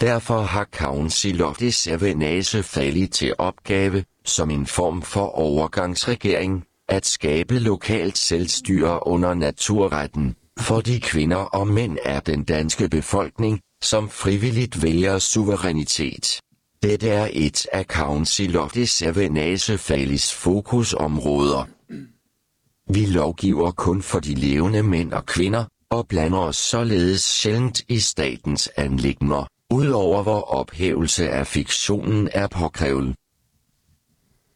Derfor har Council of the Sevenase faldet til opgave, som en form for overgangsregering, at skabe lokalt selvstyre under naturretten, for de kvinder og mænd er den danske befolkning, som frivilligt vælger suverænitet. Dette er et af Council of the Seven Falis fokusområder. Vi lovgiver kun for de levende mænd og kvinder, og blander os således sjældent i statens anlægner, udover hvor ophævelse af fiktionen er påkrævet.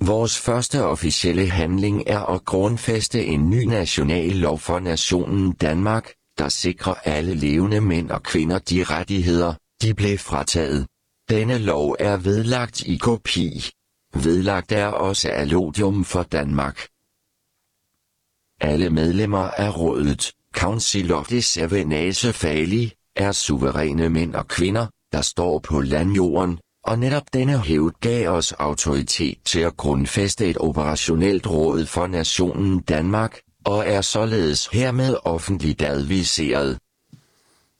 Vores første officielle handling er at grundfæste en ny national lov for nationen Danmark, der sikrer alle levende mænd og kvinder de rettigheder, de blev frataget. Denne lov er vedlagt i kopi. Vedlagt er også allodium for Danmark. Alle medlemmer af rådet, Council of the Seven Fali, er suveræne mænd og kvinder, der står på landjorden, og netop denne hævd gav os autoritet til at grundfæste et operationelt råd for nationen Danmark, og er således hermed offentligt adviseret.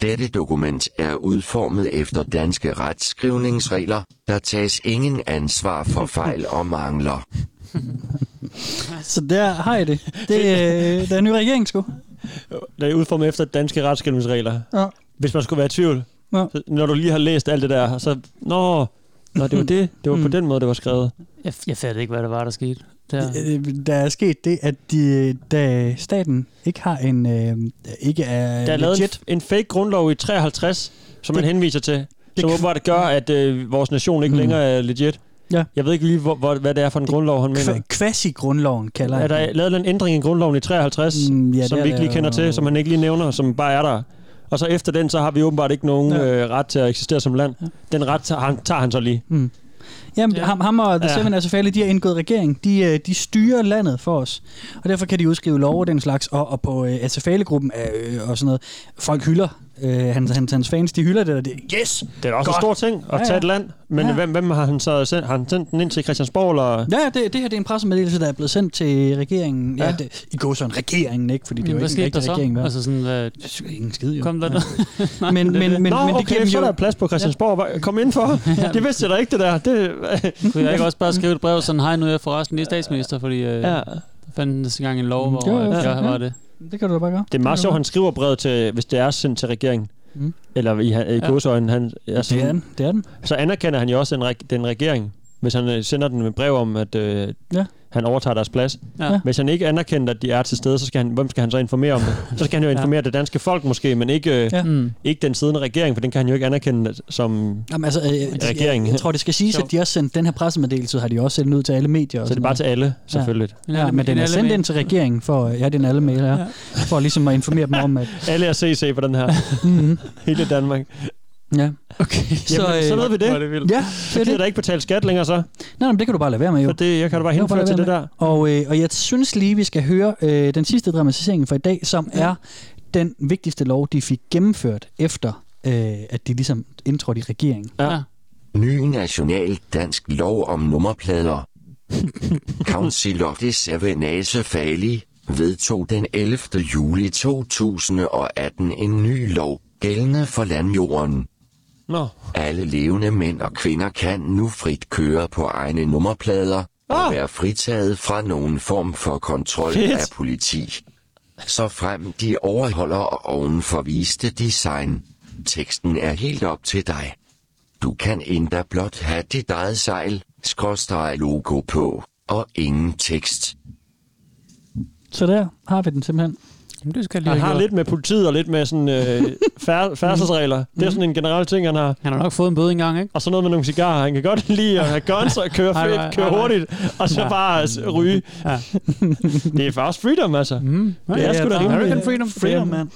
Dette dokument er udformet efter danske retskrivningsregler, der tages ingen ansvar for fejl og mangler. Så der har I det. Det, øh, der er en ny regering, sgu. Det er udformet efter danske retskendelsesregler. Ja. Hvis man skulle være i tvivl, Ja. så, når du lige har læst alt det der, så... Nå, nå det var det. Det var på Mm. den måde, det var skrevet. Jeg, jeg fattede ikke, hvad der var, der skete. Der. Der er sket det, at de, da staten ikke har en... Øh, ikke er Der er lavet en, legit. en fake grundlov i 53, som man Det- henviser til, det som åbenbart gør, at øh, vores nation ikke Mm. længere er legit. Ja. Jeg ved ikke lige, hvor, hvor, hvad det er for en grundlov, han mener. Quasi-grundloven kalder Er jeg der lavet en ændring i grundloven i 53, Mm, ja, som det er vi ikke lige der kender jo- til, som han ikke lige nævner, som bare er der? Og så efter den, så har vi åbenbart ikke nogen Ja. øh, ret til at eksistere som land. Den ret tager han, tager han så lige. Mm. Jamen, ja. ham, ham og The Ja. Seven altså de har indgået regering. De, øh, de styrer landet for os. Og derfor kan de udskrive lov og den slags. Og, og på øh, Asafale-gruppen øh, og sådan noget. Folk hylder øh, hans, hans, hans fans. De hylder det, og det yes! Det er også Godt. en stor ting at Ja, tage ja. et land. Men Ja. hvem, hvem har han så sendt? Har han sendt den ind til Christiansborg? Eller? Ja, det, det her det er en pressemeddelelse, der er blevet sendt til regeringen. Ja, Ja. det, I går sådan regeringen, ikke? Fordi det er jo hvad ikke en der rigtig regering. Hvad? Altså sådan, hvad, Ingen skid, jo. kom der noget? men, men, men, men, Nå, men det okay, giver dem så er jo... der plads på Christiansborg. Hva- Kom ind for. Det vidste jeg da ikke, det der. Det, Kunne jeg ikke også bare skrive et brev sådan, hej, nu er jeg forresten lige statsminister, fordi øh, ja. ja. fandt gang en lov, hvor Jo, jo, ja. jeg var det. Det kan du da bare gøre. Det er meget sjovt, han skriver brevet til, hvis det er sendt til regeringen. Mm. Eller i, i Ja. godsøjne. Han, altså, Det er den. Det er den. Så anerkender han jo også den, den regering, hvis han øh, sender den med brev om, at øh, Ja. han overtager deres plads. Ja. Hvis han ikke anerkender, at de er til stede, så skal han, hvem skal han så informere om det? Så skal han jo informere det danske folk måske, men ikke, øh, Ja. Mm. ikke den siddende regering, for den kan han jo ikke anerkende som... Jamen, altså, øh, Regeringen. Jeg, jeg tror, det skal siges, at de også sendte den her pressemeddelelse, har de også sendt ud til alle medier. Og Så det er bare noget. til alle, selvfølgelig. Ja, alle- men den en er sendt ind til regeringen for, ja, det er en alle mail, ja, for ligesom at informere dem om, at... Alle er CC på den her. Mm, Hele Danmark. Ja. Okay. Så, Jamen, så øh, ved vi det. Er det vildt. Ja, Så er det. der ikke betale skat længere så. Nej, nej, men det kan du bare lade være med, jo. For det, jeg kan da bare du henføre til det der. Og, øh, og jeg synes lige, vi skal høre øh, den sidste dramatisering for i dag, som er den vigtigste lov, de fik gennemført efter, øh, at de ligesom indtrådte i regeringen. Ja. Ja. Ny national dansk lov om nummerplader. Council of the Sevenase Fali vedtog den 11. juli 2018 en ny lov, gældende for landjorden. Nå. Alle levende mænd og kvinder kan nu frit køre på egne nummerplader og Ah. være fritaget fra nogen form for kontrol Fedt. af politi. Så frem de overholder ovenfor viste design. Teksten er helt op til dig. Du kan endda blot have dit eget sejl, skråstreg logo på, og ingen tekst. Så der har vi den simpelthen. Jamen, det skal jeg lige Han har gjort. lidt med politiet og lidt med sådan øh, fær- færdselsregler. Det er sådan en generel ting, han har. Han har nok fået en bøde engang, ikke? Og så noget med nogle cigarer. Han kan godt lide at have guns og køre fedt, køre hurtigt, og så Ja. bare s- ryge. Ja. Det er faktisk freedom, altså. Mm. Det er sgu da rimelig. American freedom. Freedom, man.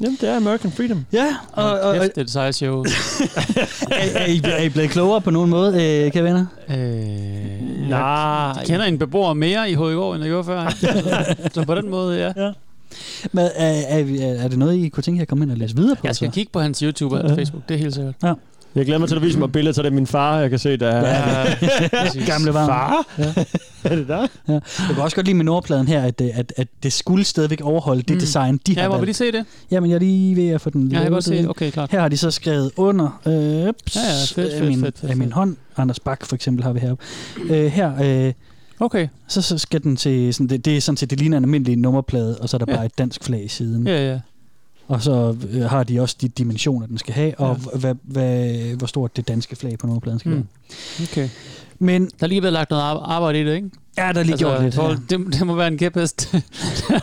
Jamen, det er American freedom. Ja, og, og, og Kæft, det er et sejt show. er, er, I, er I blevet klogere på nogen måde, øh, kære venner? øh, Nej. De kender en beboer mere i HIG, end jeg gjorde før. så på den måde, ja. ja. Men er, er, er, er det noget, I kunne tænke jer at komme ind og læse videre på? Jeg skal så? kigge på hans YouTube og Ja. Facebook, det er helt sikkert. Ja. Jeg glæder mig til at vise mig billeder til det er min far, jeg kan se, der er... præcis. Gamle varm. Far? Ja. er det der? Ja. Jeg kan også godt lide med Nordpladen her, at, det- at, at det skulle stadigvæk overholde det Mm. design, de Ja, har hvor vil de se det? Jamen, jeg er lige ved at få den Ja, jeg kan se. Okay, klart. Her har de så skrevet under øh, ups, Ja, ja, fedt, af, fedt, min, fedt, fedt, af min hånd. Anders Bak for eksempel har vi her. Øh, her, øh, Okay. så, så skal den til, sådan, det, det er sådan set, det ligner en almindelig nummerplade, og så er der Ja. bare et dansk flag i siden. Ja, ja. Og så øh, har de også de dimensioner, den skal have, og Ja. hvad, hvad, hvor stort det danske flag på nummerpladen skal Mm. være. Okay. Men Der er lige blevet lagt noget ar- arbejde i det, ikke? Ja, der er lige gjort lidt. det, det, må være en kæphest. det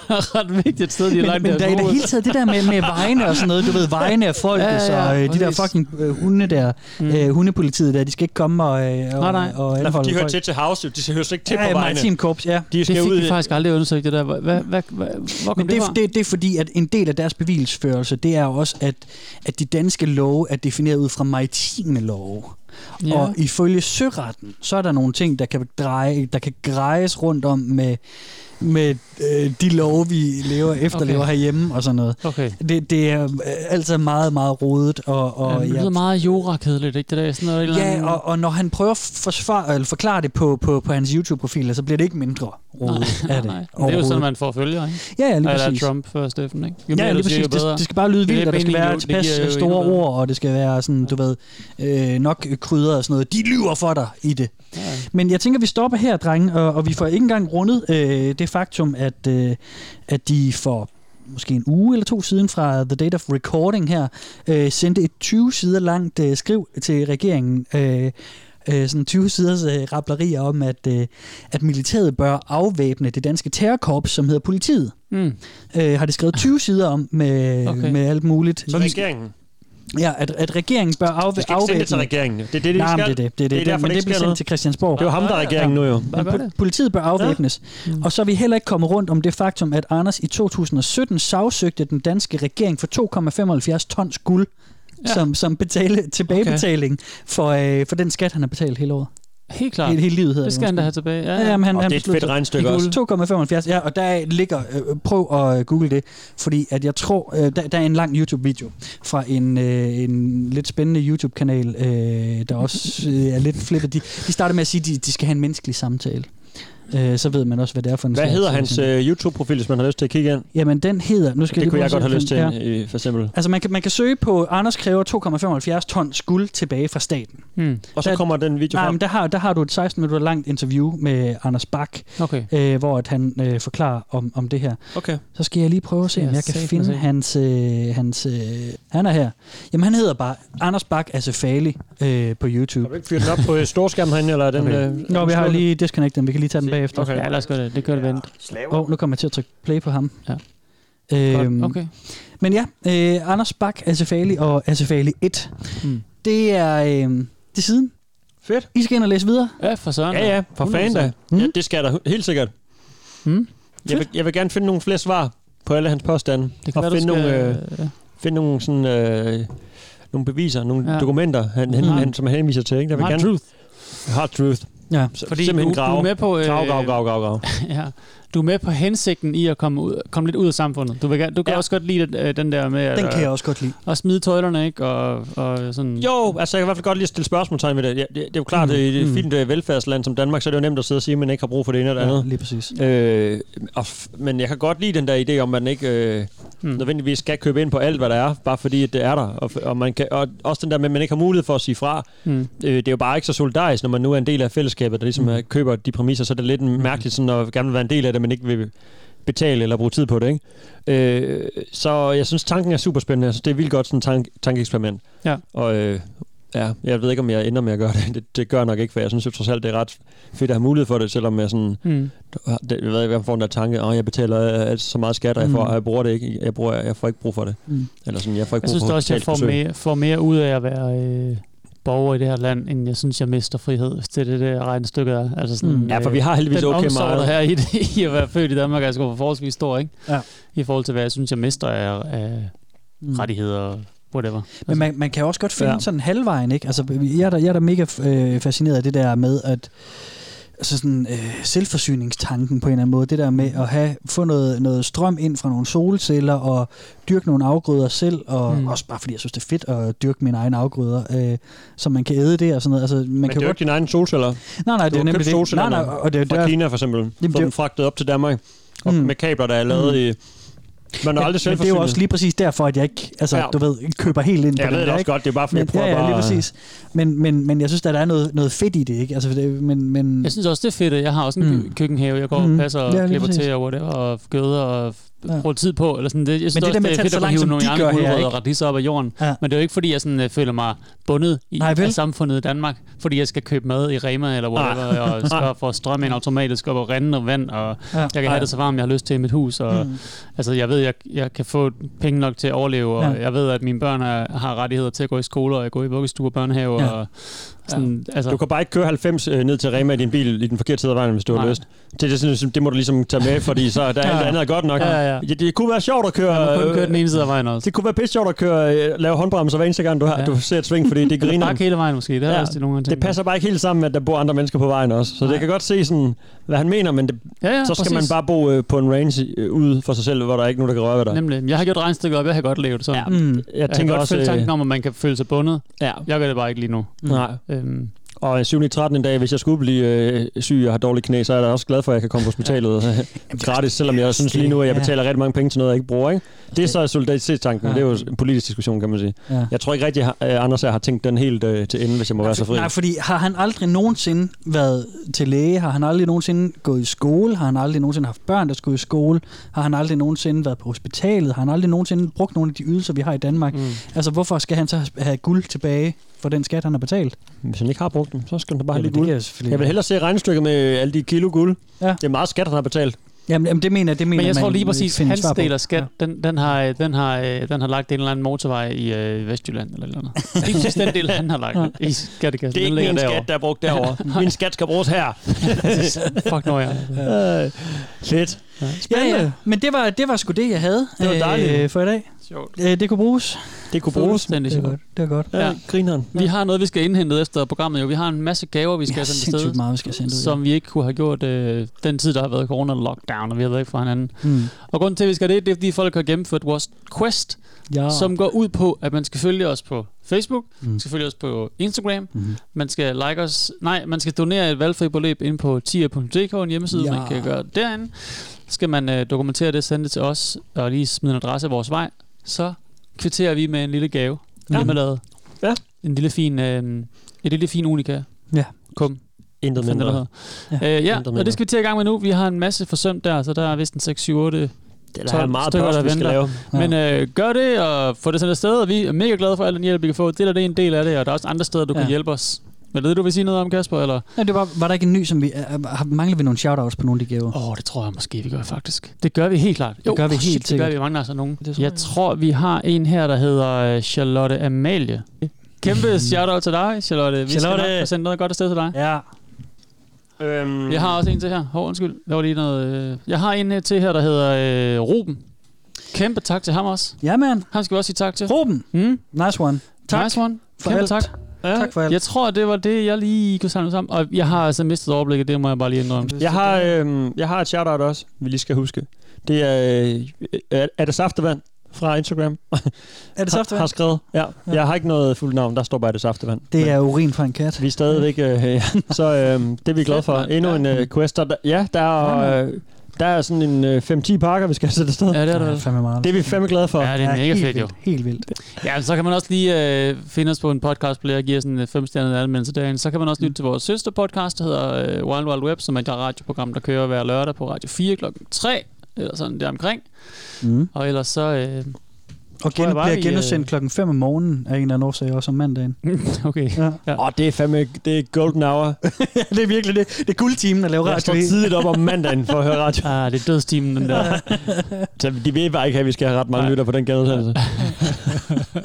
er ret vigtigt sted, de har Men, lagt men det der er i det hele taget det der med, med vejene og sådan noget, du ved, vejene af folk, Ja, ja, ja, og øh, de der fucking øh, hunde der, Mm. øh, hundepolitiet der, de skal ikke komme og, øh, og, Nej, nej. og Nej, for anholde de hører folk. til til house, de hører slet ikke til ja, på vejene. maritim korps, ja. De Det skal fik ud i- faktisk aldrig undersøgt, det der. Hvad, hvad, hvad, hvor kom Men det, det, fra? det, det er fordi, at en del af deres bevilsførelse, det er også, at, at de danske love er defineret ud fra maritime love. Ja. Og ifølge søretten, så er der nogle ting, der kan, dreje, der kan grejes rundt om med, med øh, de love, vi lever efterlever Okay. herhjemme og sådan noget. Okay. Det, det er altid meget, meget rodet. Og, og, ja, det lyder meget jura-kedeligt, ikke? Det der er sådan noget, et eller Ja, og, og når han prøver at forsvare, eller forklare det på, på, på hans YouTube-profil, så bliver det ikke mindre rodet af det. Nej, det er jo sådan, man får følger, ikke? Ja, ja, lige Eller præcis. Trump for Steffen, ikke? Jo Ja, mere lige præcis. Det, det skal bare lyde vildt, og der skal være tilpas store ord, og det skal være sådan, du ved, øh, nok krydder og sådan noget. De lyver for dig i det. Ja. Men jeg tænker, vi stopper her, drenge, og, og vi får ikke engang rundet øh, det faktum, at, øh, at de for måske en uge eller to siden fra The Date of Recording her, øh, sendte et 20 sider langt øh, skriv til regeringen, øh, øh, sådan 20 siders øh, rappelerier om, at, øh, at militæret bør afvæbne det danske terrorkorps, som hedder politiet. Mm. Øh, har det skrevet 20 sider om med, okay. med alt muligt. Så regeringen. Ja, at, at regeringen bør afvæ- Vi skal ikke sende det til afvæbne... regeringen. Det er det, de Nej, skal. det er det. Det er det. Det er derfor, det det bliver sendt noget. til Christiansborg. Det er jo ham, der er regeringen nu jo. Men det. po- politiet bør afvæbnes. Ja. Og så er vi heller ikke kommet rundt om det faktum, at Anders i 2017 sagsøgte den danske regering for 2,75 tons guld Ja. ja. som, som betale, tilbagebetaling okay. for, øh, for den skat, han har betalt hele året. Helt klart. Hele, hele livet hedder Det skal han da have tilbage. Ja, Ja, jamen, han, Og han det er et besluttede fedt sig- regnstykke også. guld. 2,75, ja, og der ligger, øh, prøv at øh, google det, fordi at jeg tror, øh, der, der er en lang YouTube-video fra en, øh, en lidt spændende YouTube-kanal, øh, der også øh, er lidt flippet. De, de starter med at sige, at de, de skal have en menneskelig samtale. Øh, så ved man også, hvad det er for en Hvad slags, hedder hans øh, YouTube-profil, hvis man har lyst til at kigge ind? Jamen, den hedder... Nu skal Det lige kunne jeg godt have lyst til, ja. øh, for eksempel. Altså, man kan, man kan søge på, Anders kræver 2,75 tons guld tilbage fra staten. Hmm. Og så Der- kommer den video Nej, frem. men der har, der har du et 16 minutter langt interview med Anders Bak, Okay. øh, hvor at han øh, forklarer om, om det her. Okay. Så skal jeg lige prøve at se, om jeg kan finde se. hans... Øh, hans øh, han er her. Jamen, han hedder bare Anders Bak Asefali øh, på YouTube. Kan du ikke fyre den op på øh, storskærmen herinde, eller er den... Okay. Øh, Nå, vi har lige disconnect den. Vi kan lige tage den bagefter. Okay. Ja, lad os gøre det. Det gør det vent. Åh, oh, nu kommer jeg til at trykke play på ham. Ja. Øhm, Okay. Men ja, øh, Anders Bak Asefali og Asefali 1. Hmm. Det er øh, det er siden. Fedt. I skal ind og læse videre. Ja, for søren. Ja, ja, for fanden da. Mm. Ja, det skal der helt sikkert. Hmm? Jeg vil, jeg vil gerne finde nogle flere svar på alle hans påstande. Det kan og være, finde, skal... nogle, øh, finde nogle, sådan, øh, nogle beviser, nogle Ja. dokumenter, han, han, Mhm. han, som han henviser til. Ikke? Jeg vil Hard gerne, truth. Hard truth. Ja. Så, Fordi simpelthen du, grave. du er med på... Øh, Grav, grav, grav, grav, grav. ja. Du er med på hensigten i at komme, ud, komme lidt ud af samfundet. Du, vil, du kan Ja. også godt lide den, øh, den der med at, Den kan jeg også godt lide. at smide tøjlerne, ikke? Og, og sådan... Jo, altså jeg kan i hvert fald godt lide at stille spørgsmålstegn ved det. Ja, det, det er jo klart, Mm, mm, i et mm. fint øh, velfærdsland som Danmark, så er det jo nemt at sidde og sige, at man ikke har brug for det ene eller det Ja, andet. lige præcis. Øh, og, f- men jeg kan godt lide den der idé om, at man ikke øh, mm. nødvendigvis skal købe ind på alt, hvad der er, bare fordi at det er der. Og, f- og, man kan, og også den der med, at man ikke har mulighed for at sige fra. Hmm. Øh, det er jo bare ikke så solidarisk, når man nu er en del af fællesskabet, der ligesom mm. køber de præmisser, så er det lidt mærkeligt sådan, at gerne vil være en del af det, men ikke vil betale eller bruge tid på det. Ikke? Øh, så jeg synes, tanken er super spændende. Altså, det er vildt godt sådan en tank, tankeeksperiment. Ja. Og øh, ja, jeg ved ikke, om jeg ender med at gøre det. det. Det gør jeg nok ikke, for jeg synes jo trods alt, det er ret fedt at have mulighed for det, selvom jeg sådan... Hmm. Det, jeg ved ikke, jeg får den der tanke, at jeg betaler øh, altså så meget skat, og jeg, får, Mm. jeg bruger det ikke. Jeg, bruger, jeg får ikke brug for det. Mm. Eller sådan, jeg får ikke Jeg brug synes for da også, jeg får mere, får mere ud af at være øh, borger i det her land, end jeg synes, jeg mister frihed, hvis det er det der regnstykke er. Altså sådan, Mm. Ja, for vi har heldigvis den okay meget. her i, det, i at være født i Danmark, er sgu forholdsvis stor, ikke? Ja. I forhold til, hvad jeg synes, jeg mister af, af Mm. rettigheder whatever. Men man, man kan også godt finde ja. sådan halvvejen, ikke? Altså, jeg er da, jeg er da mega øh, fascineret af det der med, at altså sådan, øh, selvforsyningstanken på en eller anden måde. Det der med at have, få noget, noget strøm ind fra nogle solceller og dyrke nogle afgrøder selv. Og Mm. mm. også bare fordi jeg synes, det er fedt at dyrke mine egne afgrøder, øh, så man kan æde det og sådan noget. Altså, man Men kan det er jo godt... ikke dine egne solceller. Nej, nej, du det er nemlig det. Nej, nej, og det er fra der- Kina for eksempel. Jamen, det få er fragtet op til Danmark. Og Mm. med kabler, der er lavet i... Man er aldrig Men det er jo også lige præcis derfor, at jeg ikke, altså, Ja. ja. du ved, køber helt ind på Jeg den ved det der, også ikke? godt, det er bare fordi, men, jeg prøver ja, ja, lige præcis. Men, men, men jeg synes, at der er noget, noget fedt i det, ikke? Altså, det, men, men, Jeg synes også, det er fedt. at Jeg har også en Mm. køkkenhave, jeg går og Mm. passer og Ja, lige klipper præcis. til og whatever, og gøder og Ja. bruger tid på. Eller sådan. Det, jeg synes det også, der med det at er fedt at langt, hive nogle andre ikke? og radiser op af jorden. Ja. Men det er jo ikke, fordi jeg sådan, øh, føler mig bundet i, Nej, vel? af samfundet i Danmark, fordi jeg skal købe mad i Rema eller whatever, Nej. og skal få strøm ind automatisk op og rende og vand, og Ja. jeg kan have det så varmt, jeg har lyst til i mit hus. Og, Mm. Altså, jeg ved, jeg, jeg kan få penge nok til at overleve, og Ja. jeg ved, at mine børn er, har rettigheder til at gå i skole, og gå i vuggestue og børnehave. Ja. Og, sådan, altså, Du kan bare ikke køre 90 øh, ned til Rema i din bil i den forkerte side af vejen, hvis du har Nej. lyst. Det, det, det, det må du ligesom tage med, fordi så er der alt Ja. andet er godt nok. Ja, ja. Det, det kunne være sjovt at køre... man må kun øh, køre den ene side af vejen også. Det kunne være pisse sjovt at køre, øh, lave håndbremser hver eneste gang, du, har, Ja. du ser et sving, fordi det griner. Bare hele vejen måske, det er Ja, ja, også det nogle gange Det passer bare ikke helt sammen med, at der bor andre mennesker på vejen også. Så Nej. det kan godt se, sådan, hvad han mener, men det, Ja, ja, så skal præcis. man bare bo øh, på en range øh, ude for sig selv, hvor der er ikke nogen, der kan røre ved dig. Nemlig. Jeg har gjort regnstykket op, jeg har godt levet sådan. Ja, Mm. Jeg, Jeg kan tænker godt også... følge tanken Øh, om, at man kan føle sig bundet. ja, Jeg gør det bare ikke lige nu. nej. Øhm, Og 7. 13. en dag, hvis jeg skulle blive øh, syg og har dårlige knæ, så er jeg da også glad for, at jeg kan komme på hospitalet øh, gratis, selvom jeg synes lige nu, at jeg betaler rigtig mange penge til noget, jeg ikke bruger. Ikke? Det er så solidaritetstanken. Ja. Det er jo en politisk diskussion, kan man sige. Ja. Jeg tror ikke rigtig, at øh, Anders har tænkt den helt øh, til ende, hvis jeg må være så fri. Nej, fordi har han aldrig nogensinde været til læge? Har han aldrig nogensinde gået i skole? Har han aldrig nogensinde haft børn, der skulle i skole? Har han aldrig nogensinde været på hospitalet? Har han aldrig nogensinde brugt nogle af de ydelser, vi har i Danmark? Mm. Altså, hvorfor skal han så have guld tilbage for den skat, han har betalt? Hvis han ikke har brugt dem, så skal da bare have lidt guld. jeg selvfølgelig Jeg vil hellere se regnestykket med alle de kilo guld. Ja. Det er meget skat, han har betalt. Jamen, jamen det mener det mener men jeg tror man lige præcis, hans del af skat, den, den, har, den, har, øh, den har lagt en eller anden motorvej i øh, Vestjylland eller eller andet. Lige præcis den del, han har lagt i skattekassen. Det er den ikke min derovre. skat, der er brugt derovre. min skat skal bruges her. Fuck nå, ja. Øh, Fedt. Ja, ja. Men det var, det var sgu det, jeg havde Det var dejligt. øh, for i dag. Sjovt. Øh, det kunne bruges. Det kunne bruges. Det er godt. Det er godt. Ja, Ja. grineren. Vi har noget, vi skal indhente efter programmet. Jo. Vi har en masse gaver, vi skal sendt sindssygt afsted, meget, vi skal sende ud. som vi ikke kunne have gjort øh, den tid, der har været corona-lockdown, og vi har været væk fra hinanden. Hmm. Og grunden til, at vi skal det, det er, fordi folk har gennemført vores quest, Ja. som går ud på, at man skal følge os på Facebook, Mm. man skal følge os på Instagram, Mhm. man skal like os, nej, man skal donere et valgfri beløb ind på tia.dk, en hjemmeside, Ja. man kan gøre derinde. Så skal man øh, dokumentere det, sende det til os, og lige smide en adresse af vores vej. Så kvitterer vi med en lille gave, Ja. hjemmelavet. Ja. En lille fin, øh, et lille fin unika. Ja. Kum. Intet mindre. hedder. Øh, ja, Intet og mindre. det skal vi til i gang med nu. Vi har en masse forsømt der, så der er vist en 6, 7, 8 Det er der meget stykker, der vi skal venter. lave. Ja. men øh, gør det, og få det sendt afsted, og vi er mega glade for al den hjælp, vi kan få. Det der det er en del af det, og der er også andre steder, du ja. Ja. kan hjælpe os. Men det, du vil sige noget om, Kasper? Eller? Ja, det var, var der ikke en ny, som vi... Uh, mangler vi nogle shoutouts på nogle af de gaver? Åh, oh, det tror jeg måske, vi gør faktisk. Det gør vi helt klart. Det gør vi helt shit, Det gør sikkert. vi, mangler altså nogen. Det jeg jeg. tror, vi har en her, der hedder øh, Charlotte Amalie. Kæmpe shoutout til dig, Charlotte. Vi Charlotte. skal nok få sendt noget godt afsted til dig. Ja. Øhm, Jeg har også en til her. Hov, undskyld. Der var lige noget... Øh... Jeg har en øh, til her, der hedder øh, Ruben. Kæmpe tak til ham også. Ja, man. Ham skal vi også sige tak til. Ruben. Mm? Nice one. Tak. Nice one. for Kæmpe alt. tak. Ja. Tak for alt. Jeg tror, det var det, jeg lige kunne samle sammen. Og jeg har altså mistet overblikket, det må jeg bare lige indrømme. Jeg har, øhm, jeg har et shoutout også, vi lige skal huske. Det er, øh, er, det saftevand fra Instagram? Er det Har, har saftevand? skrevet. Ja. Ja. Jeg har ikke noget fuldt navn, der står bare, det saftevand. Det er urin fra en kat. Vi er stadigvæk, øh, ja. så øh, det er vi glade for. Endnu Ja. en øh, quest. Der, ja, der er, øh, der er sådan en øh, 5-10 pakker, vi skal sætte afsted. Ja, det er der det er vel. fandme meget. Det er vi fandme glade for. Ja, det er Ja, mega helt fedt jo. vildt. Helt vildt. Ja, så kan man også lige øh, finde os på en podcastplayer og give os en øh, femstjernet anmeldelse derinde. Så kan man også lytte til vores søster podcast, der hedder øh, Wild Wild Web, som er et radioprogram, der kører hver lørdag på Radio 4 klokken 3 eller sådan der omkring. Mm. Og ellers så... Øh, Og gen, jeg bliver vi, genudsendt øh, klokken 5 om morgenen af en eller anden årsag, også om mandagen. okay. Ja. Åh, oh, det er fandme det er golden hour. det er virkelig det. Det er guldtimen at lave Jeg radio står i. tidligt op om mandagen for at høre radio. Ah, det er dødstimen, den der. Så de ved bare ikke, at vi skal have ret mange Nej. lytter på den genudsendelse.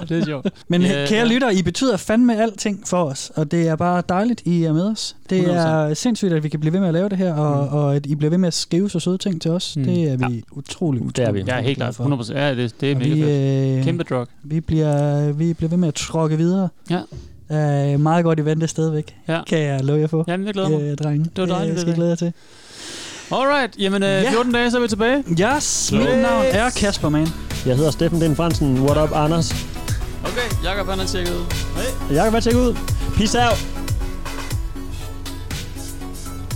det er sjovt. Men Ja, yeah, kære ja. lytter, I betyder fandme alting for os, og det er bare dejligt, I er med os. Det 100%. er sindssygt, at vi kan blive ved med at lave det her, og, Mm. og at I bliver ved med at skrive så søde ting til os. Mm. Det er vi utrolig, utrolig Det er vi. Ja, helt klart. 100%. Ja, det, det er Og mega vi, fedt. øh, Kæmpe drug. vi, bliver, vi bliver ved med at tråkke videre. Ja. Uh, meget godt event det stadigvæk. Ja. Kan jeg love jer for. Jamen, jeg glæder mig. Øh, drenge. Det var dejligt, Jeg det skal der. glæde jer til. Alright, jamen øh, Ja. 14 dage, så er vi tilbage. Yes, mit navn er Kasper, man. Jeg hedder Steffen Den Fransen. What up, Anders? Okay, Jakob han er tjekket ud. Hej. Jeg kan bare tjekke ud. Peace out.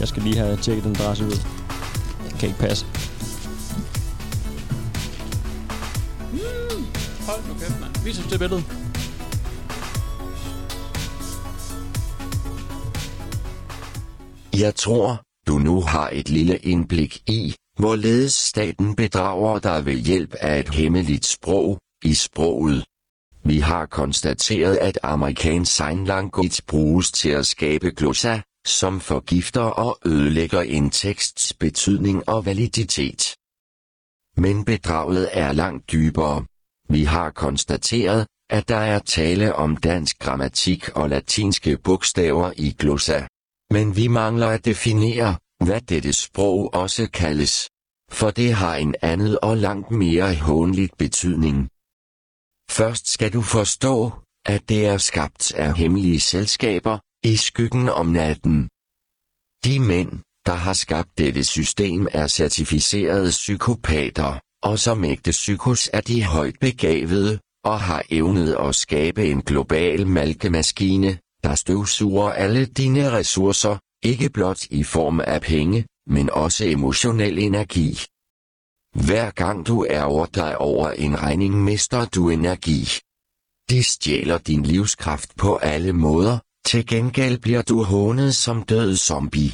Jeg skal lige have tjekket den adresse ud. Det kan ikke passe. Vis os det billede. Jeg tror, du nu har et lille indblik i, hvorledes staten bedrager dig ved hjælp af et hemmeligt sprog i sproget. Vi har konstateret, at amerikansk sign language bruges til at skabe glossa, som forgifter og ødelægger en teksts betydning og validitet. Men bedraget er langt dybere. Vi har konstateret, at der er tale om dansk grammatik og latinske bogstaver i glossa. Men vi mangler at definere, hvad dette sprog også kaldes. For det har en andet og langt mere hånligt betydning. Først skal du forstå, at det er skabt af hemmelige selskaber, i skyggen om natten. De mænd, der har skabt dette system er certificerede psykopater, og som ægte psykos er de højt begavede, og har evnet at skabe en global malkemaskine, der støvsuger alle dine ressourcer, ikke blot i form af penge, men også emotionel energi. Hver gang du ærger dig over en regning, mister du energi. De stjæler din livskraft på alle måder, til gengæld bliver du hånet som død zombie.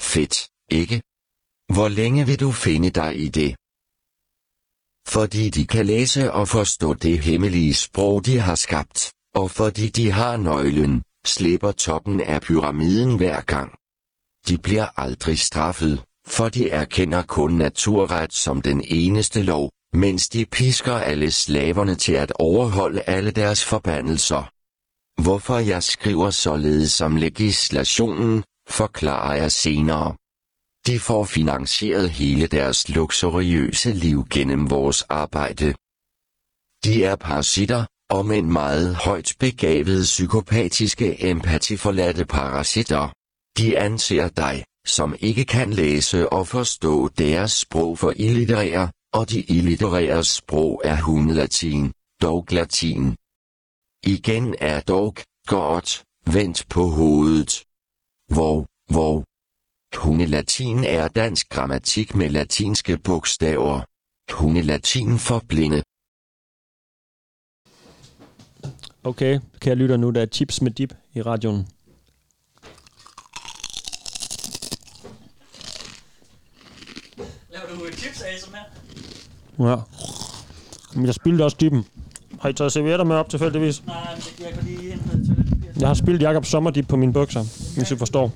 Fedt, ikke? Hvor længe vil du finde dig i det? Fordi de kan læse og forstå det hemmelige sprog, de har skabt, og fordi de har nøglen, slipper toppen af pyramiden hver gang. De bliver aldrig straffet, for de erkender kun naturret som den eneste lov, mens de pisker alle slaverne til at overholde alle deres forbandelser. Hvorfor jeg skriver således som legislationen, forklarer jeg senere. De får finansieret hele deres luksuriøse liv gennem vores arbejde. De er parasitter, og men meget højt begavede psykopatiske empatiforladte parasitter. De anser dig, som ikke kan læse og forstå deres sprog for illitterære, og de illitterære sprog er hundelatin, dog latin. Igen er dog, godt, vendt på hovedet. Hvor, hvor. Hundelatin er dansk grammatik med latinske bogstaver. Hundelatin for blinde. Okay, kan jeg lytte nu, der er chips med dip i radioen. Laver du chips ASMR? Ja. Men jeg spildte også dippen. Har I taget servietter med op tilfældigvis? Nej, men jeg kan lige noget toiletpapir. Jeg har spildt Jakobs sommerdip på mine bukser, hvis I forstår.